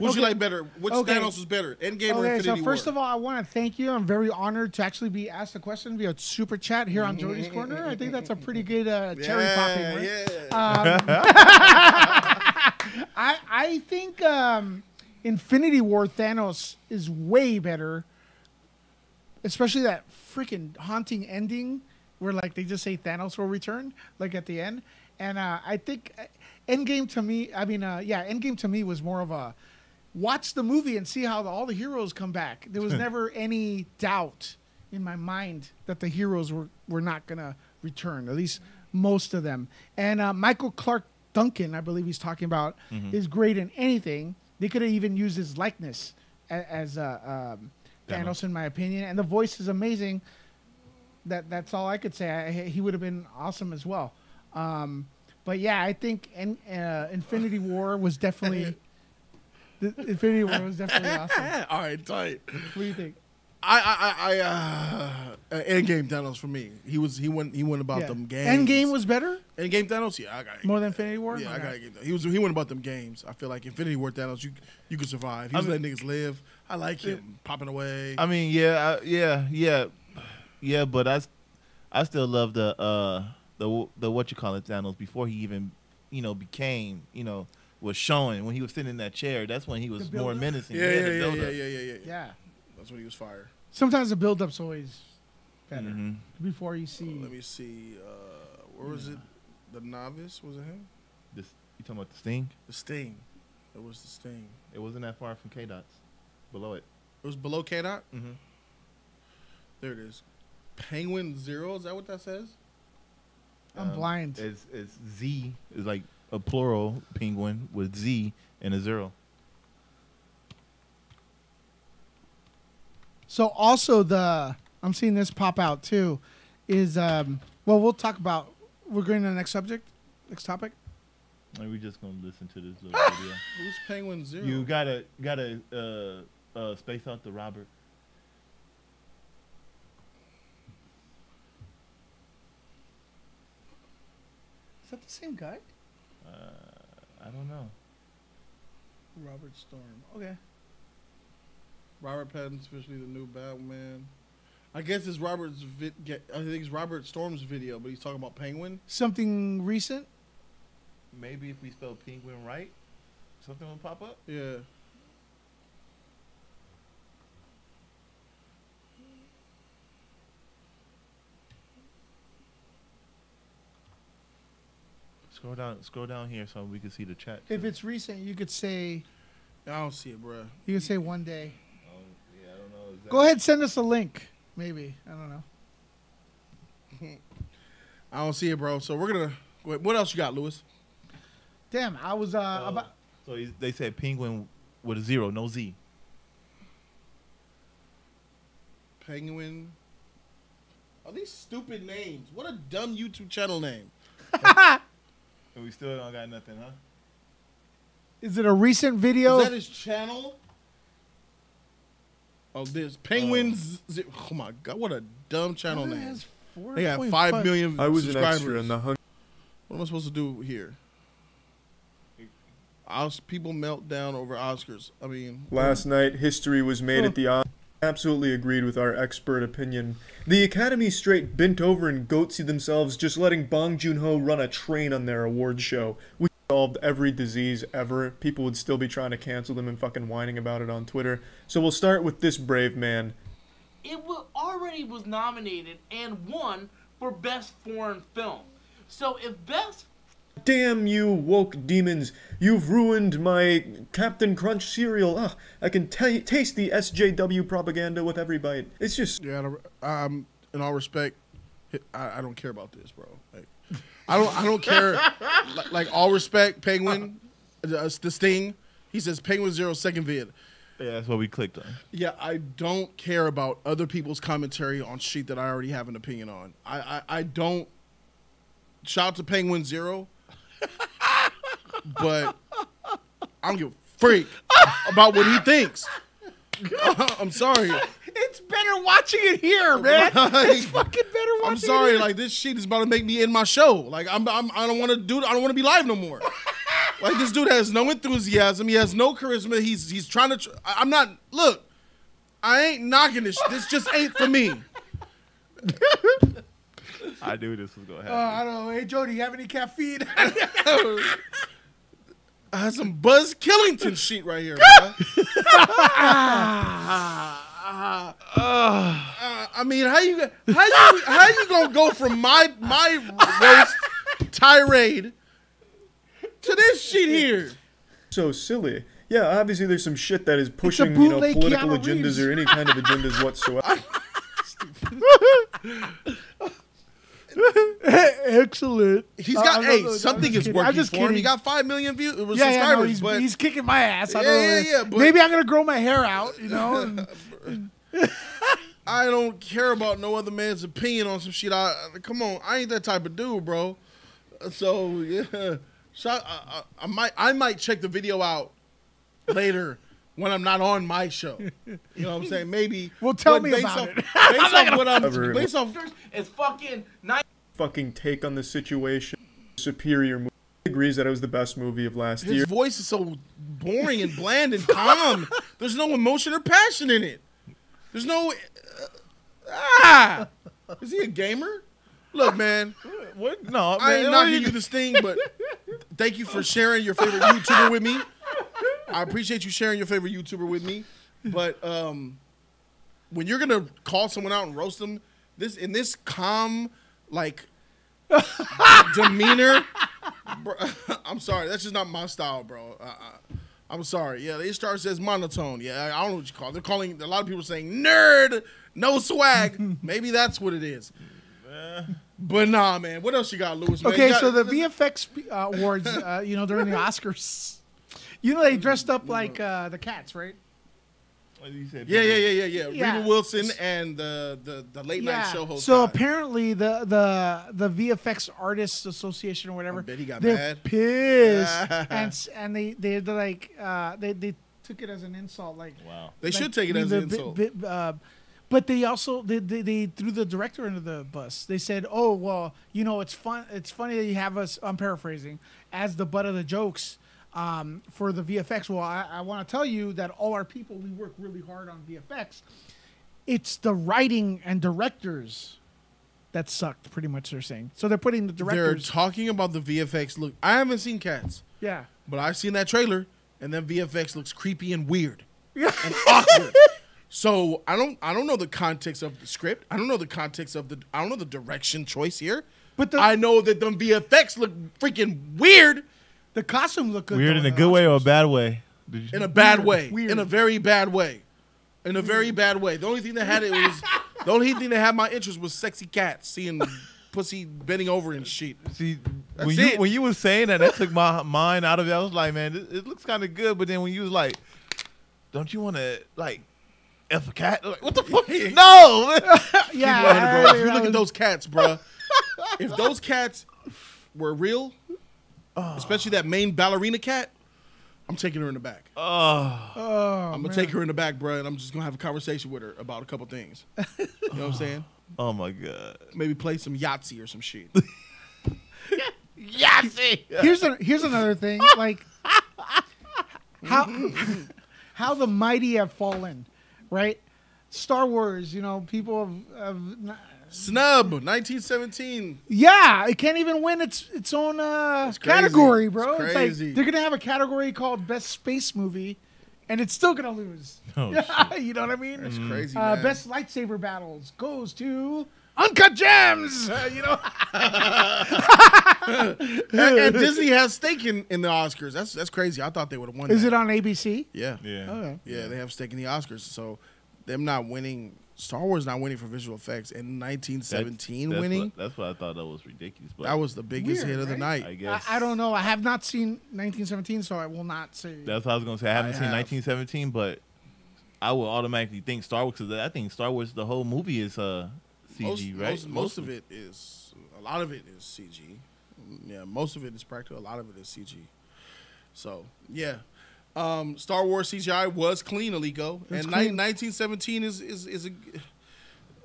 Who'd you like better? Which Okay. Thanos was better, Endgame or Okay, Infinity so first of all, I want to thank you. I'm very honored to actually be asked a question via super chat here on Jody's Corner. I think that's a pretty good uh, cherry popping. Right? Um, I I think um, Infinity War Thanos is way better, especially that freaking haunting ending where like they just say Thanos will return like at the end, and uh, I think uh, Endgame to me, I mean, uh, yeah, Endgame to me was more of a watch the movie and see how the, all the heroes come back. There was never any doubt in my mind that the heroes were, were not going to return, at least most of them. And uh, Michael Clarke Duncan, I believe he's talking about, Mhm. is great in anything. They could have even used his likeness as, as uh, um. Thanos, in my opinion. And the voice is amazing. That That's all I could say. I, he would have been awesome as well. Um, but yeah, I think in, uh, Infinity War was definitely. The Infinity War was definitely awesome. All right, tight. What do you think? I I I, I uh, uh, Endgame Thanos for me. He was he went he went about Yeah. them games. Endgame was better. Endgame Thanos, yeah, I got it. More than Infinity War. Yeah, I got it. He was he went about them games. I feel like Infinity War Thanos, you you could survive. He was I mean- letting niggas live. I like him popping away. I mean, yeah, I, yeah, yeah, yeah, but I I still love the uh the the what you call it Thanos before he even you know became you know was showing when he was sitting in that chair. That's when he was more menacing. yeah, yeah, the yeah, yeah, yeah, yeah, yeah, Yeah. That's when he was fire. Sometimes the build-up's always better Mhm. before you see. Let me see. Uh, where was it? The novice was it him? This you talking about the Sting? The Sting. It was the Sting. It wasn't that far from K Dots, below it. It was below K dot. Mm-hmm. There it is. Penguin Zero. Is that what that says? I'm blind. It's it's Z is like a plural penguin with Z and a zero. So also the I'm seeing this pop out too, is um well we'll talk about we're going to the next subject, next topic. Are we're just gonna listen to this little video. Who's Penguin Zero? You gotta gotta uh, uh, space out the Robert. Is that the same guy? I don't know. Robert Storm. Okay. Robert Pattinson's officially the new Batman. I guess it's Robert's. Vi- get, I think it's Robert Storm's video, but he's talking about Penguin. Something recent? Maybe if we spell penguin right, something will pop up. Yeah. Scroll down, scroll down here so we can see the chat. If it's recent, you could say. I don't see it, bro. You could say one day. Oh, yeah, I don't know. Exactly. Go ahead, send us a link. Maybe I don't know. I don't see it, bro. So we're gonna. Wait, what else you got, Lewis? Damn, I was uh, about. So they said penguin with a zero, no Z. Penguin. Are these stupid names? What a dumb YouTube channel name. And we still don't got nothing, huh? Is it a recent video? Is that his channel? Oh, there's penguins. Oh. zi- Oh my god, what a dumb channel It name. has They got 4.5 five million. I was an extra in the hun- What am I supposed to do here? Os- people melt down over Oscars. I mean, Last night, history was made at the Oscars. Absolutely agreed with our expert opinion. The Academy straight bent over and goatsy themselves just letting Bong Joon Ho run a train on their award show. We solved every disease ever. People would still be trying to cancel them and fucking whining about it on Twitter. So we'll start with this brave man. it already was nominated and won for Best Foreign Film. So if Best Damn you, woke demons! You've ruined my Captain Crunch cereal. Ah, I can ta taste the SJW propaganda with every bite. It's just yeah. Um, in all respect, I, I don't care about this, bro. Like, I don't. I don't care. like, like, all respect, Penguin, uh, the Sting. He says Penguin Zero second vid. Yeah, that's what we clicked on. Yeah, I don't care about other people's commentary on shit that I already have an opinion on. I I, I don't. Shout out to Penguin Zero, but I don't give a freak about what he thinks. I'm sorry. It's better watching it here, man. it's fucking better watching I'm sorry, like this shit is about to make me end my show. Like I'm, I'm I don't want to do. I don't want to be live no more. like this dude has no enthusiasm. He has no charisma. He's he's trying to. Tr- I'm not. Look, I ain't knocking this. This just ain't for me. I knew this was gonna Uh, happen. I don't know. Hey, Jody, you have any caffeine? I had some Buzz Killington shit right here. bro. Uh, I mean, how you how you how you gonna go from my my roast tirade to this shit here? so silly. Yeah, obviously there's some shit that is pushing, you know, political Keanu agendas Reeves. or any kind of agendas whatsoever. Excellent. He's got uh, I'm hey, not- I'm something is kidding. I'm working just for him. He got five million views It yeah, subscribers, yeah, no, he's, but he's kicking my ass. I Yeah, don't know. yeah, yeah, Maybe I'm gonna grow my hair out. You know. and- I don't care about no other man's opinion on some shit. I come on, I ain't that type of dude, bro. So yeah, Shout, I, I, I might I might check the video out later when I'm not on my show. You know what I'm saying? Maybe. Well, tell but me based about off, it. Based I'm off gonna- what I'm based off It's fucking nice. Fucking take on the situation. Superior movie. He agrees that it was the best movie of last his year. His voice is so boring and bland and calm. There's no emotion or passion in it. There's no. Uh, ah, is he a gamer? Look, man. What? No, I man, ain't what knocking you this thing, but thank you for sharing your favorite YouTuber with me. I appreciate you sharing your favorite YouTuber with me. But um, when you're gonna call someone out and roast them, this in this calm, like demeanor, bro, I'm sorry, that's just not my style, bro. Uh, uh, I'm sorry. Yeah, they start says monotone. Yeah, I don't know what you call. it. They're calling a lot of people saying nerd, no swag. Maybe that's what it is. But nah, man. What else you got, Lewis? Man? okay, got- so the VFX uh, awards, uh, you know, during the Oscars, you know, they dressed up like uh, the cats, right? What you said? Yeah, yeah, yeah, yeah, yeah. Yeah. Rita Wilson and the the, the late night show host. So guy. apparently the the the VFX Artists Association or whatever, bet he got they're mad. pissed, and and they they they're like uh, they they took it as an insult. Like wow, They like, should take it I as an insult. bi- bi- uh, but they also they, they they threw the director under the bus. They said, "Oh well, you know it's fun. It's funny that you have us. I'm paraphrasing as the butt of the jokes." Um, for the VFX, well, I, I want to tell you that all our people we work really hard on VFX it's the writing and directors that sucked. Pretty much, they're saying. So they're putting the directors. They're talking about the VFX look. I haven't seen Cats. Yeah. But I've seen that trailer, and then VFX looks creepy and weird Yeah. and awkward. So I don't I don't know the context of the script. I don't know the context of the I don't know the direction choice here. But I know that them VFX look freaking weird. The costume look good. Weird in a good way or a bad way? Did you- In a bad Weird, way. weird. In a very bad way. In a very bad way. The only thing that had it was the only thing that had my interest was sexy cats seeing pussy bending over and shit. See, That's when you it. when you was saying that, that took my mind out of it. I was like, man, it, it looks kind of good. But then when you was like, don't you want to like f a cat? Like, what the fuck? no. Keep it 100, bro. If you look at those cats, bro. if those cats were real, especially that main ballerina cat, I'm taking her in the back. Oh, Oh, I'm gonna take her in the back, bro, and I'm just gonna have a conversation with her about a couple things. You know what I'm saying? Oh my god. Maybe play some Yahtzee or some shit. Yahtzee. Here's a, here's another thing. Like how how the mighty have fallen, right? Star Wars. You know, people have, have not- Snub, 1917. Yeah, it can't even win its its own uh, crazy. category, bro. It's It's, crazy. like they're gonna have a category called best space movie, and it's still gonna lose. Oh, you know what I mean? That's crazy, Uh, best lightsaber battles goes to Uncut Gems. Uh, you know, and, and Disney has stake in, in the Oscars. That's that's crazy. I thought they would have won. is that. it on ABC? Yeah. Yeah. Okay. Yeah, they have stake in the Oscars. So them not winning, Star Wars not winning for visual effects, and 1917 that's winning. What, that's what I thought that was ridiculous. But that was the biggest Weird, hit of the right? night. I guess I, I don't know. I have not seen 1917, so I will not say. that's what I was gonna say. I haven't I seen have. 1917, but I will automatically think Star Wars because I think Star Wars the whole movie is uh CG, most, right? Most, most of it is a lot of it is CG. Yeah, most of it is practical. A lot of it is CG. So yeah, um, Star Wars CGI was clean, Alico, and clean. ni- 1917 is is is a.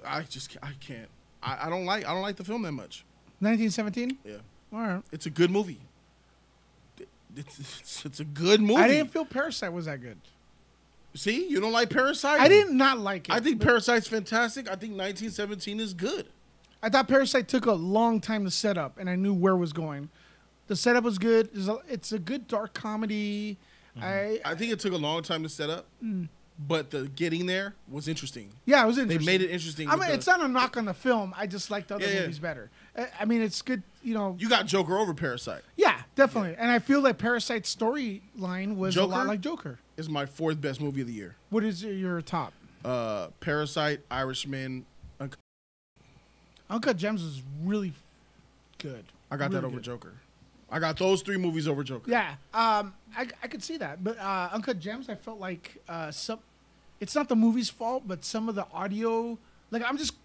I just I can't. I, I don't like I don't like the film that much. 1917. Yeah, All right. it's a good movie. It's, it's, it's a good movie. I didn't feel Parasite was that good. See, you don't like Parasite. I did not like it. I think Parasite's fantastic. I think 1917 is good. I thought Parasite took a long time to set up, and I knew where it was going. The setup was good. It's a, it's a good dark comedy. I I think it took a long time to set up, Mm. but the getting there was interesting. yeah, it was interesting. They made it interesting. I mean, the- it's not a knock on the film. I just like the other Yeah, yeah. movies better. I, I mean, it's good. You know, you got Joker over Parasite. yeah, definitely. And I feel that Parasite's storyline was a lot like Joker. Is my fourth best movie of the year. What is your top? Uh, Parasite, Irishman. Uncut- Uncut Gems is really good. I got Really that over good. Joker. I got those three movies over Joker. Yeah, um, I, I could see that, but uh, Uncut Gems, I felt like uh, some. It's not the movie's fault, but some of the audio, like I'm just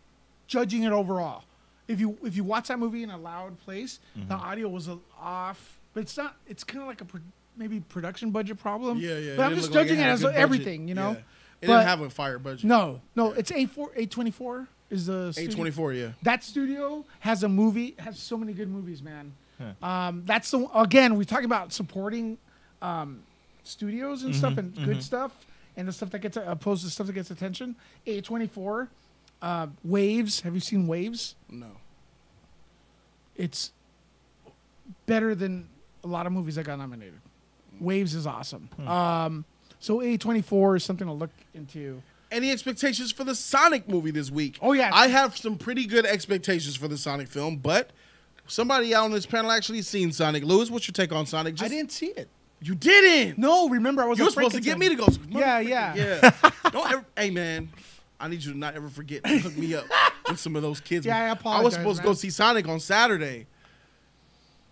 judging it overall. If you if you watch that movie in a loud place, the Mm-hmm. audio was off, but it's not. It's kind of like a pro- maybe production budget problem. Yeah, yeah. But I'm just look like judging it, as everything, you know. Yeah. It But- didn't have a fire budget. No, no, it's A four eight twenty four is the studio. 824, yeah. That studio has a movie has so many good movies, man. Um, that's the again we talk about supporting um, studios and stuff Mm-hmm, and good stuff and the stuff that gets opposed to stuff that gets attention. A twenty four, uh, Waves. Have you seen Waves? No. It's better than a lot of movies that got nominated. Waves is awesome. Hmm. Um, so A twenty four is something to look into. Any expectations for the Sonic movie this week? Oh, yeah. I have some pretty good expectations for the Sonic film, but somebody out on this panel actually seen Sonic. Lewis, what's your take on Sonic? I didn't see it. You didn't. No, remember I was. You were supposed to get me to go. Yeah, yeah. Yeah. Don't ever. Hey, man. I need you to not ever forget to hook me up with some of those kids. Yeah, I apologize. I was supposed to go see Sonic on Saturday.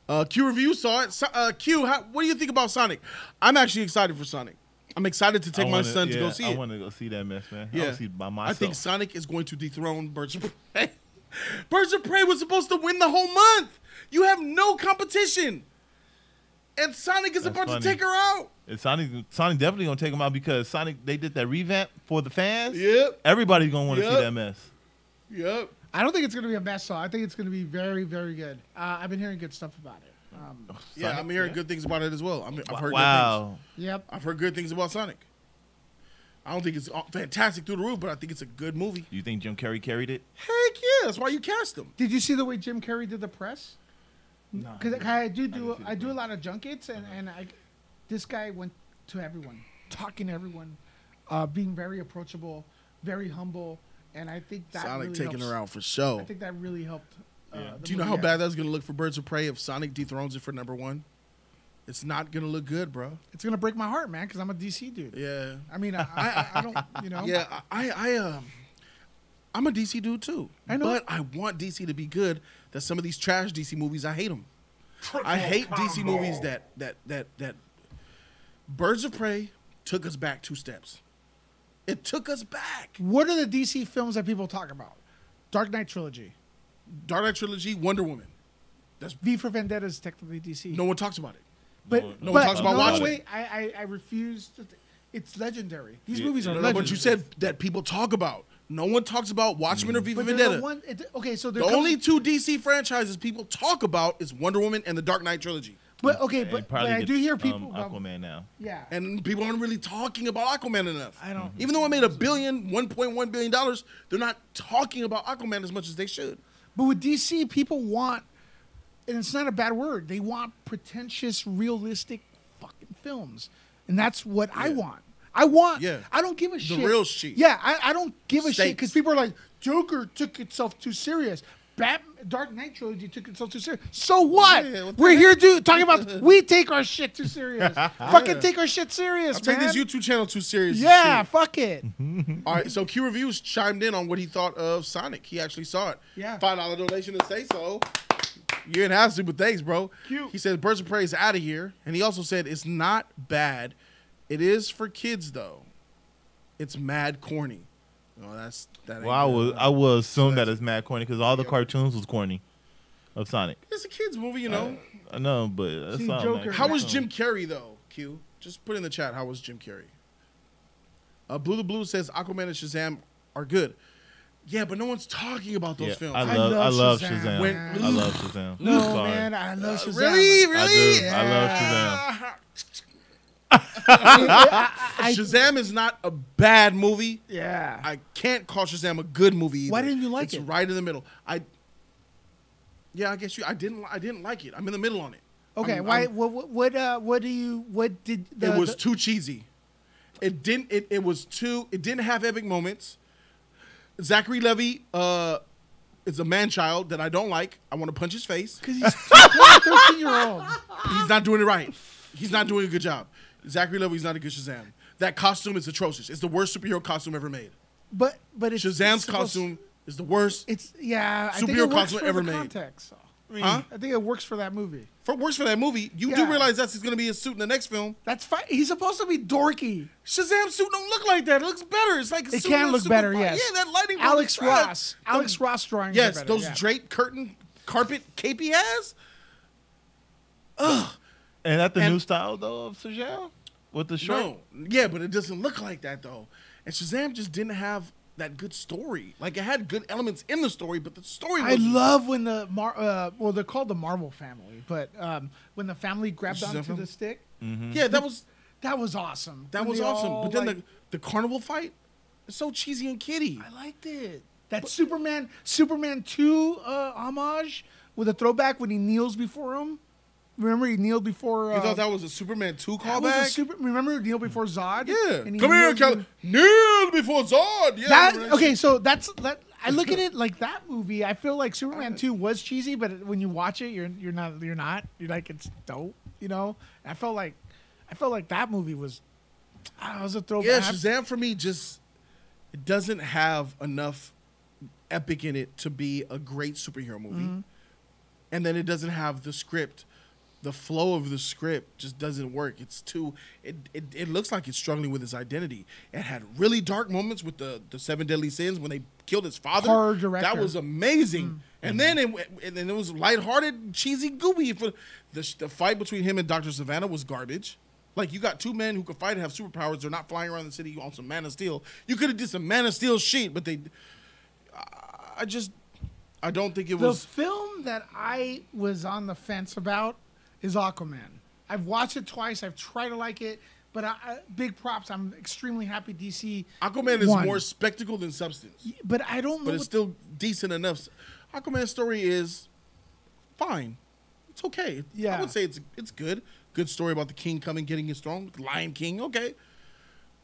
Uh, Q review saw it. So, uh, Q, how, what do you think about Sonic? I'm actually excited for Sonic. I'm excited to take my wanna- son to go see I it. want to go see that mess, man. I Yeah, want to see it by I think Sonic is going to dethrone Birds of Prey. Birds of Prey was supposed to win the whole month. You have no competition, and Sonic is That's about funny. to take her out. And Sonic, Sonic definitely gonna take them out because Sonic they did that revamp for the fans. Yep. Everybody's gonna want to Yep. see that mess. Yep. I don't think it's going to be a mess, though. I think it's going to be very, very good. Uh, I've been hearing good stuff about it. Um, Yeah, I'm hearing good things about it as well. I'm, I've heard Wow. good things. Yep. I've heard good things about Sonic. I don't think it's uh, fantastic through the roof, but I think it's a good movie. You think Jim Carrey carried it? Heck yeah, that's why you cast him. Did you see the way Jim Carrey did the press? No. Because I do do I do a lot of junkets, and and I, this guy went to everyone, talking to everyone, uh, being very approachable, very humble, and I think that Sonic really taking helps. her out for show. I think that really helped. Uh, the Do you know how out. bad that's gonna look for Birds of Prey if Sonic dethrones it for number one? It's not gonna look good, bro. It's gonna break my heart, man, because I'm a DC dude. Yeah. I mean, I, I, I don't, you know. Yeah, I, I, um, I'm a DC dude too. I know. but I want DC to be good. That some of these trash DC movies, I hate them. I hate DC movies that that that that. Birds of Prey took us back two steps. It took us back. What are the DC films that people talk about? Dark Knight trilogy. Dark Knight trilogy, Wonder Woman. That's V for Vendetta is technically DC. No one talks about it. But no, but, one talks about no, watching no, it. wait, I, I I refuse. To th- it's legendary. These Yeah, movies are no, no, legendary. But you said that people talk about. No one talks about Watchmen or V for Vendetta. a one. It, okay, so the comes- only two DC franchises people talk about is Wonder Woman and the Dark Knight trilogy. But okay, but, but I do hear um, people. about- Aquaman now. yeah. And people aren't really talking about Aquaman enough. I don't. Even though it made a billion, 1.1 billion dollars, they're not talking about Aquaman as much as they should. But with DC, people want, and it's not a bad word. They want pretentious, realistic, fucking films, and that's what I want. I want. Yeah. I don't give a The shit. real shit. Yeah, I, I don't give a shit because people are like, Joker took itself too serious. Batman, Dark Knight trilogy took itself too serious. So what? Yeah, what We're here to talking about. We take our shit too serious. Fucking take our shit serious, I take this YouTube channel too serious. yeah, fuck it. All right, so Q Reviews chimed in on what he thought of Sonic. He actually saw it. Yeah. Five dollar donation to say so. You didn't have to, but thanks, bro. Cute. He says Birds of Prey is out of here, and he also said it's not bad. It is for kids though. It's mad corny. No, that's that. Well, I good. will I will assume that it's mad corny because all the cartoons was corny of Sonic. It's a kids movie, you know. I know, but that's See, all. Joker- How was Jim Carrey though? Q. Just put in the chat. How was Jim Carrey? Uh, Blue the Blue says Aquaman and Shazam are good. Yeah, but no one's talking about those Yeah, films. I love I love Shazam, Shazam. When- I love Shazam. No, Sorry. man, I love Shazam. Really, I really? do. I love Shazam. I- Shazam is not a bad movie. Yeah. I can't call Shazam a good movie. Either. Why didn't you like it's it? It's right in the middle. I. Yeah, I guess you. I didn't. I didn't like it. I'm in the middle on it. Okay, I'm- why? I'm- what? What? What, uh, what do you? What did? The, it was the- too cheesy. It didn't. It, it was too. It didn't have epic moments. Zachary Levi uh, is a man child that I don't like. I want to punch his face. Because he's a 13 year old. He's not doing it right. He's not doing a good job. Zachary Levi's not a good Shazam. That costume is atrocious. It's the worst superhero costume ever made. But but it's Shazam's it's supposed- costume is the worst. It's yeah. I think Superhero it works costume for ever the made. Context. Huh? I think it works for that movie. For worse for that movie, you do realize that's he's going to be his suit in the next film. That's fine. He's supposed to be dorky. Shazam suit don't look like that. It looks better. It's like a It suit can look better. fine. Yes. Yeah, that lighting. Alex is trash. Ross. Alex Ross drawings. Yes, better, those yeah. draped curtain carpet cape he has. Ugh. And that the And- new style though of Shazam with the short. No. Yeah, but it doesn't look like that though. And Shazam just didn't have that good story. Like it had good elements in the story, but the story I love when the Mar- uh, well, they're called the Marvel family, but um, when the family grabbed onto family? the stick, Yeah, that was that was awesome. that When was awesome. all, But then like- the the carnival fight is so cheesy and kiddie. I liked it. That Superman Superman two uh, homage with a throwback when he kneels before him. Remember he kneeled before. Uh, You thought that was a Superman 2 that was a callback? super, remember he kneeled before Zod? yeah. He Come here, Cal. Kneel before Zod. Yeah. that okay, so that's that. I look at it like that movie. I feel like Superman two was cheesy, but when you watch it, you're you're not you're not you're like it's dope, you know. I felt like I felt like that movie was. I was a throwback. Yeah, Shazam for me just it doesn't have enough epic in it to be a great superhero movie. Mm-hmm. And then it doesn't have the script. The flow of the script just doesn't work. It's too it, it, it looks like it's struggling with its identity. It had really dark moments with the, the seven deadly sins when they killed his father. Horror director. That was amazing. Mm. And then it and then it was lighthearted, cheesy, gooey. For the, the fight between him and Doctor Sivana was garbage. Like you got two men who can fight and have superpowers. They're not flying around the city on some Man of Steel. You could have did some Man of Steel shit, but they. I just, I don't think it the was. The film that I was on the fence about is Aquaman. I've watched it twice. I've tried to like it, But I, I, big props. I'm extremely happy DC. Aquaman is more spectacle than substance. But I don't know. But it's still decent enough. Aquaman's story is fine. It's okay. Yeah, I would say it's it's good. Good story about the king coming, getting his throne. Lion King. Okay.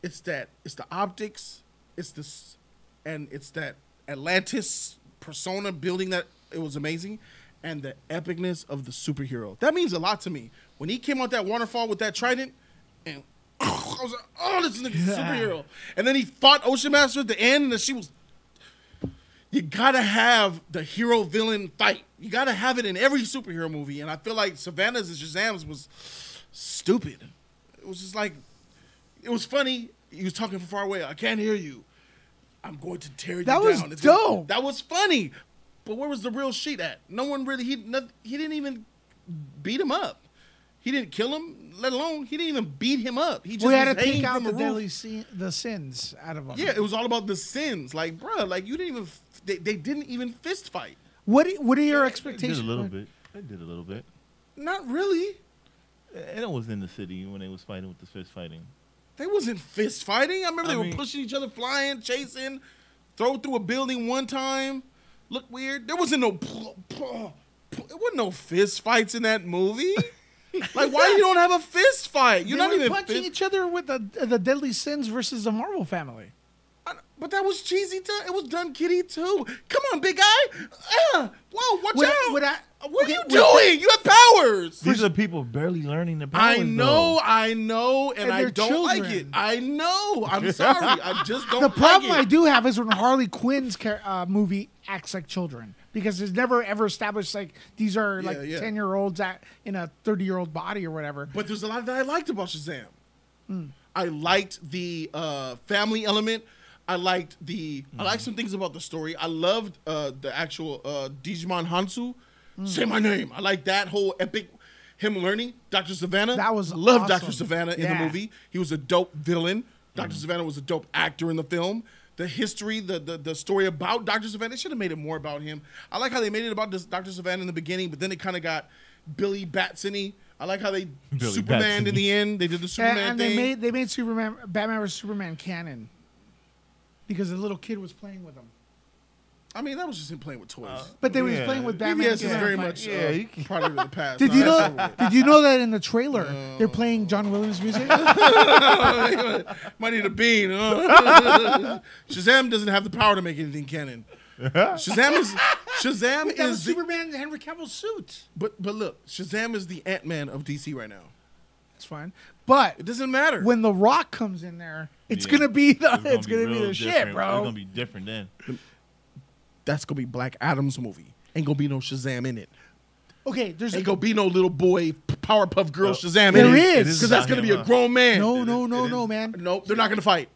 It's that. It's the optics. It's this, and it's that Atlantis persona building that it was amazing, and the epicness of the superhero. That means a lot to me. When he came out that waterfall with that trident, and I was like, oh, this is a Yeah. superhero. And then he fought Ocean Master at the end, and she was you gotta have the hero villain fight. You gotta have it in every superhero movie. And I feel like Sivana's and Shazam's was stupid. It was just like, it was funny. He was talking from far away. I can't hear you. I'm going to tear you That down. was It's gonna- dope. that was funny. But where was the real sheet at? No one really. He no, he didn't even beat him up. He didn't kill him. Let alone he didn't even beat him up. He just we had to take out from the a deadly sin, the sins out of them. Yeah, it was all about the sins. Like, bruh, like you didn't even. They, they didn't even fist fight. What What are your They did a little bit. They did a little bit. Not really. And it was in the city when they was fighting with the fist fighting. They wasn't fist fighting. I remember I they mean- were pushing each other, flying, chasing, throw through a building one time. Look weird. There wasn't no. It wasn't no fist fights in that movie. like, why you don't have a fist fight? You're They not were even punching fist- each other with the the deadly sins versus the Marvel family. But that was cheesy too. It was done kitty too. Come on, big guy. Uh, whoa, watch Would I- out. would I- what okay, are you would- doing? You have powers. These are people barely learning the powers. I know, though. I know, and, And I don't like it. I know. I'm sorry. I just don't the problem like I do have is when Harley Quinn's char- uh, movie acts like children because it's never ever established like these are like Yeah, yeah. ten year olds at in a thirty year old body or whatever. But there's a lot that I liked about Shazam. Hmm. I liked the uh, family element. I liked the. I liked some things about the story. I loved uh, the actual uh, Djimon Hounsou. Hmm. Say my name. I like that whole epic. Him learning Dr. Sivana. That was loved awesome. Dr. Sivana in the movie. He was a dope villain. Dr. Hmm. Sivana was a dope actor in the film. The history, the the, the story about Dr. Sivana, they should have made it more about him. I like how they made it about this Dr. Sivana in the beginning, but then it kind of got Billy Batson I like how they Billy Superman in Batson-y. the end. They did the And, Superman and thing. they made they made Superman Batman vs Superman canon because the little kid was playing with him. I mean, that was just him playing with toys. But they was yeah. playing with Batman. BBS and is very much Yeah, you uh, product of the past. Did No, you know? Did you know that in the trailer they're playing John Williams music? Might need a bean. huh? Shazam doesn't have the power to make anything canon. Shazam is Shazam that was is the, Superman in Henry Cavill's suit. but but look, Shazam is the Ant Man of DC right now. That's fine. But It doesn't matter. when The Rock comes in there, it's Yeah. gonna be the It's it's gonna, be, real the shit, bro. It's gonna be different then. That's gonna be Black Adam's movie. Ain't gonna be no Shazam in it. okay, there's Ain't gonna be no little boy Powerpuff Girl Well, Shazam there in it. is. because that's gonna be a grown man. no, no, no, no, man. Nope, they're not gonna fight.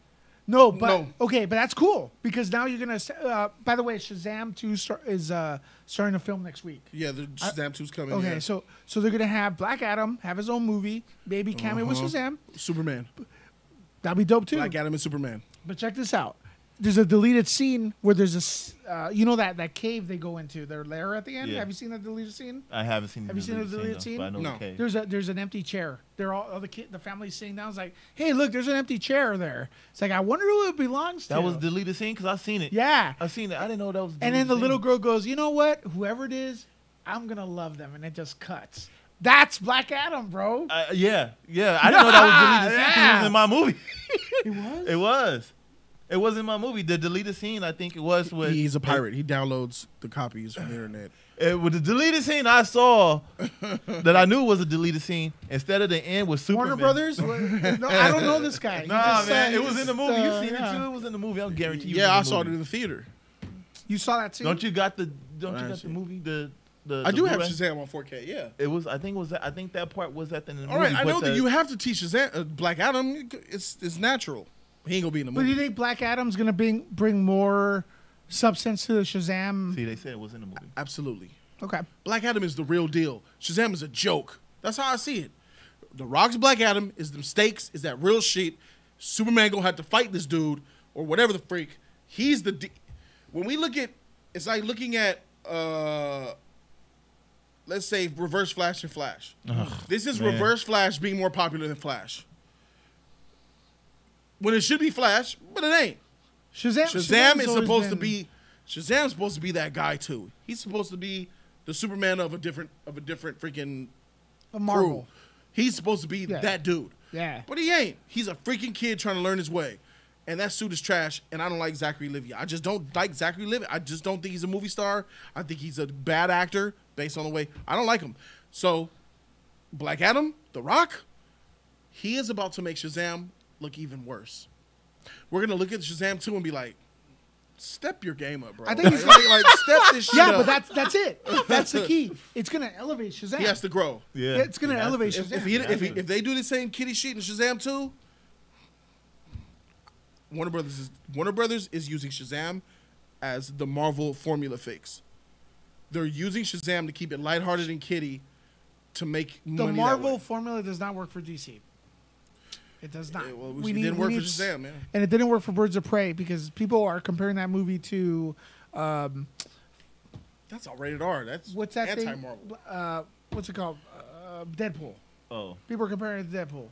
No, but No. okay, but that's cool because now you're gonna. Uh, by the way, Shazam two star, is uh, starting to film next week. Yeah, the Shazam 2's coming. Okay, yeah. so so they're gonna have Black Adam have his own movie, maybe cameo with Uh-huh. Shazam. Superman, That'd be dope too. Black Adam, and Superman. But check this out. There's a deleted scene where there's a, s- uh, you know that that cave they go into, their lair at the end. Yeah. Have you seen that deleted scene? I haven't seen. Have you seen the deleted though, scene? But I know No. the cave. There's a there's an empty chair. They're all, all the kid, the family's sitting down. It's like, hey, look, there's an empty chair there. It's like I wonder who it belongs to. That was deleted scene because I seen it. yeah. I seen it. I didn't know that was. And then the deleted little girl goes, you know what? Whoever it is, I'm gonna love them, and it just cuts. That's Black Adam, bro. Uh, yeah, yeah. I didn't know that was deleted scene 'cause it was in my movie. it was. It was. It was in my movie. The deleted scene, I think it was with. He's a pirate. He downloads the copies from the internet. It, with the deleted scene I saw that I knew was a deleted scene. Instead of the end with Superman. Warner Brothers. What- no, I don't know this guy. He Nah, just man, said it was in the it's, movie. you uh, seen yeah. it too? It was in the movie. I'll guarantee you. Yeah, I was in saw it in the theater. You saw that too? Don't you got the? Don't I you got the movie? The the. I the do have Blu-ray? Shazam on 4K. Yeah. It was. I think it was. I think that part was at the end of the All movie. right, I but know that you have to teach Shazam, uh, Black Adam. It's it's natural. He ain't gonna be in the movie. But do movie. you think Black Adam's gonna bring bring more substance to the Shazam? See, they said it was in the movie. Absolutely. Okay. Black Adam is the real deal. Shazam is a joke. That's how I see it. The Rock's Black Adam is the stakes, is that real shit. Superman gonna have to fight this dude or whatever the freak. He's the. De- when we look at, it's like looking at, uh let's say Reverse Flash and Flash. Ugh, this is man. Reverse Flash being more popular than Flash. when it should be Flash, but it ain't. Shazam. Shazam Shazam's is supposed to been- be Shazam's supposed to be that guy too. He's supposed to be the Superman of a different of a different freaking A Marvel. crew. He's supposed to be Yeah. that dude. Yeah. But he ain't. He's a freaking kid trying to learn his way. And that suit is trash, and I don't like Zachary Levi. I just don't like Zachary Levi. I just don't think he's a movie star. I think he's a bad actor based on the way I don't like him. So, Black Adam, The Rock, he is about to make Shazam look even worse. We're gonna look at Shazam 2 and be like, step your game up, bro. I think he's like, like step this shit Yeah, up. but that's that's it. That's the key. It's gonna elevate Shazam. He has to grow. Yeah. It's gonna elevate if, Shazam. If, he, if, he, if they do the same kitty sheet in Shazam 2, Warner Brothers is Warner Brothers is using Shazam as the Marvel formula fix. They're using Shazam to keep it lighthearted and kitty to make the money that Marvel way. formula does not work for DC. It does not. well, it didn't work for Shazam, man. And it didn't work for Birds of Prey because people are comparing that movie to um, That's all rated R. That's what's that anti Marvel. Uh, what's it called? Uh, Deadpool. Oh. People are comparing it to Deadpool.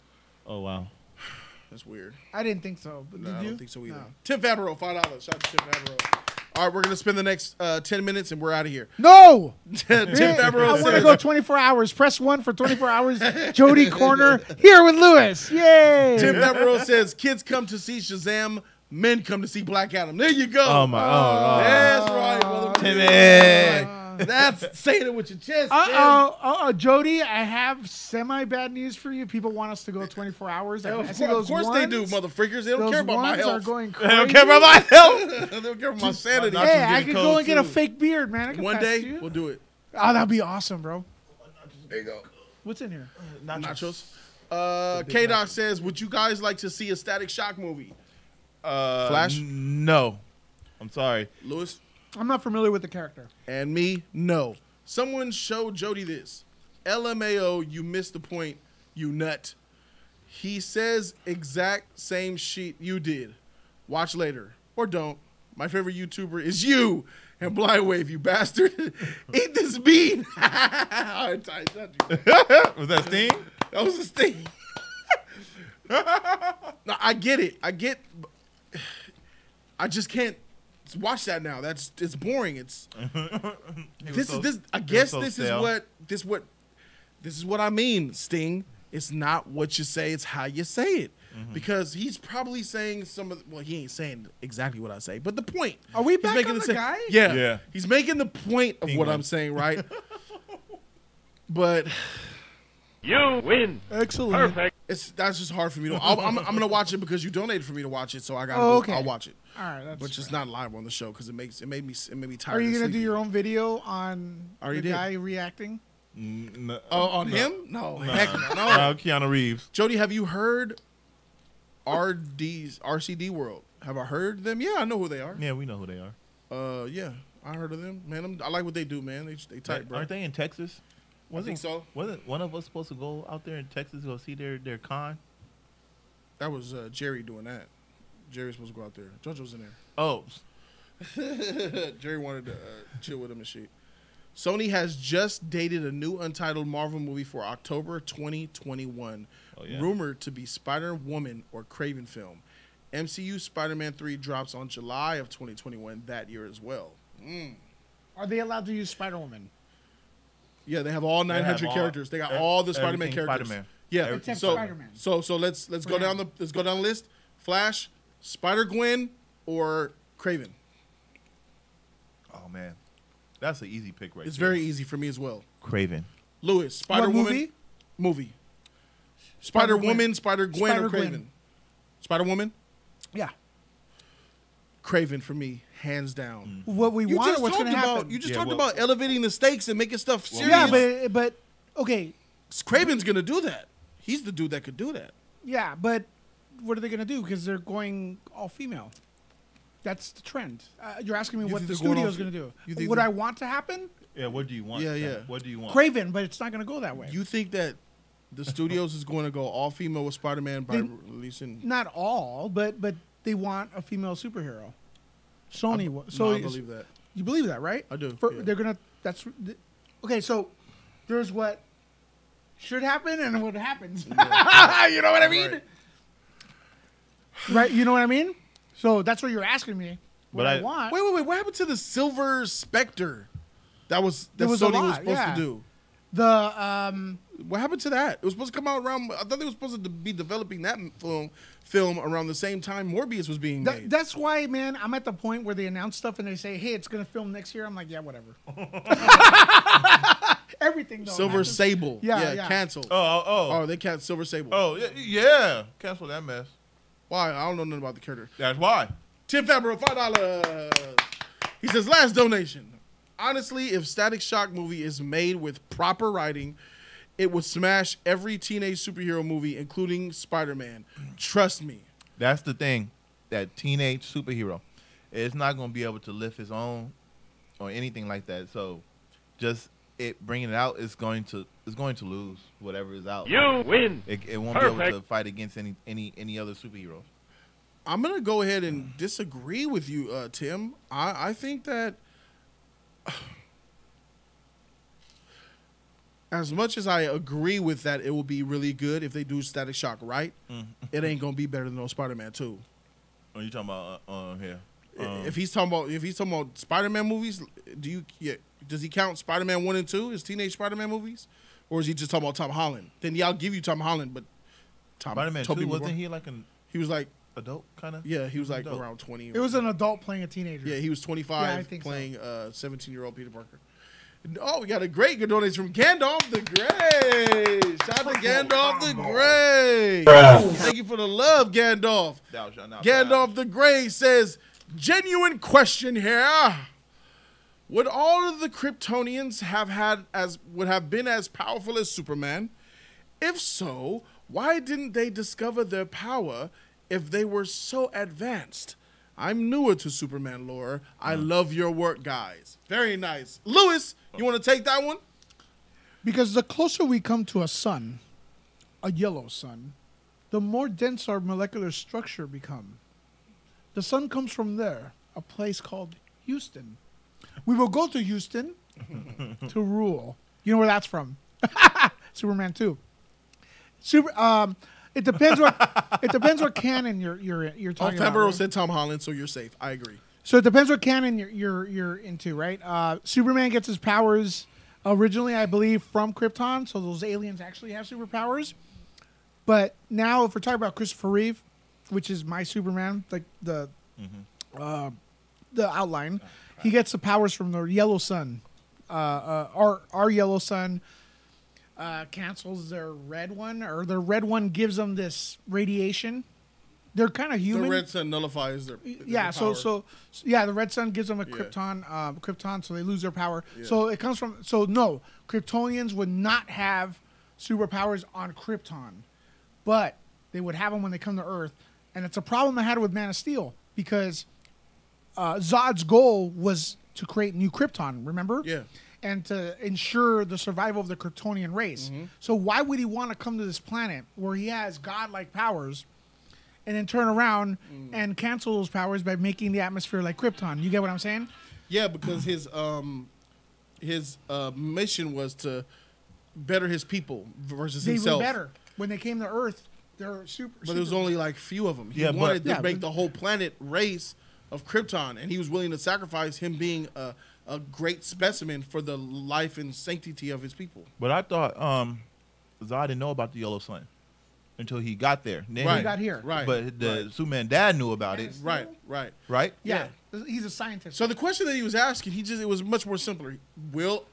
Oh wow. That's weird. I didn't think so. But No, did I you? don't think so either. No. Tim Favreau, five dollars. Shout out to Tim Favreau. All right, we're gonna spend the next uh, ten minutes and we're out of here. No. Tim Yeah, Favreau I want to go 24 hours. Press one for 24 hours. Jody Corner here with Lewis. Yay. Tim Devereaux says kids come to see Shazam, men come to see Black Adam. There you go. Oh, my- oh, oh. That's right, motherfucker. Timmy. That's saying it with your chest. Uh oh, uh oh, Jody, I have semi bad news for you. People want us to go 24 hours. Yeah, I of see course, those of course they do, ones- mother freakers. They don't care about my ones health. Are going crazy. They don't care about my health. they don't care about my sanity. Hey, I could go and get a fake beard, man. I could One day you. we'll do it. Oh, that'd be awesome, bro. There you go. What's in here? Nachos. Uh, K Doc says, "Would you guys like to see a Static Shock movie?" Uh, Flash? n- no. I'm sorry. Lewis I'm not familiar with the character. and me, no. Someone showed Jody this. LMAO, you missed the point, you nut. He says exact same shit you did. Watch later or don't. My favorite YouTuber is you and Blindwave, you bastard. Eat this bean. I touched you. Was that Sting? That was a sting. no, I get it. I get. I just can't watch that now. That's it's boring. It's this so- is this. I guess so this stale. is what this what this is what I mean. Sting. It's not what you say. It's how you say it. Mm-hmm. Because he's probably saying some of the, well, he ain't saying exactly what I say, but the point. Are we back making on the sa- guy? Yeah, Yeah. He's making the point of what I'm saying, right? but You win. Excellent. Perfect. it's that's just hard for me to. I'll, I'm, I'm gonna watch it because you donated for me to watch it, so I got. Oh, to okay. I'll watch it. All right, that's but just not live on the show because it makes it made me it made me tired. Are you gonna do your own video on Already the did. guy reacting? N- Oh, on no. him? No, No. heck no. No, Keanu Reeves. Jody, have you heard RD's RCD World? Have I heard them? Yeah, I know who they are. Yeah, we know who they are. Uh, yeah, I heard of them. Man, I'm, I like what they do, man. They they tight, bro. Aren't they in Texas? I think so. Wasn't one of us supposed to go out there in Texas to go see their their con? That was uh, Jerry doing that. Jerry was supposed to go out there. JoJo's in there. Oh, Jerry wanted to uh, chill with him and shit. Sony has just dated a new untitled Marvel movie for October 2021, Oh, yeah. rumored to be Spider Woman or Kraven film. MCU Spider Man 3 drops on July of 2021 that year as well. Mm. Are they allowed to use Spider Woman? Yeah, they have all They have 900 all- characters. They got all the Spider Man characters. Spider-Man. Yeah, Except so Spider-Man. so so let's let's For go now. down the let's go down the list. Flash, Spider Gwen, or Kraven. oh man, that's an easy pick right It's there. very easy for me as well. Kraven. Lewis, Spider Woman movie? movie. Spider Spider-Gwen. Woman, Spider Gwen, or Spider-Gwen. Kraven. Spider Woman, Yeah. Kraven for me, hands down. Mm. What we You want just what's talked going to about happen? you just Yeah, talked well- about elevating the stakes and making stuff serious. yeah, but but okay, Kraven's gonna do that. He's the dude that could do that. yeah, but what are they going to do? Because they're going all female. That's the trend. Uh, you're asking me You what think the they're going studio's all- going to do. you think What they- I want to happen? Yeah, what do you want? Yeah, then? yeah. What do you want? Kraven, but it's not going to go that way. You think that the studios is going to go all female with Spider Man by They- releasing? not all, but but they want a female superhero. Sony. I- wa- no, so I believe that. You believe that, right? I do, For, yeah. They're gonna. That's th- okay. So there's what should happen and what happens. you know what I mean? Right. Right? You know what I mean? So that's what you're asking me. What But I, I- want. Wait, wait, wait. What happened to the Silver Spectre? That was that There was a Sony was supposed yeah. to do. The um, what happened to that? It was supposed to come out around. I thought they were supposed to be developing that film film around the same time Morbius was being That, made. that's why, man, I'm at the point where they announce stuff and they say, "Hey, it's gonna film next year." I'm like, "Yeah, whatever." Everything, though. Silver not just- Sable. Yeah, Yeah, yeah. canceled. Oh, oh, oh. Oh, they canceled Silver Sable. Oh, yeah, yeah. Cancel that mess. Why? I don't know nothing about the character. That's why. Tim Favreau, five dollars. He says, last donation. Honestly, if Static Shock movie is made with proper writing, it would smash every teenage superhero movie, including Spider-Man. Trust me. That's the thing. That teenage superhero is not going to be able to lift his own or anything like that. So, just it bringing it out is going to is going to lose whatever is out. You win. It, it won't be able to fight against any any any other superheroes. I'm gonna go ahead and disagree with you, uh, Tim. I, I think that as much as I agree with that, it will be really good if they do Static Shock right. Mm. It ain't gonna be better than no Spider-Man two. Are you talking about uh, uh here? Um, if he's talking about if he's talking about Spider-Man movies, do you yeah, does he count Spider-Man one and two as teenage Spider-Man movies, or is he just talking about Tom Holland? Then yeah, I'll give you Tom Holland, but Tom Spider-Man two wasn't Maguire- he like an He was like adult kind of? yeah, he was like Adult. around twenty. It was an adult playing a teenager. Yeah, he was Yeah, I 25 so. playing uh 17 year old Peter Parker. Oh, we got a great good donation from Gandalf the Grey. Shout out to Gandalf the Grey. Thank you for the love, Gandalf. Thou shalt not Gandalf the Grey says, genuine question here. Would all of the Kryptonians have had as would have been as powerful as Superman? If so, why didn't they discover their power if they were so advanced? I'm newer to Superman lore. I love your work, guys. Very nice. Lewis, you want to take that one? Because the closer we come to a sun, a yellow sun, the more dense our molecular structure become. The sun comes from there, a place called Houston. We will go to Houston to rule. You know where that's from? Superman 2. Super um it depends what it depends what canon you're you're you're Oh, talking about. Favreau right? said Tom Holland, so you're safe. I agree. So it depends what canon you're you're, you're into, right? Uh, Superman gets his powers originally, I believe, from Krypton. So those aliens actually have superpowers. But now, if we're talking about Christopher Reeve, which is my Superman, like the uh, the outline, he gets the powers from the Yellow Sun. Uh, uh, our our Yellow Sun uh, cancels their red one, or their red one gives them this radiation. They're kind of human The red sun nullifies their yeah their so, power. so so yeah the red sun gives them a Yeah. krypton um, krypton so they lose their power Yeah. so it comes from so no kryptonians would not have superpowers on krypton but they would have them when they come to earth and it's a problem i had with man of steel because uh, zod's goal was to create new krypton remember Yeah. and to ensure the survival of the kryptonian race Mm-hmm. so why would he want to come to this planet where he has godlike powers and then turn around Mm. and cancel those powers by making the atmosphere like Krypton. You get what I'm saying? Yeah, because his um his uh, mission was to better his people versus They himself. were better when they came to Earth. They're super. But there was only like few of them. He Yeah, but- wanted to Yeah, make but- the whole planet race of Krypton, and he was willing to sacrifice him being a, a great specimen for the life and sanctity of his people. But I thought um, Zod didn't know about the yellow sun until he got there. Then Right. He got here. Right. But the right. Superman dad knew about it, Right, right. right? Yeah, he's a scientist. So the question that he was asking, he just it was much more simpler. Will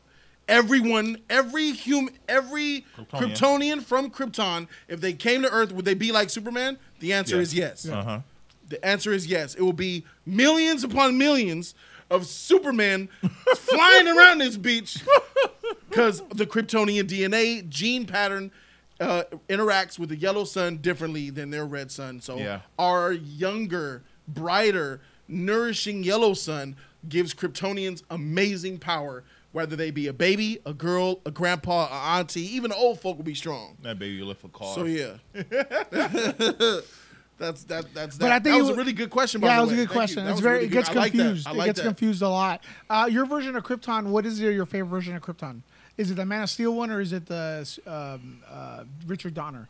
everyone, every human, every Kryptonian. Kryptonian from Krypton, if they came to Earth, would they be like Superman? The answer is yes. Uh huh. The answer is yes. It will be millions upon millions of Superman flying around this beach because the Kryptonian DNA gene pattern uh, interacts with the yellow sun differently than their red sun. So Yeah. our younger, brighter, nourishing yellow sun gives Kryptonians amazing power. Whether they be a baby, a girl, a grandpa, a auntie, even the old folk will be strong. That baby will lift a car. So yeah. That's that. That's that. But I think that it was a really good question. By Yeah, the it was a good Thank question. It's very. really it good. gets I like confused. It gets that. confused a lot. Uh, your version of Krypton. What is your, your favorite version of Krypton? Is it the Man of Steel one or is it the um, uh, Richard Donner?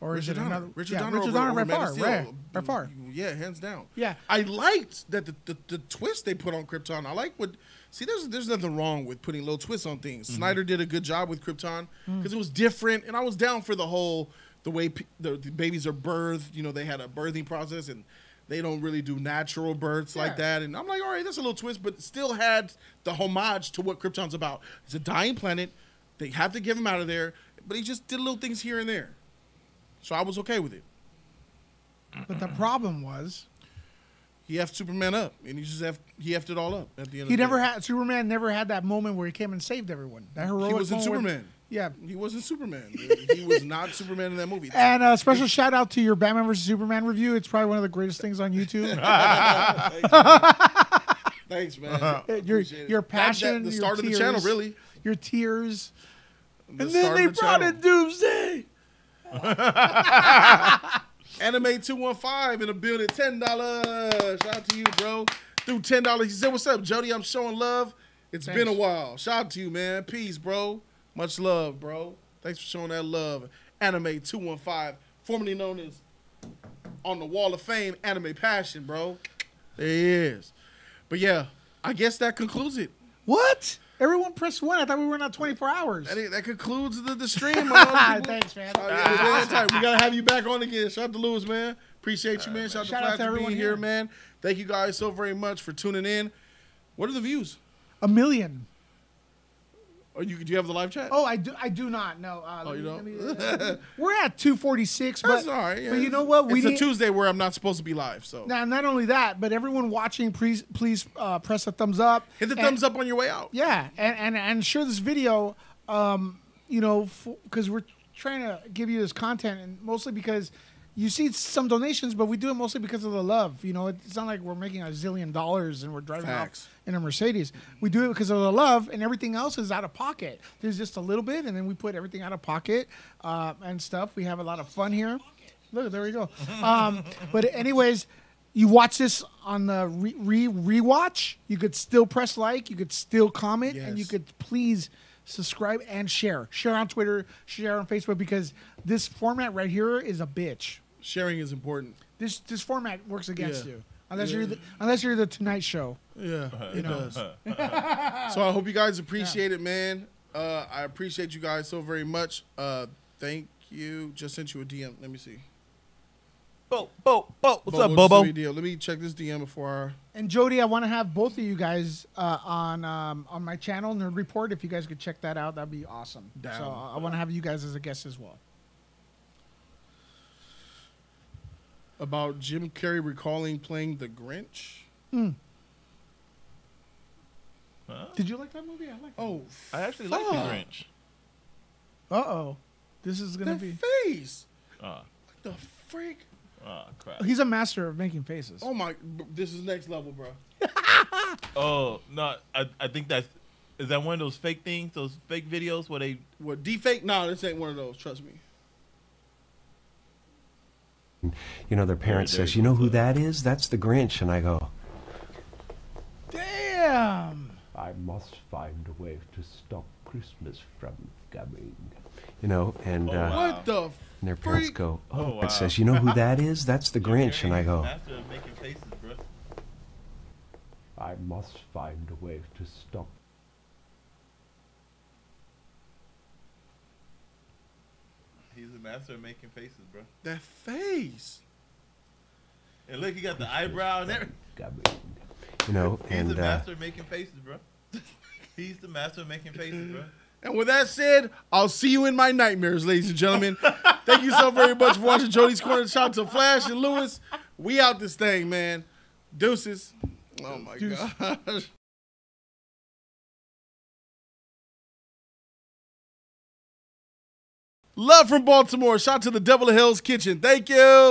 or is it Donner. another? Richard yeah, Donner Richard over- Donner over by Man of far, Steel. right, by far. Yeah, hands down. Yeah. I liked that the, the, the twist they put on Krypton. I like what. See, there's there's nothing wrong with putting little twists on things. Snyder did a good job with Krypton Mm. because it was different, and I was down for the whole the way pe- the, the babies are birthed. You know, they had a birthing process, and they don't really do natural births like that. And I'm like, all right, that's a little twist, but still had the homage to what Krypton's about. It's a dying planet. They have to give him out of there, but he just did little things here and there. So I was okay with it. But the problem was He effed Superman up, and he just effed, he effed it all up at the end. he of the never day. had Superman never had that moment where he came and saved everyone. That heroic. He wasn't moment where- Superman. yeah. He wasn't Superman. he was not Superman in that movie. And a special shout out to your Batman vs Superman review. It's probably one of the greatest things on YouTube. Thanks, man. your your That- that- passion, the start of the tears, channel, really. Your tears. The and then they the brought channel. in Doomsday. Anime two one five in the building. Ten dollars. Shout out to you, bro. Through ten dollars. He said, "What's up, Jody? I'm showing love. It's Thanks. been a while. Shout out to you, man. Peace, bro. Much love, bro. Thanks for showing that love. Anime two one five, formerly known as on the Wall of Fame, Anime Passion, bro. There he is. But yeah, I guess that concludes it. What? Everyone pressed one. I thought we were not 24 hours. That, that concludes the, the stream. man. Thanks, man. Oh, yeah, ah. man, tight. We gotta have you back on again. Shout out to Lewis, man. Appreciate you, man. Shout, Shout out out to to Flash for being everyone here, here. man. Thank you guys so very much for tuning in. What are the views? A million. Or you do you have the live chat? Oh, I do. I do not. No. Uh, Oh, you me- don't? me- uh, we're at 246, but, That's all right. Yeah, but you know what? We it's need, a Tuesday where I'm not supposed to be live, so Now, not only that, but everyone watching, please, please uh, press a thumbs up. hit the And- thumbs up on your way out. Yeah, and and and share this video. Um, you know, because we're trying to give you this content, and mostly because you see some donations, but we do it mostly because of the love. You know, it's not like we're making a zillion dollars and we're driving Facts. off in a Mercedes. We do it because of the love, and everything else is out of pocket. There's just a little bit, and then we put everything out of pocket uh, and stuff. We have a lot of fun here. Look, there we go. Um, but anyways, you watch this on the re, re rewatch. You could still press like. You could still comment, and you could please subscribe and share. Share on Twitter. Share on Facebook because this format right here is a bitch. Sharing is important. This this format works against Yeah. you unless Yeah. you're the, unless you're the Tonight Show. Yeah, You it know. does. so I hope you guys appreciate it, man. Uh, I appreciate you guys so very much. Uh, thank you. Just sent you a DM. Let me see. Bo, Bo, Bo. What's Bobo up, just Bobo? sent me. Let me check this DM before And Jody, I want to have both of you guys uh, on um, on my channel, Nerd Report. If you guys could check that out, that'd be awesome. Down. So I want to have you guys as a guest as well. About Jim Carrey recalling playing the Grinch. Hmm. Did you like that movie? I like. Oh, I actually like the. Grinch. Uh oh, this is gonna That be. face. Ah, What the freak? ah, crap. He's a master of making faces. Oh my! This is next level, bro. Oh no, I I think that's is that one of those fake things, those fake videos where they What deepfake? No, this ain't one of those. Trust me. You know, their parent says, you "You know who that is? That's the Grinch." And I go, Damn. I must find a way to stop Christmas from coming. you know, and uh, What the? and their parents freak? go, "Oh," Oh, wow. it says, "You know who that is? That's the Grinch." And I go, master of making faces, bro. I must find a way to stop He's a master of making faces, bro. That face. And look, he got the eyebrow and everything. coming. you know, He's and the uh, master of making faces, bro. He's the master of making faces, bro. And with that said, I'll see you in my nightmares, ladies and gentlemen. Thank you so very much for watching Jody's Corner. Shout out to Flash and Lewis. We out this thing, man. Deuces. Oh my Deuce. gosh. Love from Baltimore. Shout out to the Devil of Hell's Kitchen. Thank you.